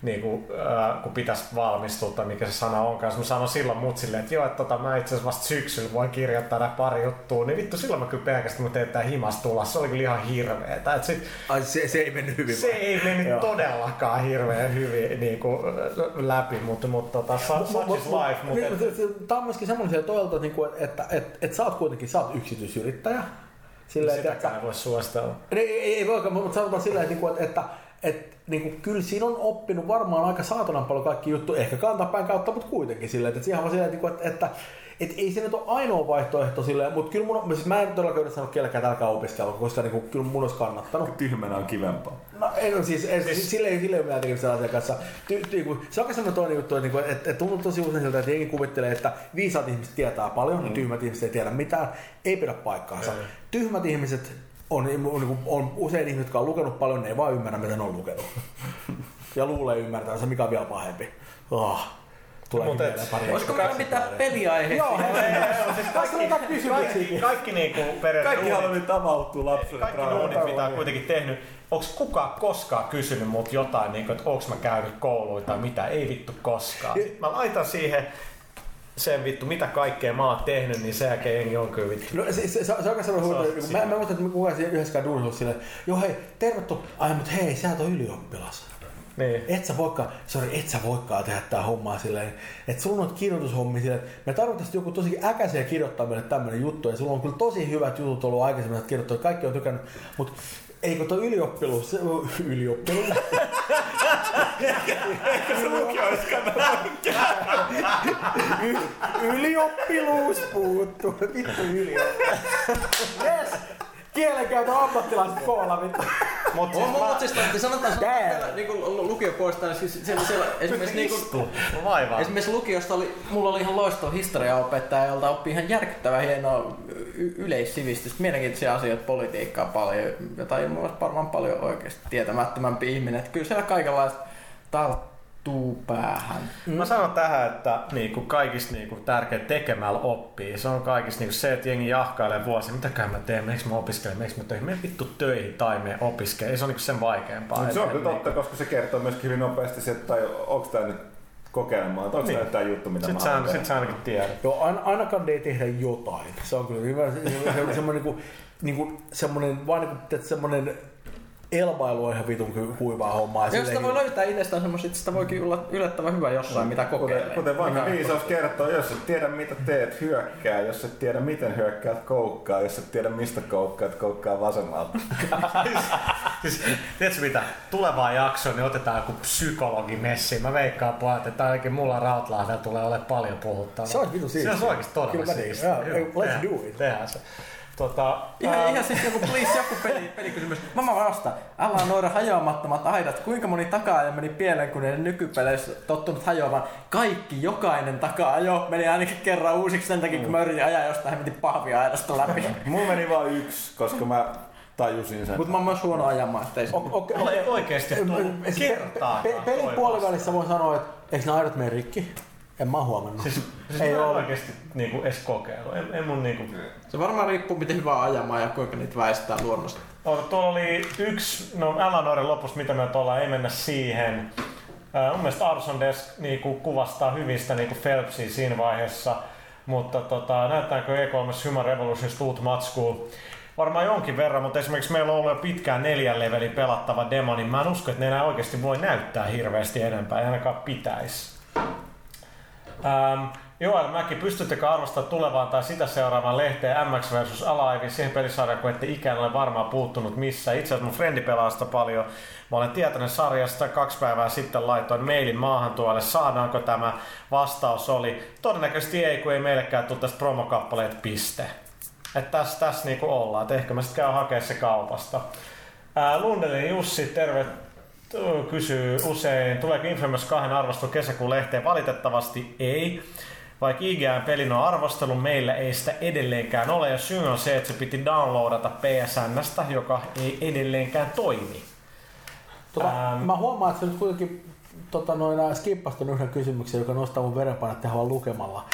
niinku, äh, kun pitäisi valmistua tai mikä se sana onkaan. Mä sanoin silloin mut silleen, että joo, että tota, mä itse asiassa vasta syksyllä voin kirjoittaa nää pari juttua. Niin vittu silloin mä kyllä pelkästään mun tein tää himas tulla. Se oli kyllä ihan hirveetä. Et sit, Ai, se, se ei mennyt hyvin. se vai? ei mennyt Joo. todellakaan hirveän hyvin niinku, läpi, mutta, mutta tota, su- such is life. Mutta Niin, Tämä on myöskin semmoinen toilta, että, niinku, että, että, että sä oot kuitenkin sä oot yksityisyrittäjä. Silleen, että, sitäkään ei voi suositella. Ei, ei, ei voikaan, mutta sanotaan sillä että, että, että, että niin kuin, kyllä siinä on oppinut varmaan aika saatanan paljon kaikki juttu, ehkä kantapäin kautta, mutta kuitenkin silleen, että siihen on silleen, että, että, että, että ei se nyt ole ainoa vaihtoehto silleen, mutta kyllä mun, siis mä en todellakaan yritä sanoa kellekään tälläkään opiskella, koska niin kuin, kyllä mun olisi kannattanut. Tyhmänä on kivempaa. No ei no siis, ei, siis sille ei sille ole mitään tekemistä asian kanssa. Ty, ty, kun, se on sellainen toinen juttu, että, että, että, että tuntuu tosi usein siltä, että jengi kuvittelee, että viisaat ihmiset tietää paljon, mm. tyhmät ihmiset ei tiedä mitään. Ei pidä paikkaansa. Ei. Tyhmät ihmiset on, on, on, on usein ihmiset, jotka on lukenut paljon, ne ei vaan ymmärrä, mitä ne on lukenut. ja luulee ymmärtävänsä, mikä on vielä pahempi. Oh, tulee Mut et- pari. Olisiko meillä mitään peliaiheita? Joo, hei, hei, siis jotain Kaikki, kysymyksiä. kaikki niinku Kaikki haluaa nyt avautua lapselle. kaikki duunit, mitä on kuitenkin tehnyt, onko kukaan koskaan kysynyt mut jotain, niin kuin, että onko mä käynyt kouluun tai mitä? Ei vittu koskaan. Sitten mä laitan siihen sen vittu, mitä kaikkea mä oon tehnyt, niin sen jälkeen jengi on kyllä vittu. No se, se, se, se on oikein sellainen Se huomio, mä, mä muistan, että kukaan siellä yhdessäkään duunissa silleen, joo hei, tervetuloa, ai mutta hei, sä oot ylioppilas. Niin. Et sä voikaan, sorry, et sä voikaan tehdä tää hommaa silleen, että sulla on noita kirjoitushommia silleen, että me tarvitaan joku tosi äkäisiä kirjoittaa meille tämmönen juttu, ja sulla on kyllä tosi hyvät jutut ollut aikaisemmin, että kirjoittaa, kaikki on tykännyt, mutta eikö toi ylioppiluus, se, ylioppiluus, Ehkä se lukio olisi ylioppiluus puuttuu, vittu ylioppiluus. Yes! Kielenkäytön ammattilaiset koolla, vittu. Mut On, siis mä... siis että sanotaan, että niin lukiopuolesta, niin siis siellä, siellä esimerkiksi niin Vaivaa. Esimerkiksi lukiosta oli, mulla oli ihan loistava historiaopettaja, jolta oppi ihan järkyttävän hienoa y- yleissivistystä, mielenkiintoisia asioita, politiikkaa paljon, mulla olisi varmaan paljon oikeasti tietämättömämpi ihminen. Että kyllä siellä kaikenlaista tarttuu päähän. Mä sanon tähän, että niinku kaikista niinku tärkeä tekemällä oppii. Se on kaikista niinku se, että jengi jahkailee vuosia. Mitäkään mä teen, miksi mä opiskelen, miksi mä töihin. Mene vittu töihin tai me opiskele. Se on niinku sen vaikeampaa. Mut se on kyllä totta, koska se kertoo myöskin hyvin nopeasti se, että tai onko tämä nyt kokeilemaan, että onko Niin. tämä juttu, mitä Sit mä sä, haluan sit sä ainakin tiedät. Joo, ain, ainakaan ne ei tehdä jotain. Se on kyllä hyvä. Se, se, se, semmoinen, niin kuin, niin kuin, semmoinen, vaan niin kuin, että semmoinen elbailu on ihan vitun huivaa hommaa. ja Jos sitä voi löytää itsestään semmoista, että sitä voikin olla yllättävän hyvä jossain, mitä kokeilee. Kuten, kuten vanha on viisaus kertoo, jos et tiedä mitä teet, hyökkää. Jos et tiedä miten hyökkäät, koukkaa. Jos et tiedä mistä koukkaat, koukkaa vasemmalta. Siis, tiedätkö mitä? Tulevaa jaksoa, niin otetaan joku psykologi messiin. Mä veikkaan pojat, että ainakin mulla Rautlahdella tulee olemaan paljon puhuttavaa. Se olisi vitun siistiä. Se olisi oikeasti todella siistiä. Joo, let's do it. Tehdään se. Tota, Ihan, ää, ihan siis joku, please, joku peli, pelikysymys. Mä mä vastaan. Älä on noida hajoamattomat aidat. Kuinka moni takaa meni pieleen, kun ne nykypeleissä tottunut hajoamaan? Kaikki, jokainen takaa jo meni ainakin kerran uusiksi sen takia, kun mä yritin ajaa jostain hemmetin pahvia aidasta läpi. Mulla meni vain yksi, koska mä tajusin sen. Mutta mä oon myös huono ajamaan, ettei se... O- okei, Ole okei. oikeesti Siis pe- Pelin puolivälissä voin sanoa, että eikö ne aidat mene rikki? En mä huomannut. Siis, siis Ei ole. oikeesti niinku edes kokeilu. En, en mun niinku... Se varmaan riippuu, miten hyvä ajamaan ja kuinka niitä väistää luonnosta. Oota, tuolla oli yksi, no Elanoren lopussa, mitä me ollaan, ei mennä siihen. Ää, mun mielestä Arson Desk niinku, kuvastaa hyvin sitä niinku Phelpsia siinä vaiheessa, mutta tota, näyttääkö E3 Human Revolutionista uut matskuu? Varmaan jonkin verran, mutta esimerkiksi meillä on ollut jo pitkään neljän levelin pelattava demo, niin mä en usko, että ne enää oikeasti voi näyttää hirveästi enempää, ei ainakaan pitäisi. Ähm, Joel Mäki, pystyttekö arvostamaan tulevaan tai sitä seuraavaan lehteen MX versus Alive siihen pelisarjaan, kun ette ikään ole varmaan puuttunut missään. Itse asiassa mun frendi pelaa sitä paljon. Mä olen tietoinen sarjasta kaksi päivää sitten laitoin mailin maahan tuolle, saadaanko tämä. Vastaus oli, todennäköisesti ei, kun ei meillekään tule tästä promokappaleet piste. Että tässä, tässä niinku ollaan, että ehkä mä sitten käyn hakemaan se kaupasta. Ää, Lundelin Jussi, terve kysyy usein, tuleeko Infamous 2 arvostelu kesäkuun lehteen? Valitettavasti ei. Vaikka IGN-pelin on arvostelu, meillä ei sitä edelleenkään ole. Ja syy on se, että se piti downloadata PSNstä, joka ei edelleenkään toimi. Tota, Ähm. Mä huomaan, että sä nyt kuitenkin tota, noin, skippasit ton yhden kysymyksen, joka nostaa mun verenpainetta tehdä vaan lukemalla.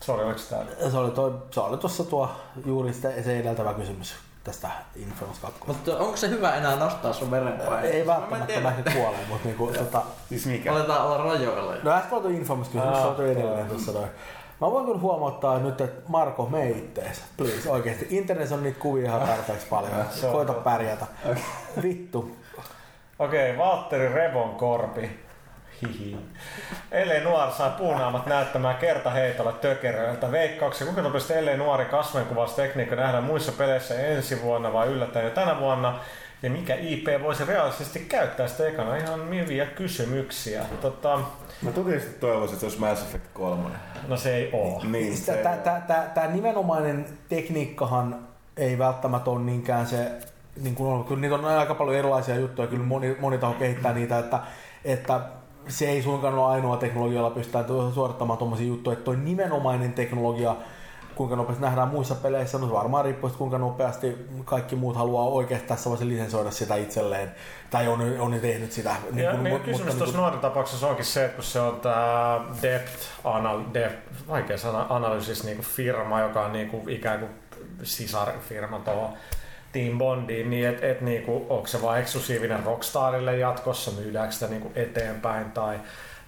Sori, oliko? Se oli, toi, se oli tuossa tuo juuri sitä, se edeltävä kysymys tästä Infamous 2. Mutta onko se hyvä enää nostaa sun verenpainetta? Ei Mä välttämättä tiedä. lähde kuoleen, mutta niinku, tota, Siis mikä? Aletaan olla rajoilla. no äsken tuo Infamous kysymys, se tuo edelleen tuossa noin. Mä voin kyllä huomauttaa nyt, että Marko, mene ittees, please, oikeesti. Internetissä on niitä kuvia ihan tarpeeksi paljon. Koita pärjätä. Vittu. Okei, Valtteri Revon korpi. Ellei nuori saa puunaamat näyttämään kertaheitolla tökeröiltä. Veikkauksia, kuinka nopeasti ellei nuori kasvenkuvaustekniikka nähdään muissa peleissä ensi vuonna vai yllättäen jo tänä vuonna? Ja mikä IP voisi realistisesti käyttää sitä ekana? Ihan hyviä kysymyksiä. Tota, Mä totisesti toivoisin, että se olisi Mass Effect 3. no se ei oo. Niin, se ei Tämä nimenomainen tekniikkahan ei välttämättä ole niinkään se, niin kuin on, kyllä niitä on aika paljon erilaisia juttuja, kyllä moni, moni taho kehittää niitä, että, että se ei suinkaan ole ainoa teknologia, jolla pystytään suorittamaan tuommoisia juttuja, että toi nimenomainen teknologia, kuinka nopeasti nähdään muissa peleissä, no se varmaan riippuu, että kuinka nopeasti kaikki muut haluaa oikeasti tässä vaiheessa lisensoida sitä itselleen, tai on, on tehnyt sitä. Niin ja, kuin, niin, mut- kysymys mutta tuossa niin nuoren tapauksessa onkin se, että kun se on tämä depth, anal, depth vaikea sana, analysis niin firma, joka on niin kuin, ikään kuin sisarfirma tuohon Team Bondiin, niin et, et niin kuin, onko se vain eksklusiivinen Rockstarille jatkossa, myydäänkö sitä niin kuin eteenpäin tai,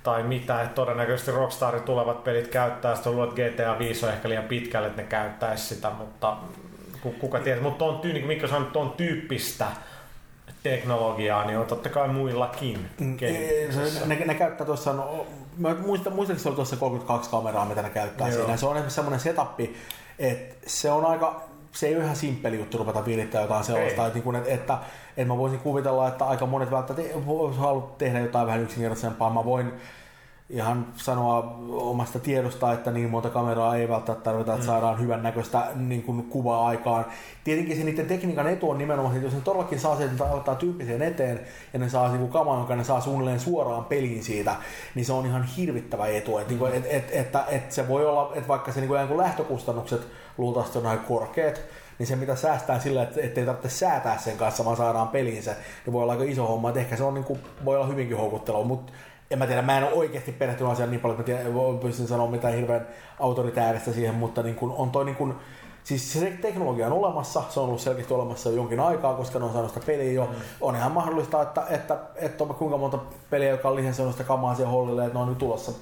tai mitä, että todennäköisesti Rockstarin tulevat pelit käyttää sitä, luulen, että GTA 5 on ehkä liian pitkälle, että ne käyttäisi sitä, mutta ku- kuka tietää, mutta on, tyy- niin Mikko sanoi, on tyyppistä teknologiaa, niin on totta kai muillakin Mm, kehityksessä. ne, ne, käyttää tuossa, no, mä muistan, muistan, että se oli tuossa 32 kameraa, mitä ne käyttää Joo. siinä. Se on esimerkiksi semmoinen setup, että se on aika, se ei ole ihan simppeli juttu ruveta virittää jotain sellaista, että, niin kuin, että, että, että, mä voisin kuvitella, että aika monet välttämättä haluavat tehdä jotain vähän yksinkertaisempaa. Mä voin ihan sanoa omasta tiedosta, että niin monta kameraa ei välttämättä tarvita, että saadaan hyvän näköistä niin kuin, kuvaa aikaan. Tietenkin se niiden tekniikan etu on nimenomaan, että jos ne todellakin saa sen, että ottaa tyyppisen eteen ja ne saa niin kaman, jonka ne saa suunnilleen suoraan peliin siitä, niin se on ihan hirvittävä etu. Että, niin kuin, et, et, että, että se voi olla, että vaikka se niin kuin, lähtökustannukset luultavasti on aika korkeat, niin se mitä säästää sillä, että ettei tarvitse säätää sen kanssa, vaan saadaan peliin se, niin voi olla aika iso homma. Että ehkä se on, niin kuin, voi olla hyvinkin houkutteleva, mutta en mä tiedä, mä en ole oikeasti perehtynyt asiaan niin paljon, että mä tiedän, pystyn sanoa mitään hirveän autoritääristä siihen, mutta niin kuin, on toi niin kuin, Siis se teknologia on olemassa, se on ollut selkeästi olemassa jo jonkin aikaa, koska ne on saanut sitä peliä jo. Mm. On ihan mahdollista, että, että, että, että on kuinka monta peliä, joka on lisensoinut sitä kamaa siihen hollille, että ne on nyt tulossa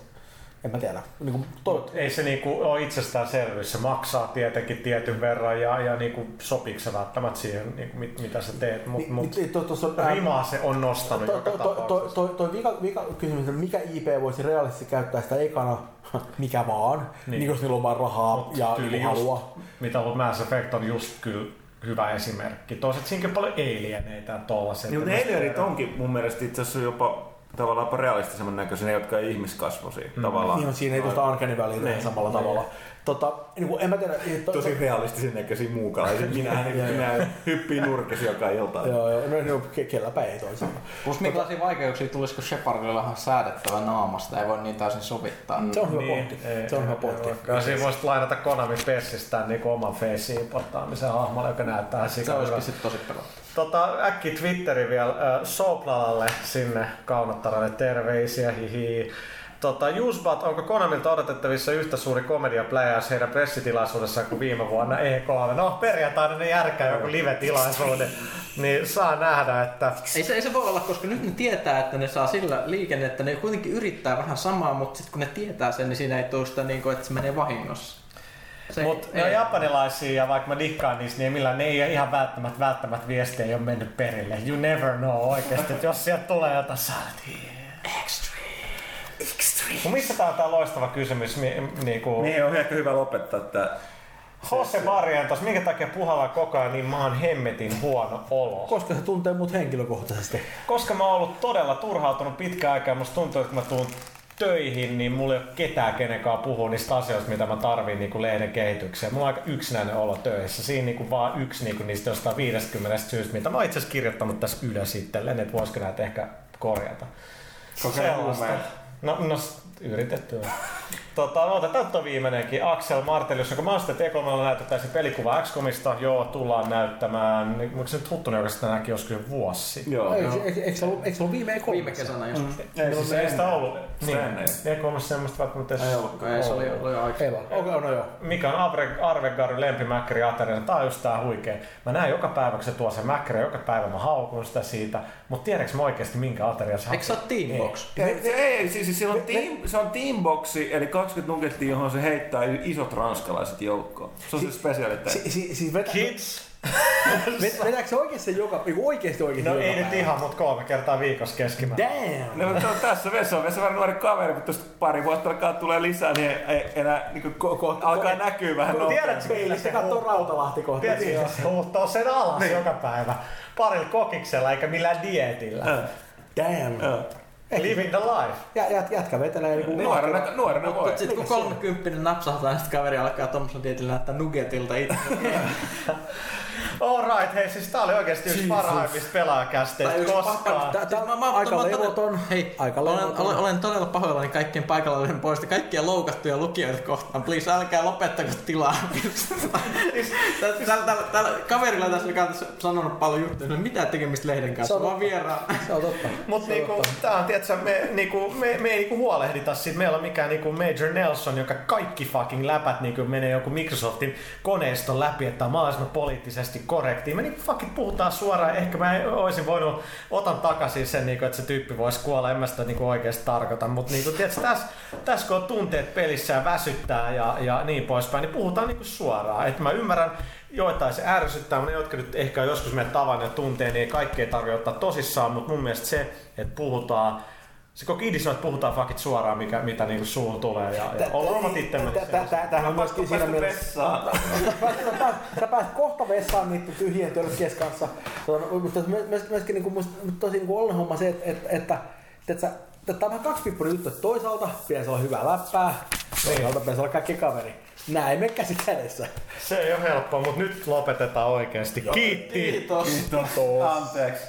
En mä tiedä. Niin kuin, to, Ei se niinku ole itsestäänselvyys. Se maksaa tietenkin tietyn verran ja, ja niinku sopiiko se välttämättä siihen, niinku, mit, mitä sä teet. Mut, Niin, mut niin, to- tossa on- rimaa se on nostanut toi, toi, toi, tapauksessa. toi, toi vika, vika kysymys, että mikä IP voisi realistisesti käyttää sitä ekana, mikä vaan, niin, Niin. niin jos niillä on vaan rahaa Mut ja niin just- halua. Mitä on ollut Mass Effect on just kyllä hyvä esimerkki. Toiset siinäkin on paljon alieneitä ja tollaset. Niin, mutta alienit onkin mun mielestä itse asiassa jopa tavallaan realistisemman näköisiä, ne jotka ei ihmiskasvoisia mm. tavallaan. Niin on siinä ei tuosta Valley Niin. samalla tavalla. Tota, niin kuin, en mä tiedä. niin, to, Tosi realistisen näköisiä muukalaisia. Minähän Joo, joo. minä hyppii nurkissa joka ilta. Joo, joo, no, no ke- kelläpä ei toisaalta. Plus minkälaisia vaikeuksia tulisiko Shepardilla säädettävä naamasta, ei voi niin täysin sovittaa. Se on hyvä Niin, pointti. ei- Se on hyvä pointti. siinä voisit lainata Konami Pessistä niin oman face importaamisen hahmolle, joka näyttää Se sika olisikin sitten tosi pelottavaa. Tota, äkki Twitteri vielä äh, Soplalalle sinne kaunottaralle terveisiä, hihi. Tota, Jusbat, onko Konamilta odotettavissa yhtä suuri komediapläjäys heidän pressitilaisuudessaan kuin viime vuonna E3? No perjantaina ne järkää joku live-tilaisuuden, niin saa nähdä, että Ei se, ei se voi olla, koska nyt ne tietää, että ne saa sillä liikennettä, ne kuitenkin yrittää vähän samaa, mutta sitten kun ne tietää sen, niin siinä ei tule sitä, niin kuin, että se menee vahingossa. Mutta ne on japanilaisia ja vaikka mä dikkaan niistä, niin millä ne ei ihan välttämättä, välttämättä viesti ei ole mennyt perille. You never know oikeesti, että jos sieltä tulee jotain saatiin. Extreme. Extreme. missä tää on tää loistava kysymys? Mi, niinku, Niin on ehkä hyvä lopettaa tämä. Jose Barrientos, minkä takia puhalla koko ajan niin maan hemmetin huono olo? Koska se tuntee mut henkilökohtaisesti. Koska mä oon ollut todella turhautunut pitkään aikaa, musta tuntuu, että kun mä tuun töihin, niin mulla ei ole ketään kenenkaan puhua niistä asioista, mitä mä tarviin niin lehden kehitykseen. Mulla on aika yksinäinen olo töissä. Siinä niin kuin vaan yksi niin kuin niistä jostain 50 syystä, mitä mä oon itse asiassa kirjoittanut tässä ylös itselleen, että voisiko näitä ehkä korjata. Sellaista. No, no s- yritetty on. Tota, no, otetaan tuo viimeinenkin. Axel Martelius, jonka Master T3 näytetään se pelikuva XCOMista. Joo, tullaan näyttämään. Niin, Onko se nyt Huttunen, joka sitä näki joskus jo vuosi sitten? Joo. Eikö, se ollut, eikö se ollut viime E3? Viime kesänä joskus. Ei, siis ei sitä ollut. Niin, ennen. ei kolmas semmoista välttämättä edes Ei ollutkaan, ei, se oli, jo aika. Ei vaan. Okei, no joo. Mikä on Arve, Arvegarin lempimäkkäri Ateriana? Tää on just tää huikea. Mä näen joka päivä, kun se tuo sen mäkkäri, joka päivä mä haukun sitä siitä. Mutta tiedäks mä oikeesti minkä Ateria se Eikö se ole Teambox? Ei, se, ei, siis, siis sillä on team, se on teamboxi, eli 20 nuggettia, johon se heittää isot ranskalaiset joukkoon. Se on se spesialiteetti. Si, si, siis vetä, Kids! vet, vetääkö se oikeasti joka, niinku oikeasti oikeasti No joka ei nyt päivä? ihan, mutta kolme kertaa viikossa keskimäärin. Damn! No, mutta on tässä Vesa on Vesa on nuori kaveri, mutta tuosta pari vuotta alkaa tulee lisää, niin ei enää niin Ko- ko- alkaa ko- näkyä vähän tiedätkö, millä Peilistä se katsoo? Rautalahti kohta. Tiedätkö, se huuhtoo sen alas niin. joka päivä. Parilla kokiksella eikä millään dietillä. Damn. Living the life. Ja, jät, jätkä vetelee niinku... Nuorena, nuorena voi. Mutta sitten kun 30 napsahtaa, niin sitten kaveri alkaa tuommoisen tietillä näyttää nuggetilta itse. Alright, hei siis tää oli oikeesti yksi Jesus. parhaimmista pelaajakästeistä koskaan. Tää, tää Siis on aika mä- mä- levoton. Hei, aika olen, levoton. olen, olen, todella pahoillani kaikkien paikalla olevien puolesta, kaikkia loukattuja lukijoita kohtaan. Please, älkää lopettako tilaa. Tällä, tällä, tällä, tällä kaverilla tässä, joka on tässä sanonut paljon juttuja, ole mitään tekemistä lehden Se kanssa, on vaan vieraan. Se on totta. Mut niinku, tää on, tietsä, me, niinku, me, me ei niinku huolehdita siitä. Meillä on mikään niinku Major Nelson, joka kaikki fucking läpät niinku menee joku Microsoftin koneiston läpi, että on mahdollisimman poliittisesti korrekti. Me niinku fucking puhutaan suoraan. Ehkä mä olisin voinut, otan takaisin sen, niinku, että se tyyppi voisi kuolla. En mä sitä niinku oikeasti tarkoita. Mutta niinku, tässä täs kun on tunteet pelissä ja väsyttää ja, ja niin poispäin, niin puhutaan niinku suoraan. Et mä ymmärrän, joitain se ärsyttää, mutta ne, jotka nyt ehkä joskus meidät tavan ja tuntee, niin ei kaikkea tarvitse ottaa tosissaan, mutta mun mielestä se, että puhutaan se on, että puhutaan fakit suoraan, mikä, mitä niinku suuhun tulee ja, ja ollaan omat itsemme. Tä- tä- tä- Tämähän on myöskin siinä mielessä... Sä pääset- kohta vessaan niiden tyhjien tölkkien kanssa. Mutta myöskin, niin musta, tosi niin kuin homma se, että, että, että, Tämä on vähän kaksipiippunen juttu, että toisaalta pitäisi olla hyvää läppää, toisaalta pitäisi olla kaikki kaveri. Näin me käsi kädessä. Se ei ole helppoa, mutta nyt lopetetaan oikeasti. Kiitti! Kiitos. Anteeksi.